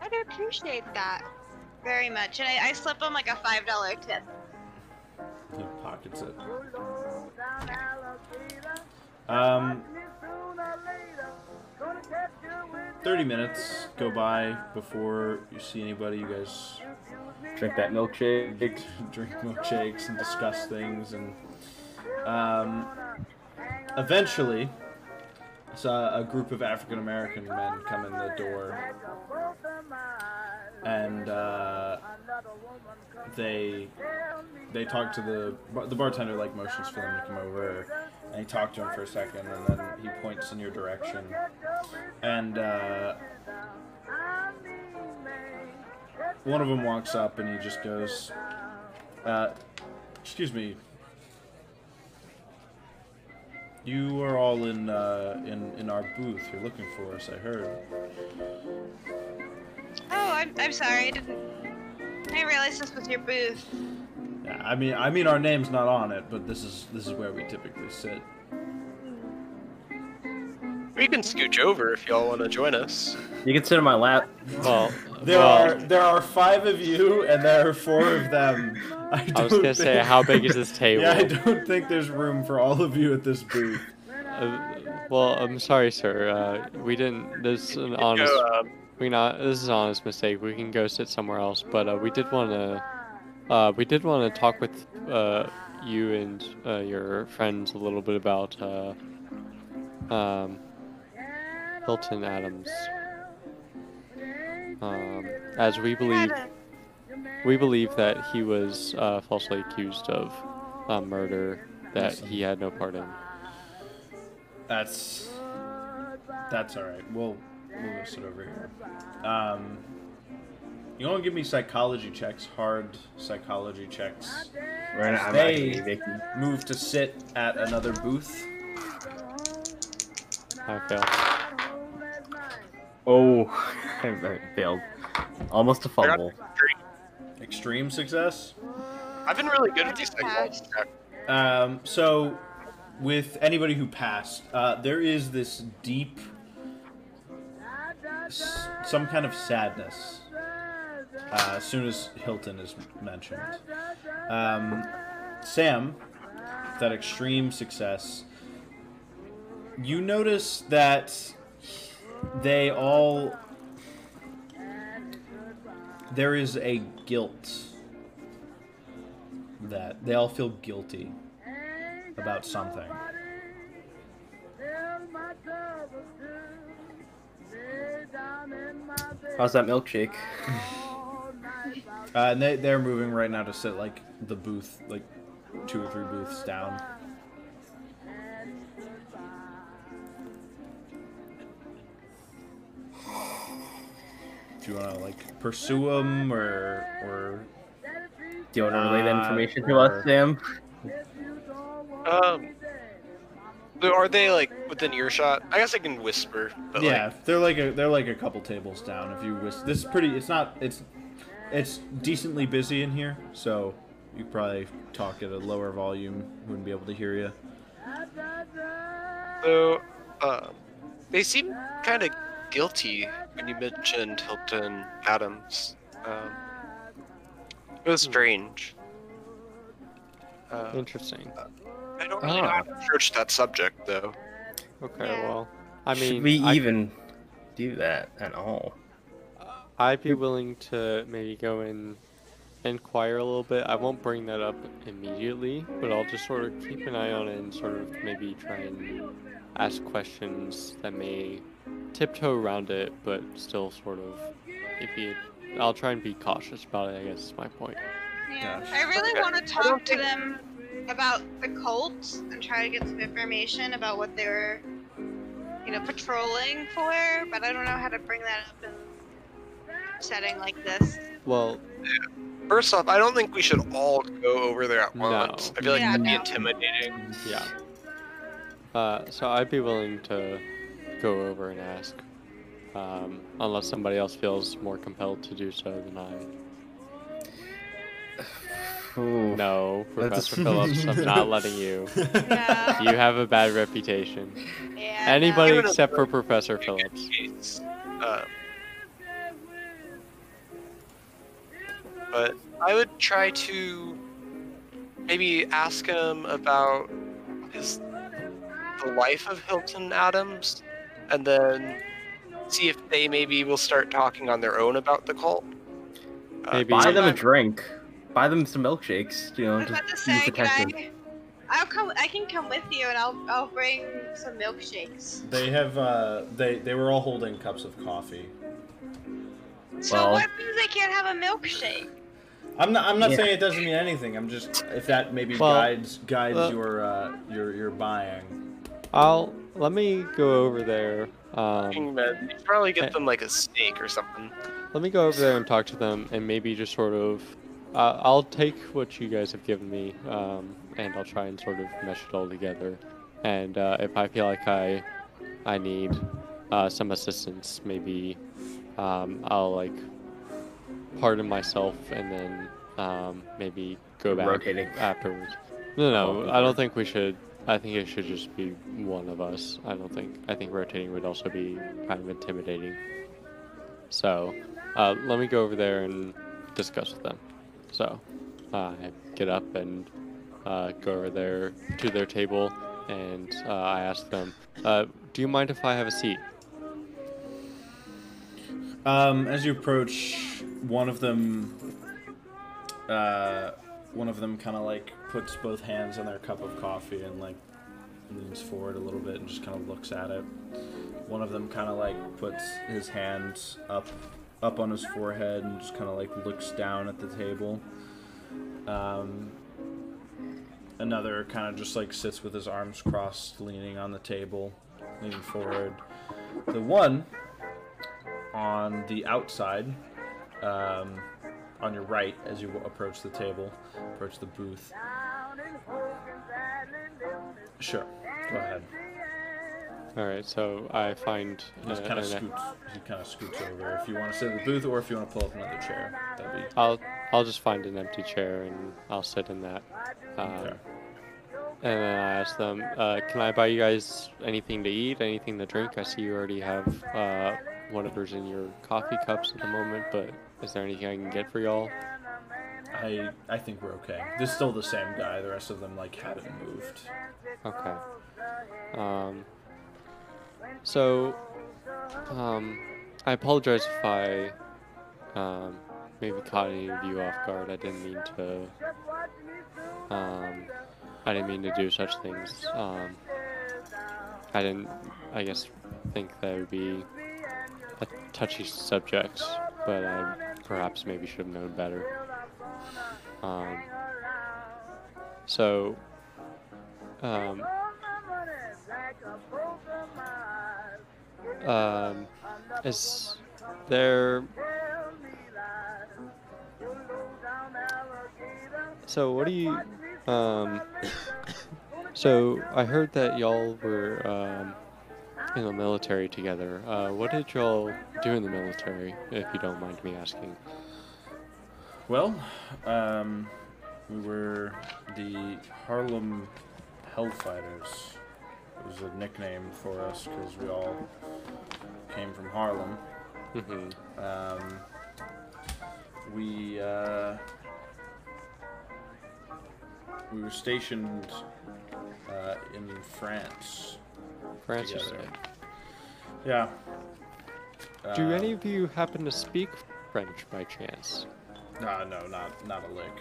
I'd appreciate that very much, and I, I slip them like a five dollar tip. He pockets it. Um, thirty minutes go by before you see anybody. You guys Drink that milkshake. <laughs> drink milkshakes and discuss things, and um, eventually, saw a group of African American men come in the door, and uh, they they talk to the the bartender like motions for them to come over, and he talked to him for a second, and then he points in your direction, and. Uh, one of them walks up and he just goes, uh, "Excuse me. You are all in uh, in in our booth. You're looking for us. I heard." Oh, I'm, I'm sorry. I didn't. I didn't realize this was your booth. Yeah, I mean, I mean, our name's not on it, but this is this is where we typically sit. We can scooch over if y'all want to join us. You can sit on my lap. Well, There well, are there are five of you, and there are four of them. I, I was gonna say, how big is this table? <laughs> Yeah, I don't think there's room for all of you at this booth. Uh, well, I'm sorry, sir. Uh, we didn't. This is an honest. Go, um, We not. This is an honest mistake. We can go sit somewhere else. But uh, we did want to. Uh, we did want to talk with uh, you and uh, your friends a little bit about uh, um, Hilton Adams. Um, as we believe, we believe that he was uh, falsely accused of uh, murder that he had no part in. That's that's all right. We'll we'll go sit over here. Um, you want to give me psychology checks, hard psychology checks. Right, I'm They- actually Move to sit at another booth. I failed. Oh, <laughs> I failed. Almost a fumble. Extreme success. I've been really good at these psychology checks. Um, so, with anybody who passed, uh, there is this deep, s- some kind of sadness uh, as soon as Hilton is mentioned. Um, Sam, that extreme success, you notice that they all. There is a guilt that they all feel guilty about something. How's that milkshake? <laughs> Uh, and they, they're moving right now to sit like the booth, like two or three booths down. If you want to like pursue them or or Do you want to relay that Uh, information to us, Sam? Um, are they like within earshot? I guess I can whisper, but yeah, like, they're like a they're like a couple tables down. If you whis- this is pretty. It's not. It's it's decently busy in here, so you probably talk at a lower volume. Wouldn't be able to hear you. so um, they seem kind of guilty when you mentioned Hilton Adams. Um, it was strange. Uh, Interesting. I don't really know how Ah. to approach that subject though. Okay, well, I mean, Should we I- even do that at all? I'd be willing to maybe go and inquire a little bit. I won't bring that up immediately, but I'll just sort of keep an eye on it and sort of maybe try and ask questions that may tiptoe around it, but still sort of maybe I'll try and be cautious about it. I guess is my point. Yeah. Gosh. I really Okay. want to talk to them about the cult and try to get some information about what they were, you know, patrolling for, but I don't know how to bring that up in a setting like this. Well, First off, I don't think we should all go over there at No. once. I feel like Yeah, that'd be intimidating. Yeah. Uh, so I'd be willing to go over and ask, um, unless somebody else feels more compelled to do so than I. Ooh. No, Professor Phillips, I'm <laughs> not letting you. Yeah. You have a bad reputation. yeah Anybody no. Except for Professor Phillips. Uh, but I would try to maybe ask him about his the life of Hilton Adams, and then see if they maybe will start talking on their own about the cult. Uh, Maybe- Buy them a drink. Buy them some milkshakes. You I know, was about to say, use can I? I'll come. I can come with you, and I'll I'll bring some milkshakes. They have uh, they they were all holding cups of coffee. So Well- what means they can't have a milkshake? I'm not I'm not Yeah. saying it doesn't mean anything. I'm just if that maybe Well, guides guides uh, your uh, your your buying. I'll let me go over there. Um, you probably get them like a snake or something. let me go over there and talk to them, and maybe just sort of. Uh, I'll take what you guys have given me, um, and I'll try and sort of mesh it all together. And uh, if I feel like I, I need uh, some assistance, maybe um, I'll like pardon myself and then um, maybe go back Rotating. afterwards. No, no, Oh, I don't think we should. I think it should just be one of us. I don't think. I think rotating would also be kind of intimidating. So, uh, let me go over there and discuss with them. So, I get up and uh, go over there to their table, and uh, I ask them, uh, "Do you mind if I have a seat?" Um, as you approach, one of them, uh, one of them kind of like puts both hands on their cup of coffee and like leans forward a little bit and just kind of looks at it. One of them kind of like puts his hands up, up on his forehead and just kind of like looks down at the table. Um, another kind of just like sits with his arms crossed, leaning on the table, leaning forward. The one on the outside, um, on your right as you approach the table, approach the booth. Sure, go ahead. All right, so I find just uh, kind of scoots. He kind of scoots over. If you want to sit in the booth, or if you want to pull up another chair, that'd be I'll I'll just find an empty chair and I'll sit in that. Um, okay. And then I ask them, uh, "Can I buy you guys anything to eat, anything to drink? I see you already have uh, whatever's in your coffee cups at the moment, but is there anything I can get for y'all?" I I think we're okay. This is still the same guy. The rest of them like haven't moved. Okay. Um. So, um, I apologize if I, um, maybe caught any of you off guard. I didn't mean to. Um, I didn't mean to do such things. Um, I didn't. I guess think that would be a touchy subject, but I perhaps maybe should have known better. Um. So, um, um, is there? So what do you? Um, <coughs> so I heard that y'all were um, in the military together. Uh, what did y'all do in the military, if you don't mind me asking? Well, um, we were the Harlem Hellfighters. It was a nickname for us because we all came from Harlem. Mm-hmm. Um, we uh, we were stationed uh, in France. France, you Together. said. Yeah. Do Uh, any of you happen to speak French by chance? No, no, not not a lick.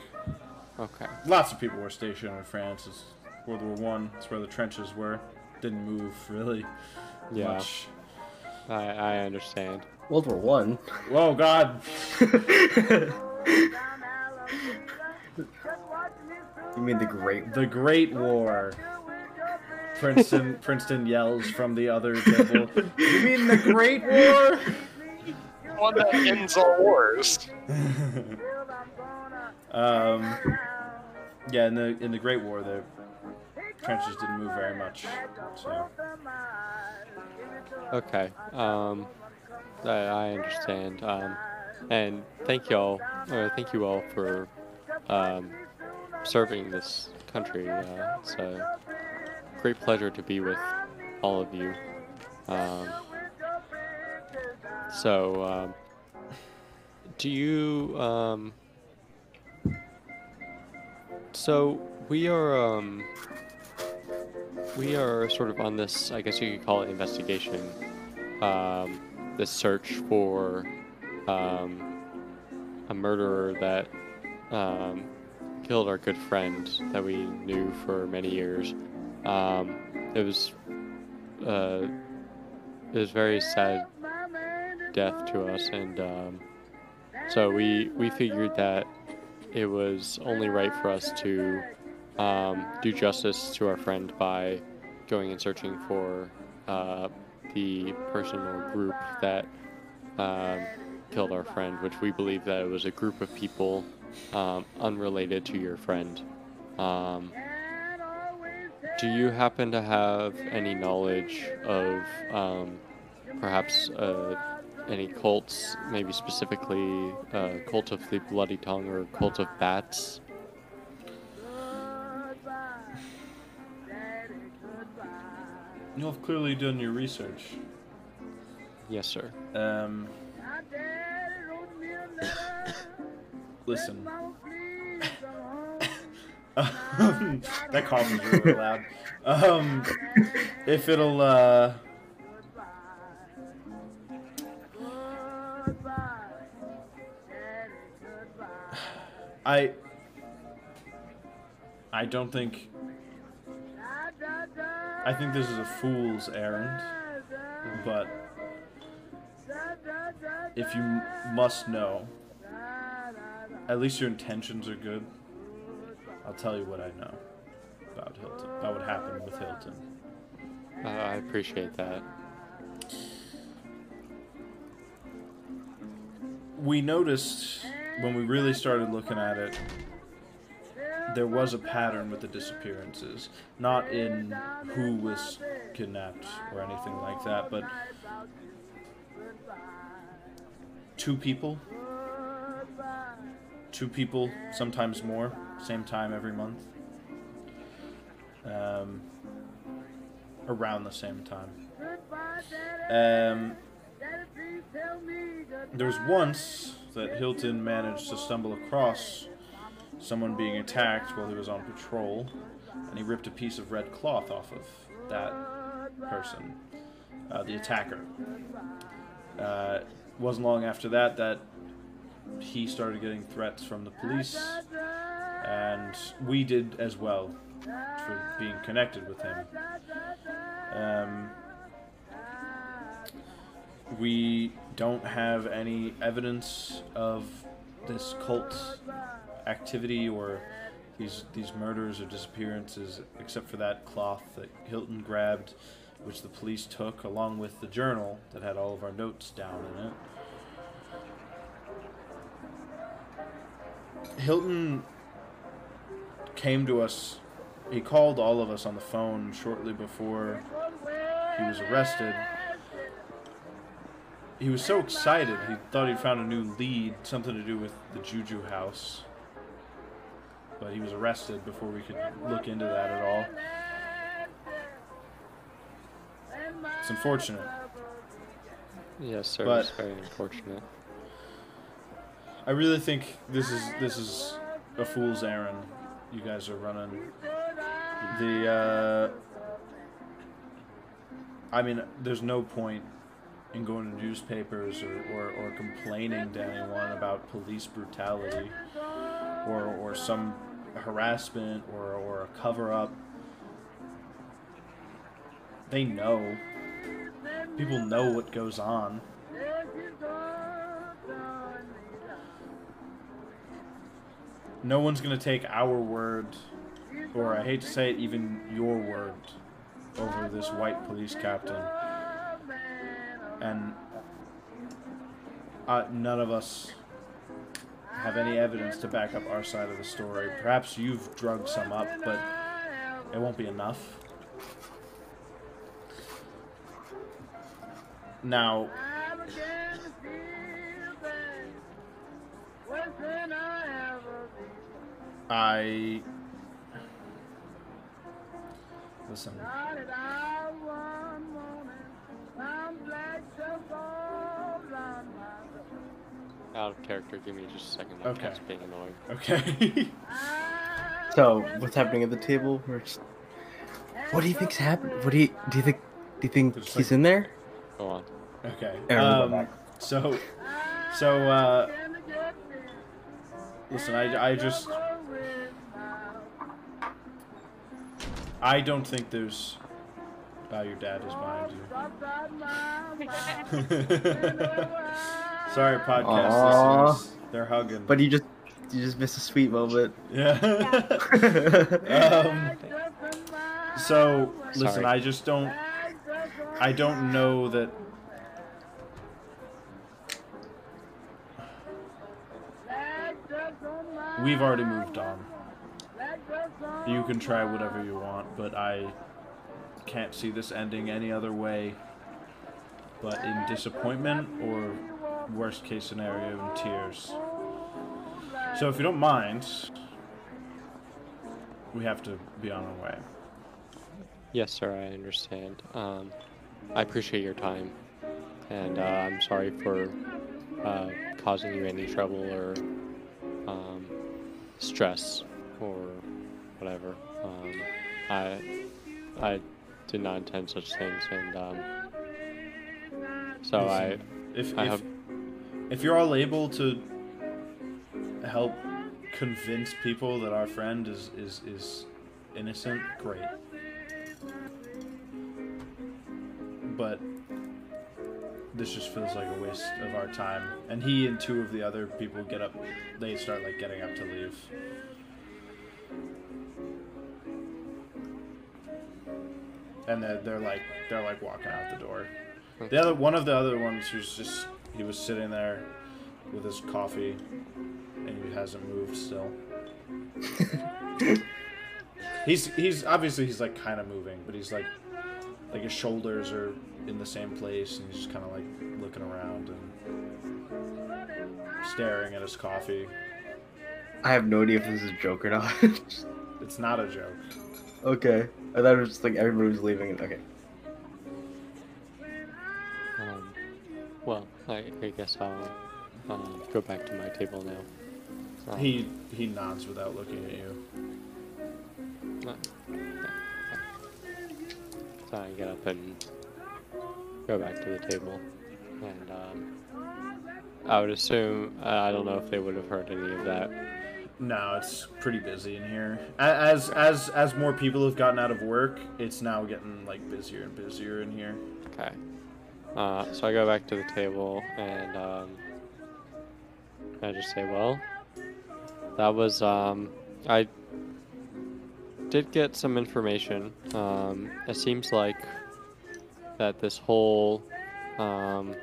Okay. Lots of people were stationed in France. It's World War One. It's where the trenches were. Didn't move <laughs> really Yeah, much. I, I understand. World War One. Whoa, God! <laughs> You mean the Great? The Great War. Princeton Princeton yells from the other table. <laughs> you mean the Great War? One that ends all wars. Um, yeah, in the in the Great War, the trenches didn't move very much. So Okay. Um, I, I understand. Um, and thank y'all. Uh, thank you all for um, serving this country. Uh, it's a great pleasure to be with all of you. Um, so, um, do you? Um, so we are. Um, we are sort of on this, I guess you could call it investigation, um, this search for um, a murderer that killed our good friend that we knew for many years. Um, it was uh, it was very sad death to us, and um, so we we figured that it was only right for us to um, do justice to our friend by going and searching for uh, the person or group that um, killed our friend, which we believe that it was a group of people um, unrelated to your friend. Um, do you happen to have any knowledge of um, perhaps uh, any cults, maybe specifically uh, cult of the bloody tongue or cult of bats? you have clearly done your research. Yes, sir. Um, <coughs> listen. Um, <laughs> that cough was really loud. Um, if it'll, uh, I, I don't think. I think this is a fool's errand, but if you must know, at least your intentions are good. I'll tell you what I know about Hilton. About what happened with Hilton. Uh, I appreciate that. We noticed when we really started looking at it, there was a pattern with the disappearances. Not in who was kidnapped or anything like that, but two people. Two people, sometimes more, same time every month. Um, around the same time. Um, there was once that Hilton managed to stumble across someone being attacked while he was on patrol, and he ripped a piece of red cloth off of that person, uh, the attacker. Uh, wasn't long after that that he started getting threats from the police, and we did as well for being connected with him. Um, we don't have any evidence of this cult activity or these these murders or disappearances, except for that cloth that Hilton grabbed, which the police took, along with the journal that had all of our notes down in it. Hilton came to us. He called all of us on the phone shortly before he was arrested. He was so excited. He thought he'd found a new lead, something to do with the Juju house. But he was arrested before we could look into that at all. It's unfortunate. Yes, sir. But- it's very unfortunate. I really think this is this is a fool's errand you guys are running. The uh, I mean, there's no point in going to newspapers or, or, or complaining to anyone about police brutality or or some harassment or, or a cover up. They know. People know what goes on. No one's gonna take our word, or I hate to say it, even your word, over this white police captain. And uh, none of us have any evidence to back up our side of the story. Perhaps you've drugged some up, but it won't be enough. Now, I listen. Out of character, give me just a second. My Okay. cat's being annoying. Okay. <laughs> So what's happening at the table? We're just... What do you think's happening? What do you do? You think do you think Just he's like- in there? Go on. okay. Aaron, Um, so, so uh, listen. I, I just I don't think there's. Oh, your dad is behind you. <laughs> Sorry, podcast Aw. listeners. They're hugging. But you just you just missed a sweet moment. yeah. <laughs> um. So listen, Sorry. I just don't. I don't know that. We've already moved on. You can try whatever you want, but I can't see this ending any other way but in disappointment or worst case scenario in tears. So if you don't mind, we have to be on our way. Yes, sir, I understand. Um, I appreciate your time, and uh, I'm sorry for uh, causing you any trouble or um, stress or whatever. Um, I I did not intend such things, and um, so I If I if, hope if you're all able to help convince people that our friend is is is innocent, great. But this just feels like a waste of our time. And he and two of the other people get up. They start like getting up to leave. And they're, they're like they're like walking out the door. The other one of the other ones who's just he was sitting there with his coffee and he hasn't moved still. <laughs> he's he's obviously he's like kind of moving, but he's like like his shoulders are in the same place and he's just kind of like looking around and staring at his coffee. I have no idea if this is a joke or not. <laughs> It's not a joke. okay. I thought it was just like everybody was leaving. Okay. um, well, I, I guess I'll um, go back to my table now. Um, He he nods without looking at you. uh. So I get up and go back to the table, and um, I would assume uh, I don't know if they would have heard any of that. No, it's pretty busy in here. As as as more people have gotten out of work, it's now getting like busier and busier in here. Okay. Uh, so I go back to the table and um, I just say, well, that was um, I did get some information. Um, it seems like that this whole um,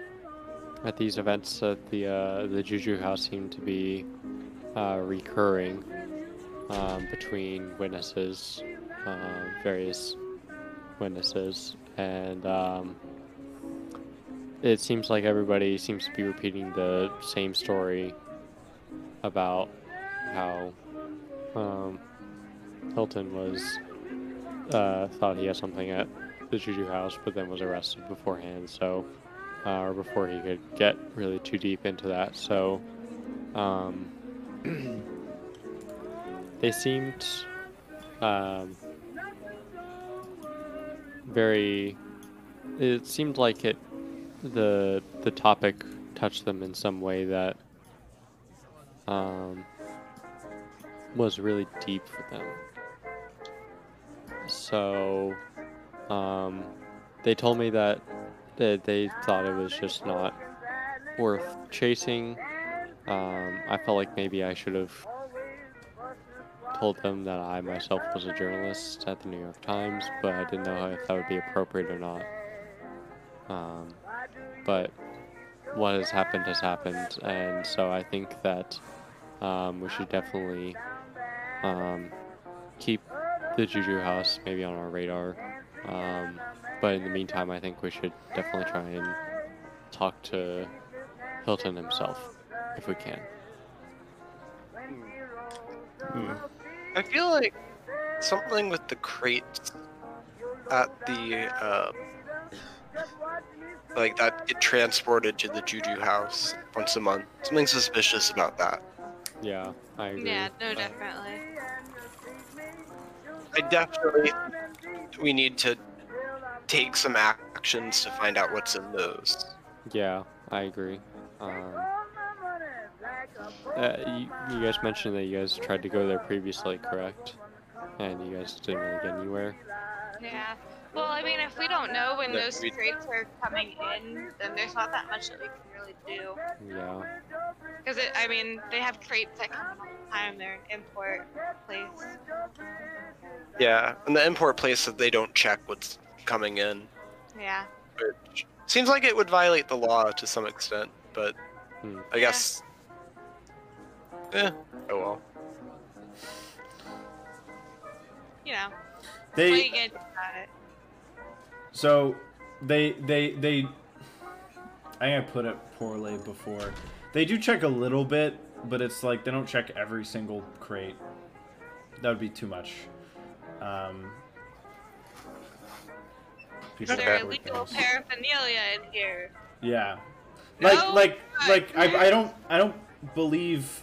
at these events at the uh, the Juju House seem to be uh, recurring um, between witnesses, uh, various witnesses, and um, it seems like everybody seems to be repeating the same story about how um, Hilton was uh, thought he had something at the Juju house, but then was arrested beforehand. So, uh, or before he could get really too deep into that. So, um, <clears throat> they seemed um, very. It seemed like it the the topic touched them in some way that um, was really deep for them. So um, they told me that they, they thought it was just not worth chasing. Um, I felt like maybe I should have told them that I myself was a journalist at the New York Times, but I didn't know if that would be appropriate or not. Um, but what has happened has happened, and so I think that um, we should definitely um, keep the Juju House maybe on our radar. Um, but in the meantime, I think we should definitely try and talk to Hilton himself if we can. I feel like something with the crates at the uh, like that get transported to the Juju house once a month. Something suspicious about that. Yeah, I agree. Yeah, no, definitely. I definitely we need to take some actions to find out what's in those. Yeah, I agree. Um, uh, you, you guys mentioned that you guys tried to go there previously, correct? And you guys didn't really get anywhere. Yeah. Well, I mean, if we don't know when Yeah, those we- crates are coming in, then there's not that much that we can really do. Yeah. Because, I mean, they have crates that come in all the time. They're an import place. Yeah, and the import place that they don't check what's coming in, Yeah. which seems like it would violate the law to some extent. But Hmm. I guess, eh, oh well. You know, what you They about it? so they they they. I gonna put it poorly before. They do check a little bit, but it's like they don't check every single crate. That would be too much. Um, Is people there have illegal things. paraphernalia in here? Yeah. Like No? like like I, I don't I don't believe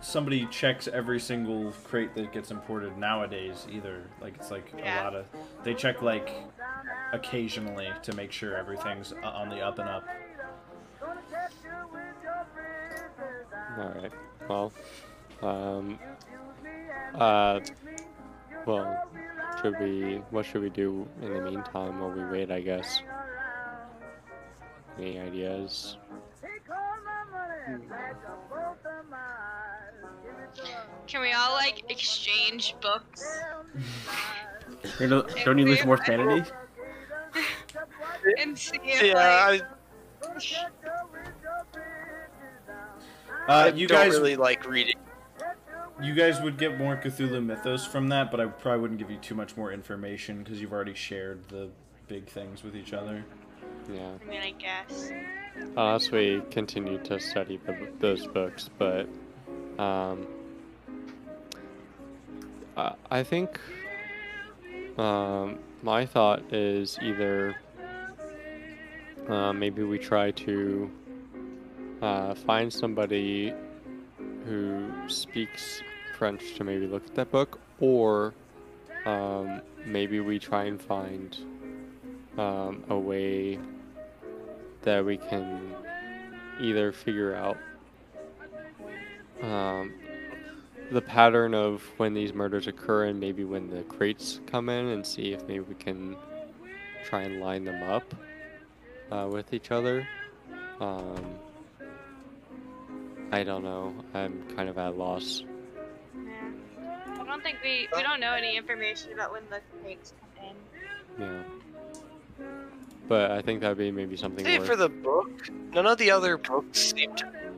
somebody checks every single crate that gets imported nowadays either. Like it's like Yeah. a lot of they check like occasionally to make sure everything's uh, on the up and up. Alright. Well, um, uh, well, should we, what should we do in the meantime while we wait, I guess? Any ideas? Can we all, like, exchange books? You know, don't you lose more <laughs> sanity? And see if, Yeah, like, Uh, I, I you don't guys really like reading. you guys would get more Cthulhu Mythos from that, but I probably wouldn't give you too much more information because you've already shared the big things with each other. Yeah. I mean, I guess. Unless we continue to study the, those books, but um, I, I think um, my thought is either uh, maybe we try to uh, find somebody who speaks French to maybe look at that book, or um, maybe we try and find um, a way that we can either figure out um, the pattern of when these murders occur and maybe when the crates come in and see if maybe we can try and line them up uh, with each other. Um, I don't know. I'm kind of at a loss. Yeah. I don't think we we don't know any information about when the crates come in. Yeah. But I think that'd be maybe something Say worth. for the book, none of the other books seem to.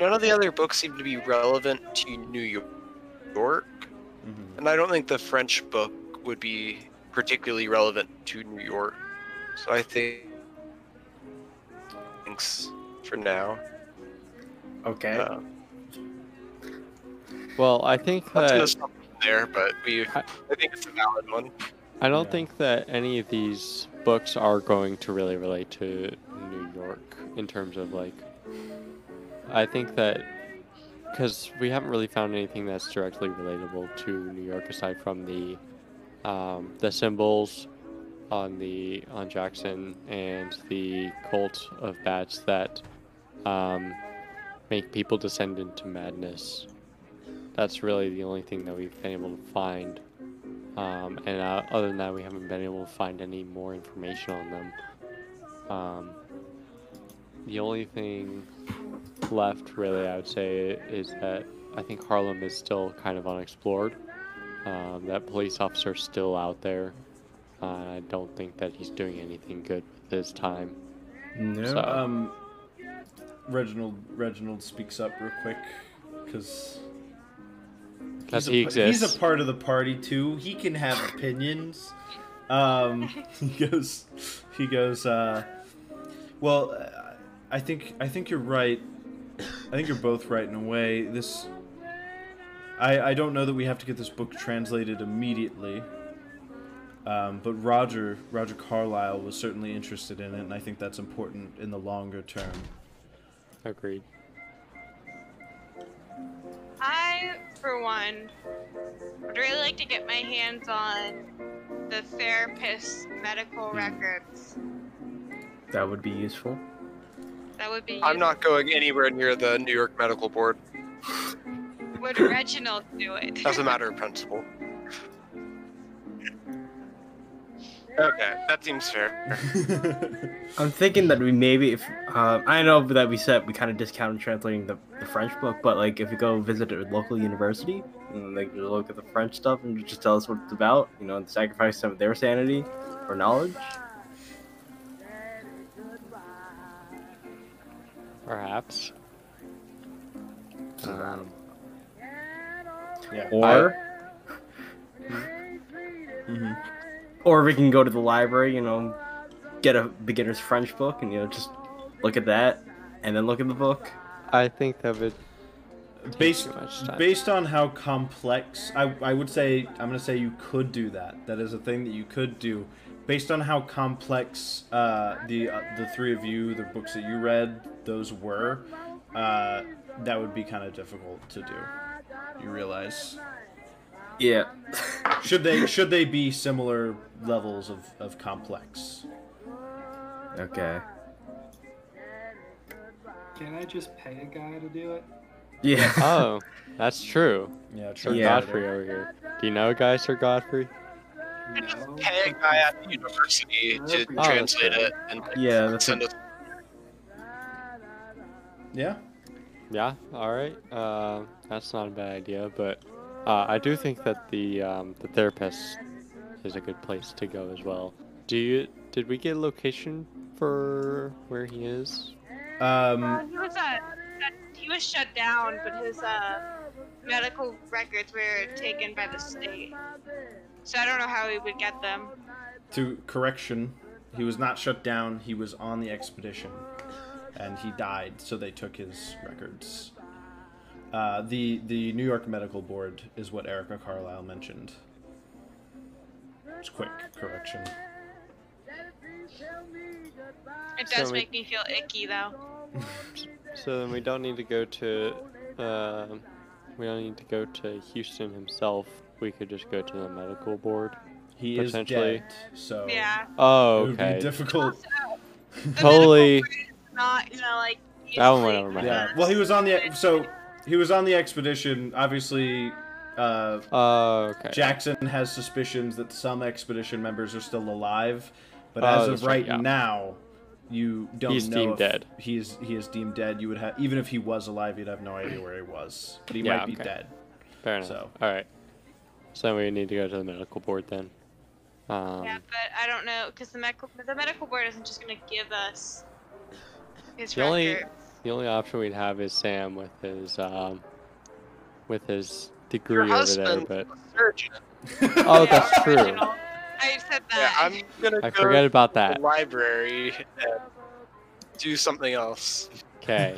None of the other books seem to be relevant to New York, Mm-hmm. and I don't think the French book would be particularly relevant to New York. So I think. Thanks for now. Okay. Uh, well, I think that's gonna that there, but we. I- I think it's a valid one. I don't Yeah. think that any of these books are going to really relate to New York in terms of like. I think that because we haven't really found anything that's directly relatable to New York aside from the um, the symbols on the on Jackson and the cult of bats that um, make people descend into madness. That's really the only thing that we've been able to find. Um, and uh, other than that, we haven't been able to find any more information on them. Um, the only thing left, really, I would say, is that I think Harlem is still kind of unexplored. Um, that police officer's still out there. Uh, I don't think that he's doing anything good with his time. No. So- Um, Reginald Reginald speaks up real quick because Because he's, he a, pa- he's a part of the party too. He can have opinions. Um, <laughs> he goes, he goes. Uh, well, I think I think you're right. I think you're both right in a way. This, I I don't know that we have to get this book translated immediately. Um, but Roger Roger Carlyle was certainly interested in it, and I think that's important in the longer term. Agreed. I, for one, would really like to get my hands on the therapist's medical records. That would be useful. That would be. I'm not going anywhere near the New York Medical Board Would Reginald do it? as a <laughs> matter of principle. Okay, that seems fair. <laughs> I'm thinking that we maybe if uh, I know that we said we kind of discounted translating the, the French book, but like if we go visit a local university and like just look at the French stuff and just tell us what it's about, you know, and sacrifice some of their sanity for knowledge. Perhaps. Um, yeah. Or hmm or we can go to the library, you know, get a beginner's French book and you know just look at that and then look at the book. I think that would Based too much time. based on how complex, I I would say I'm gonna say you could do that. That is a thing that you could do. Based on how complex uh, the uh, the three of you, the books that you read, those were, uh, that would be kind of difficult to do. You realize? Yeah. <laughs> Should they should they be similar levels of, of complex? okay. Can I just pay a guy to do it? Yeah. oh, <laughs> that's true. Yeah, Sir Yeah. Godfrey over here. Do you know a guy, Sir Godfrey? No. Pay a guy at the university to Oh, translate it and like, yeah, that's send us. Yeah. Yeah. All right. Uh, that's not a bad idea, but uh, I do think that the um, the therapist is a good place to go as well. Do you? Did we get a location for where he is? Uh, Um, he was uh, he was shut down, but his uh, medical records were taken by the state. So I don't know how he would get them. to correction, he was not shut down. He was on the expedition, and he died. So they took his records. Uh, the the New York Medical Board is what Erica Carlyle mentioned. It's quick correction. It So does we- make me feel icky though. <laughs> So then we don't need to go to. um we don't need to go to Huston himself. We could just go to the medical board. He is Potentially. dead, so Yeah. Oh, it would okay. be difficult. Also, the Totally. medical <laughs> board is Not you know like. That one went over my Yeah. head. Well, he was on the so he was on the expedition. Obviously, uh, Oh, okay. Jackson has suspicions that some expedition members are still alive, but Oh, as of right, right, yeah. now, you don't He's know deemed if dead. He is he is deemed dead. You would have even if he was alive, you'd have no idea where he was, but he Yeah, might be okay. dead. Fair enough. So. All right. So we need to go to the medical board then. Um, Yeah, but I don't know because the medical the medical board isn't just gonna give us his The only- The only option we'd have is Sam with his um, with his Your degree over there, but surgeon. oh, that's <laughs> true. I said that. Yeah. I'm gonna I go forget about to the that. library and do something else. Okay,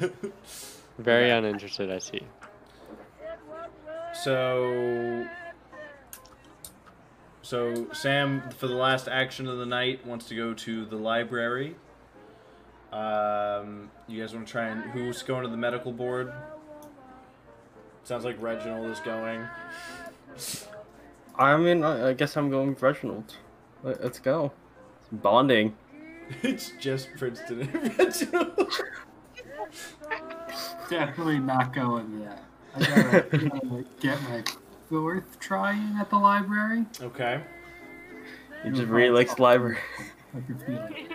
<laughs> very uninterested. I see. So, so Sam, for the last action of the night, wants to go to the library. Um, you guys want to try and who's going to the medical board? Sounds like Reginald is going. I mean, I, I guess I'm going with Reginald. Let, let's go. It's bonding. <laughs> it's just Princeton and Reginald. <laughs> Definitely not going there. I gotta, gotta get my fourth try in at the library. okay. He just really likes the library. I can feel it. <laughs>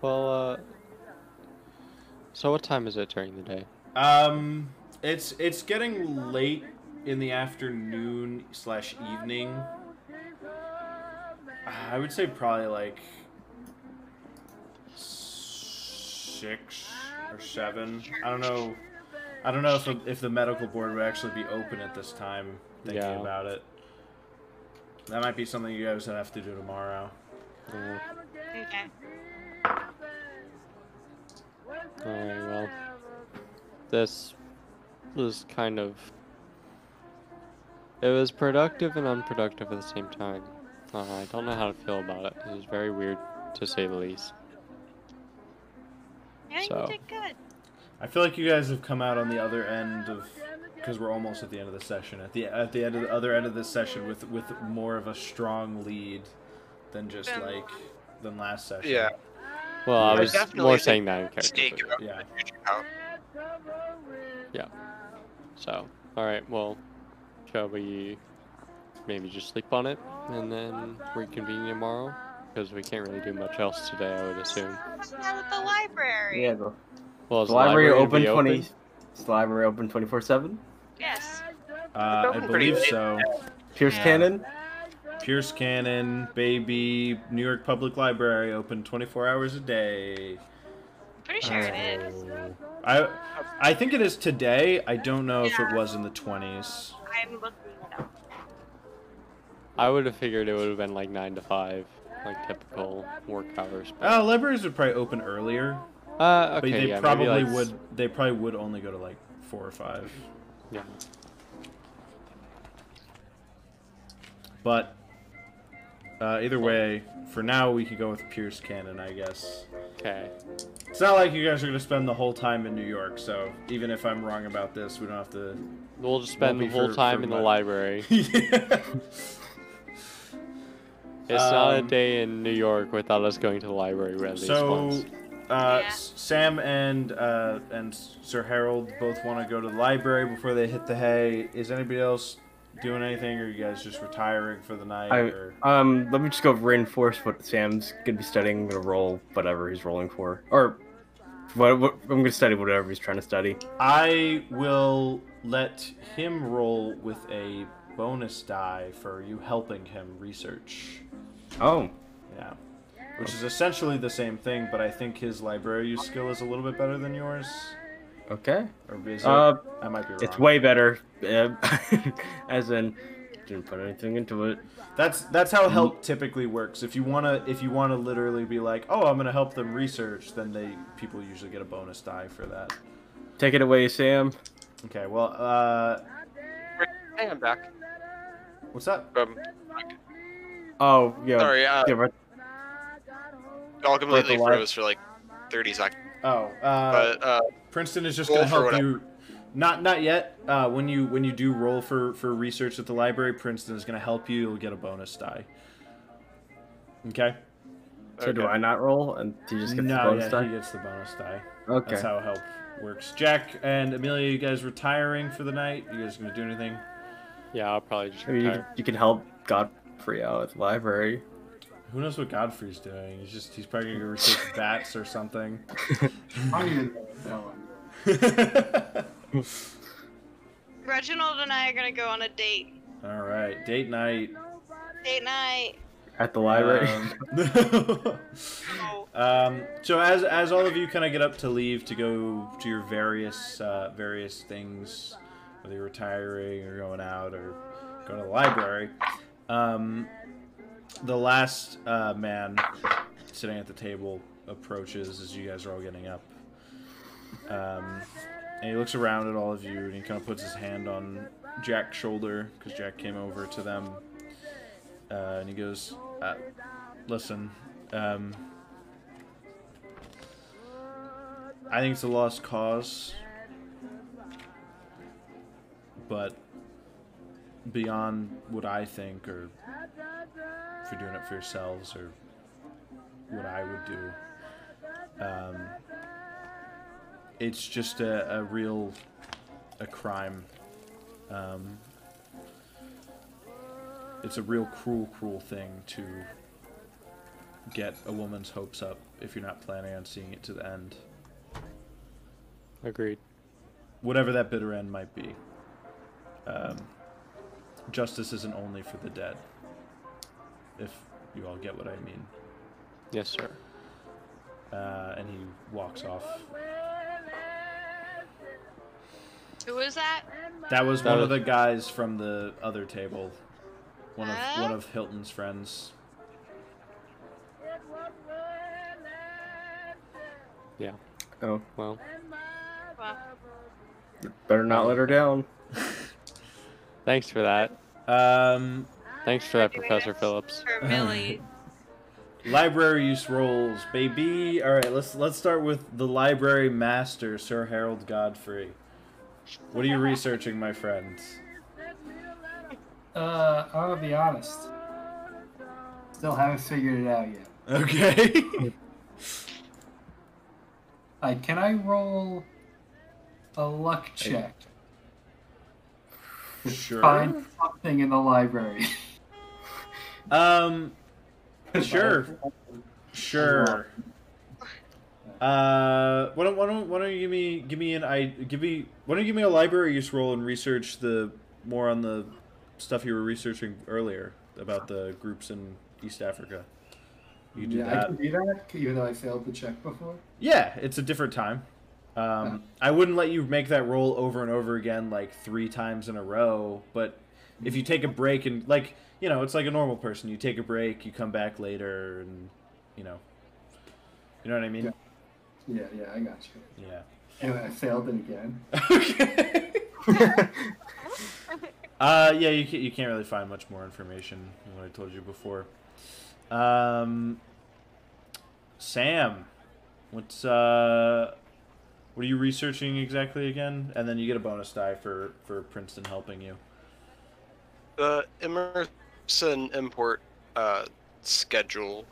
Well, uh, so what time is it during the day? Um, it's it's getting late in the afternoon slash evening. I would say probably like six or seven. I don't know. I don't know if if the medical board would actually be open at this time. Thinking Yeah. about it, that might be something you guys would have to do tomorrow. Yeah. Okay. Alright, well. This was kind of. It was productive and unproductive at the same time. Uh, I don't know how to feel about it. It was very weird, to say the least. Yeah, So. you did good. I feel like you guys have come out on the other end of because we're almost at the end of the session. At the at the end of the other end of this session with with more of a strong lead than just like than last session. Yeah. Well, I I was more saying that in character. Stake but- Yeah. out. So, alright, well, shall we maybe just sleep on it and then reconvene tomorrow? Because we can't really do much else today, I would assume. What's that with the library? Yeah, the, Well, is the library gonna open be twenty. Is the library open twenty four seven? Yes. Uh, I believe so. Pierce Yeah. Cannon. Pierce Cannon, Baby, New York Public Library open 24 hours a day. Pretty sure it is. I I think it is today. I don't know if it was in the 20s. I'm looking it up. I would have figured it would have been like 9 to 5, like typical work hours. But, Uh, libraries would probably open earlier, uh, but they yeah, probably like, would. They probably would only go to like four or five. Yeah. But uh, either way, for now we could go with Pierce Cannon, I guess. Okay. It's not like you guys are gonna spend the whole time in New York, so even if I'm wrong about this, we don't have to. We'll just spend the whole for- time for in the library. <laughs> yeah. It's not a Um, day in New York without us going to the library at least So, once. Uh, Yeah. Sam and uh, and Sir Harold both want to go to the library before they hit the hay. Is anybody else doing anything, or are you guys just retiring for the night? I- or... Um, let me just go reinforce what Sam's gonna be studying. I'm gonna roll whatever he's rolling for, or what, what I'm gonna study whatever he's trying to study. I will let him roll with a bonus die for you helping him research. Oh, Yeah. Which is essentially the same thing, but I think his library use skill is a little bit better than yours. okay. Or is it? Uh, I might be wrong. it's way better. Uh, <laughs> as in, didn't put anything into it. That's that's how help typically works. If you wanna if you wanna literally be like, oh, I'm gonna help them research, then they people usually get a bonus die for that. Take it away, Sam. Okay, well, uh, Hey, I'm back. what's that? Um, Oh, yeah. sorry, uh, yeah, right. y'all completely the live- froze for like 30 seconds. Oh, uh, But uh, Princeton is just gonna help you. Not not yet. Uh, when you when you do roll for for research at the library, Princeton is gonna help you. You'll get a bonus die. Okay. So do. I not roll, and he just gets no, the bonus yeah, die? he gets the bonus die. Okay. That's how help works. Jack and Amelia, you guys retiring for the night? You guys gonna do anything? Yeah, I'll probably just Maybe you, retire. you can help Godfrey out at the library. Who knows what Godfrey's doing? He's just he's probably gonna go research <laughs> bats or something. I don't even know that one. <laughs> Reginald and I are gonna go on a date. All right, date night. Date night. At the library. Um, <laughs> Oh, um, so as as all of you kind of get up to leave to go to your various uh, various things, whether you're retiring or going out or going to the library, um, the last uh, man sitting at the table approaches as you guys are all getting up. Um, and he looks around at all of you and he kind of puts his hand on Jack's shoulder because Jack came over to them. Uh, and he goes, uh, Listen, um, I think it's a lost cause, but beyond what I think, or you're doing it for yourselves, or what I would do, um, it's just a, a real a crime. Um, it's a real cruel, cruel thing to get a woman's hopes up if you're not planning on seeing it to the end. Agreed. Whatever that bitter end might be. Um, justice isn't only for the dead. If you all get what I mean. Yes, sir. Uh, and he walks off. Who was that? That was That one of the guys from the other table. One of Huh? one of Hilton's friends. Yeah. Oh, Well, Well, better not let her down. <laughs> thanks for that. Um, Thanks for that, Professor Phillips. For Millie. library use rolls, baby. All right, let's let's start with the library master, Sir Harold Godfrey. What are you researching, my friends? Uh, I'm gonna be honest. Still haven't figured it out yet. Okay. <laughs> Like, can I roll a luck check? Sure. Find something in the library. <laughs> Um, <laughs> sure, sure. <laughs> Uh, why don't why don't why don't you give me give me an I give me why don't you give me a library use roll and research the more on the stuff you were researching earlier about the groups in East Africa. You do yeah, I can do that, even though I failed the check before. Yeah, it's a different time. Um, I wouldn't let you make that roll over and over again like three times in a row. But if you take a break and like you know, it's like a normal person. You take a break, you come back later, and you know, you know what I mean? Yeah, yeah, I got you. Yeah. Anyway, I failed it again. okay. <laughs> <laughs> uh, yeah, you can't, you can't really find much more information than what I told you before. Um, Sam, what's uh, what are you researching exactly again? And then you get a bonus die for for Princeton helping you. The Emerson import uh, schedule,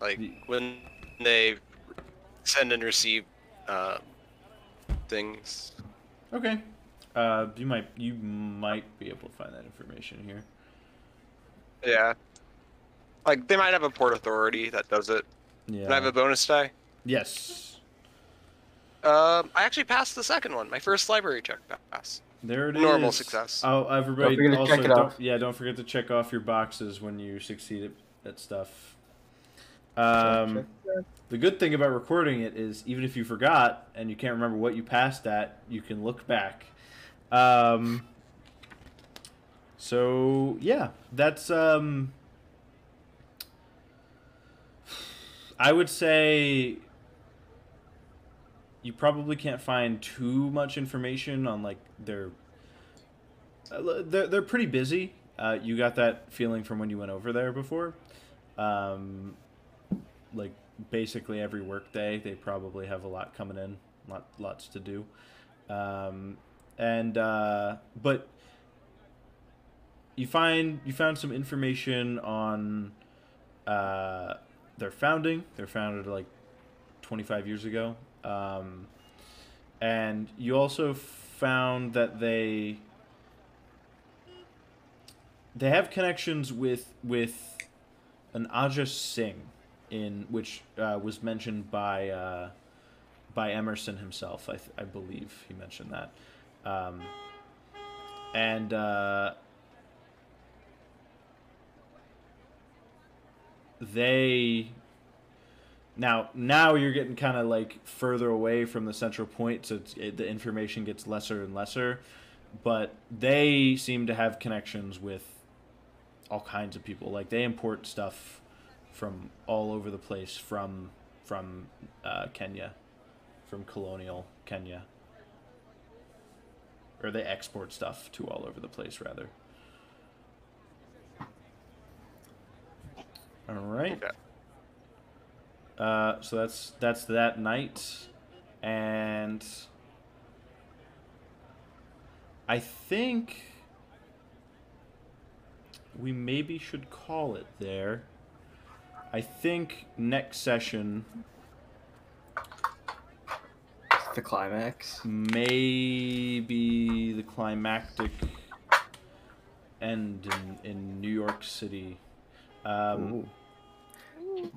like when they send and receive uh, things. Okay. Uh, you might you might be able to find that information here. Yeah. Like they might have a port authority that does it. Yeah. Can I have a bonus die? yes. Um, I actually passed the second one. My first library check pass. There it is. Normal success. Oh, everybody! Don't forget to also, check it don't, off. yeah, don't forget to check off your boxes when you succeed at, at stuff. Um, the good thing about recording it is, even if you forgot and you can't remember what you passed at, you can look back. Um, so yeah, that's um. I would say you probably can't find too much information on like their uh, they're, they're pretty busy. Uh, you got that feeling from when you went over there before. Um, like basically every workday, they probably have a lot coming in lot, lots to do. Um, and uh, but you find you found some information on uh, their founding. They're founded like 25 years ago um, and you also found that they they have connections with with an Ahja Singh in which uh, was mentioned by uh, by Emerson himself. I, I believe he mentioned that, um, and uh, they now now you're getting kind of like further away from the central point, so it, the information gets lesser and lesser. But they seem to have connections with all kinds of people. Like they import stuff from all over the place from from uh, Kenya, from colonial Kenya, or they export stuff to all over the place rather. All right. Okay. Uh, so that's that's that night, and I think we maybe should call it there. I think next session The climax. maybe the climactic end in, in New York City. Um, Ooh.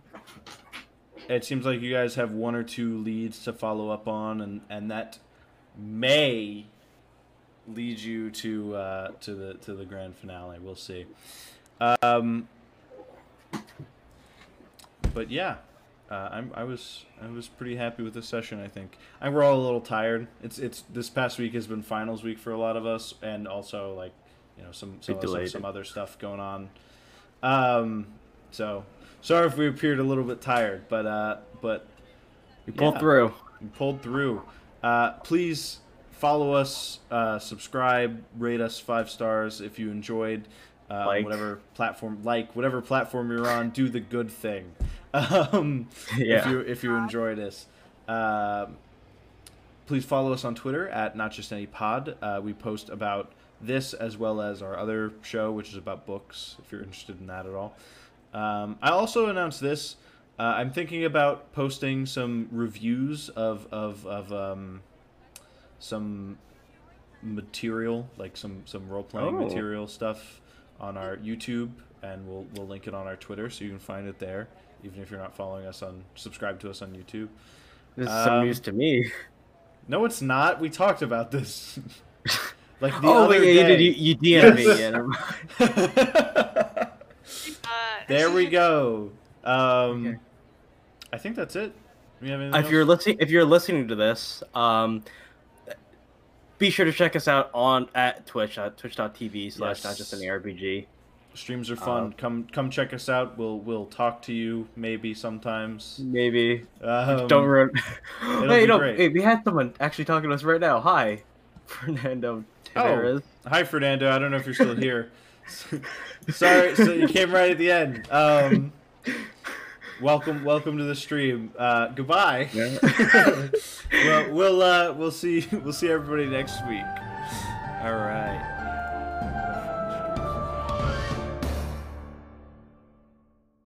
It seems like you guys have one or two leads to follow up on, and, and that may lead you to uh, to the to the grand finale. We'll see. Um, but yeah, uh, I'm, I was I was pretty happy with this session. I think I we're all a little tired. It's it's this past week has been finals week for a lot of us, and also like you know some some, some, some other stuff going on. Um, so sorry if we appeared a little bit tired, but uh, but We pulled Yeah. through. we pulled through. Uh, please follow us, uh, subscribe, rate us five stars if you enjoyed. Uh, Like. whatever platform, like whatever platform you're on, do the good thing. <laughs> Um, if you if you enjoy this, um, please follow us on Twitter at not just any pod. Uh, we post about this as well as our other show, which is about books. If you're interested in that at all, um, I also announced this. Uh, I'm thinking about posting some reviews of of of um, some material, like some some role playing Oh. material stuff, on our YouTube, and we'll we'll link it on our Twitter, so you can find it there, even if you're not following us on subscribe to us on YouTube. This is Um, some news to me. No, it's not. We talked about this. <laughs> like the <laughs> oh other yeah, you day. You, you DM'd me. Yeah, <laughs> there we go. Um, Okay. I think that's it. We have anything if you're listening, if you're listening to this, um, be sure to check us out on at Twitch at twitch.tv slash Yes. not just an RPG. Streams are fun. Um, come come check us out. We'll we'll talk to you maybe sometimes. Maybe Um, don't run. <laughs> hey, be no, great. hey, we had someone actually talking to us right now. Hi, <laughs> Fernando Tavares. Oh. Hi, Fernando. I don't know if you're still here. <laughs> Sorry, so you came right at the end. Um, welcome, welcome to the stream. Uh, goodbye. Yeah. <laughs> well, we'll uh, we'll see we'll see everybody next week. All right.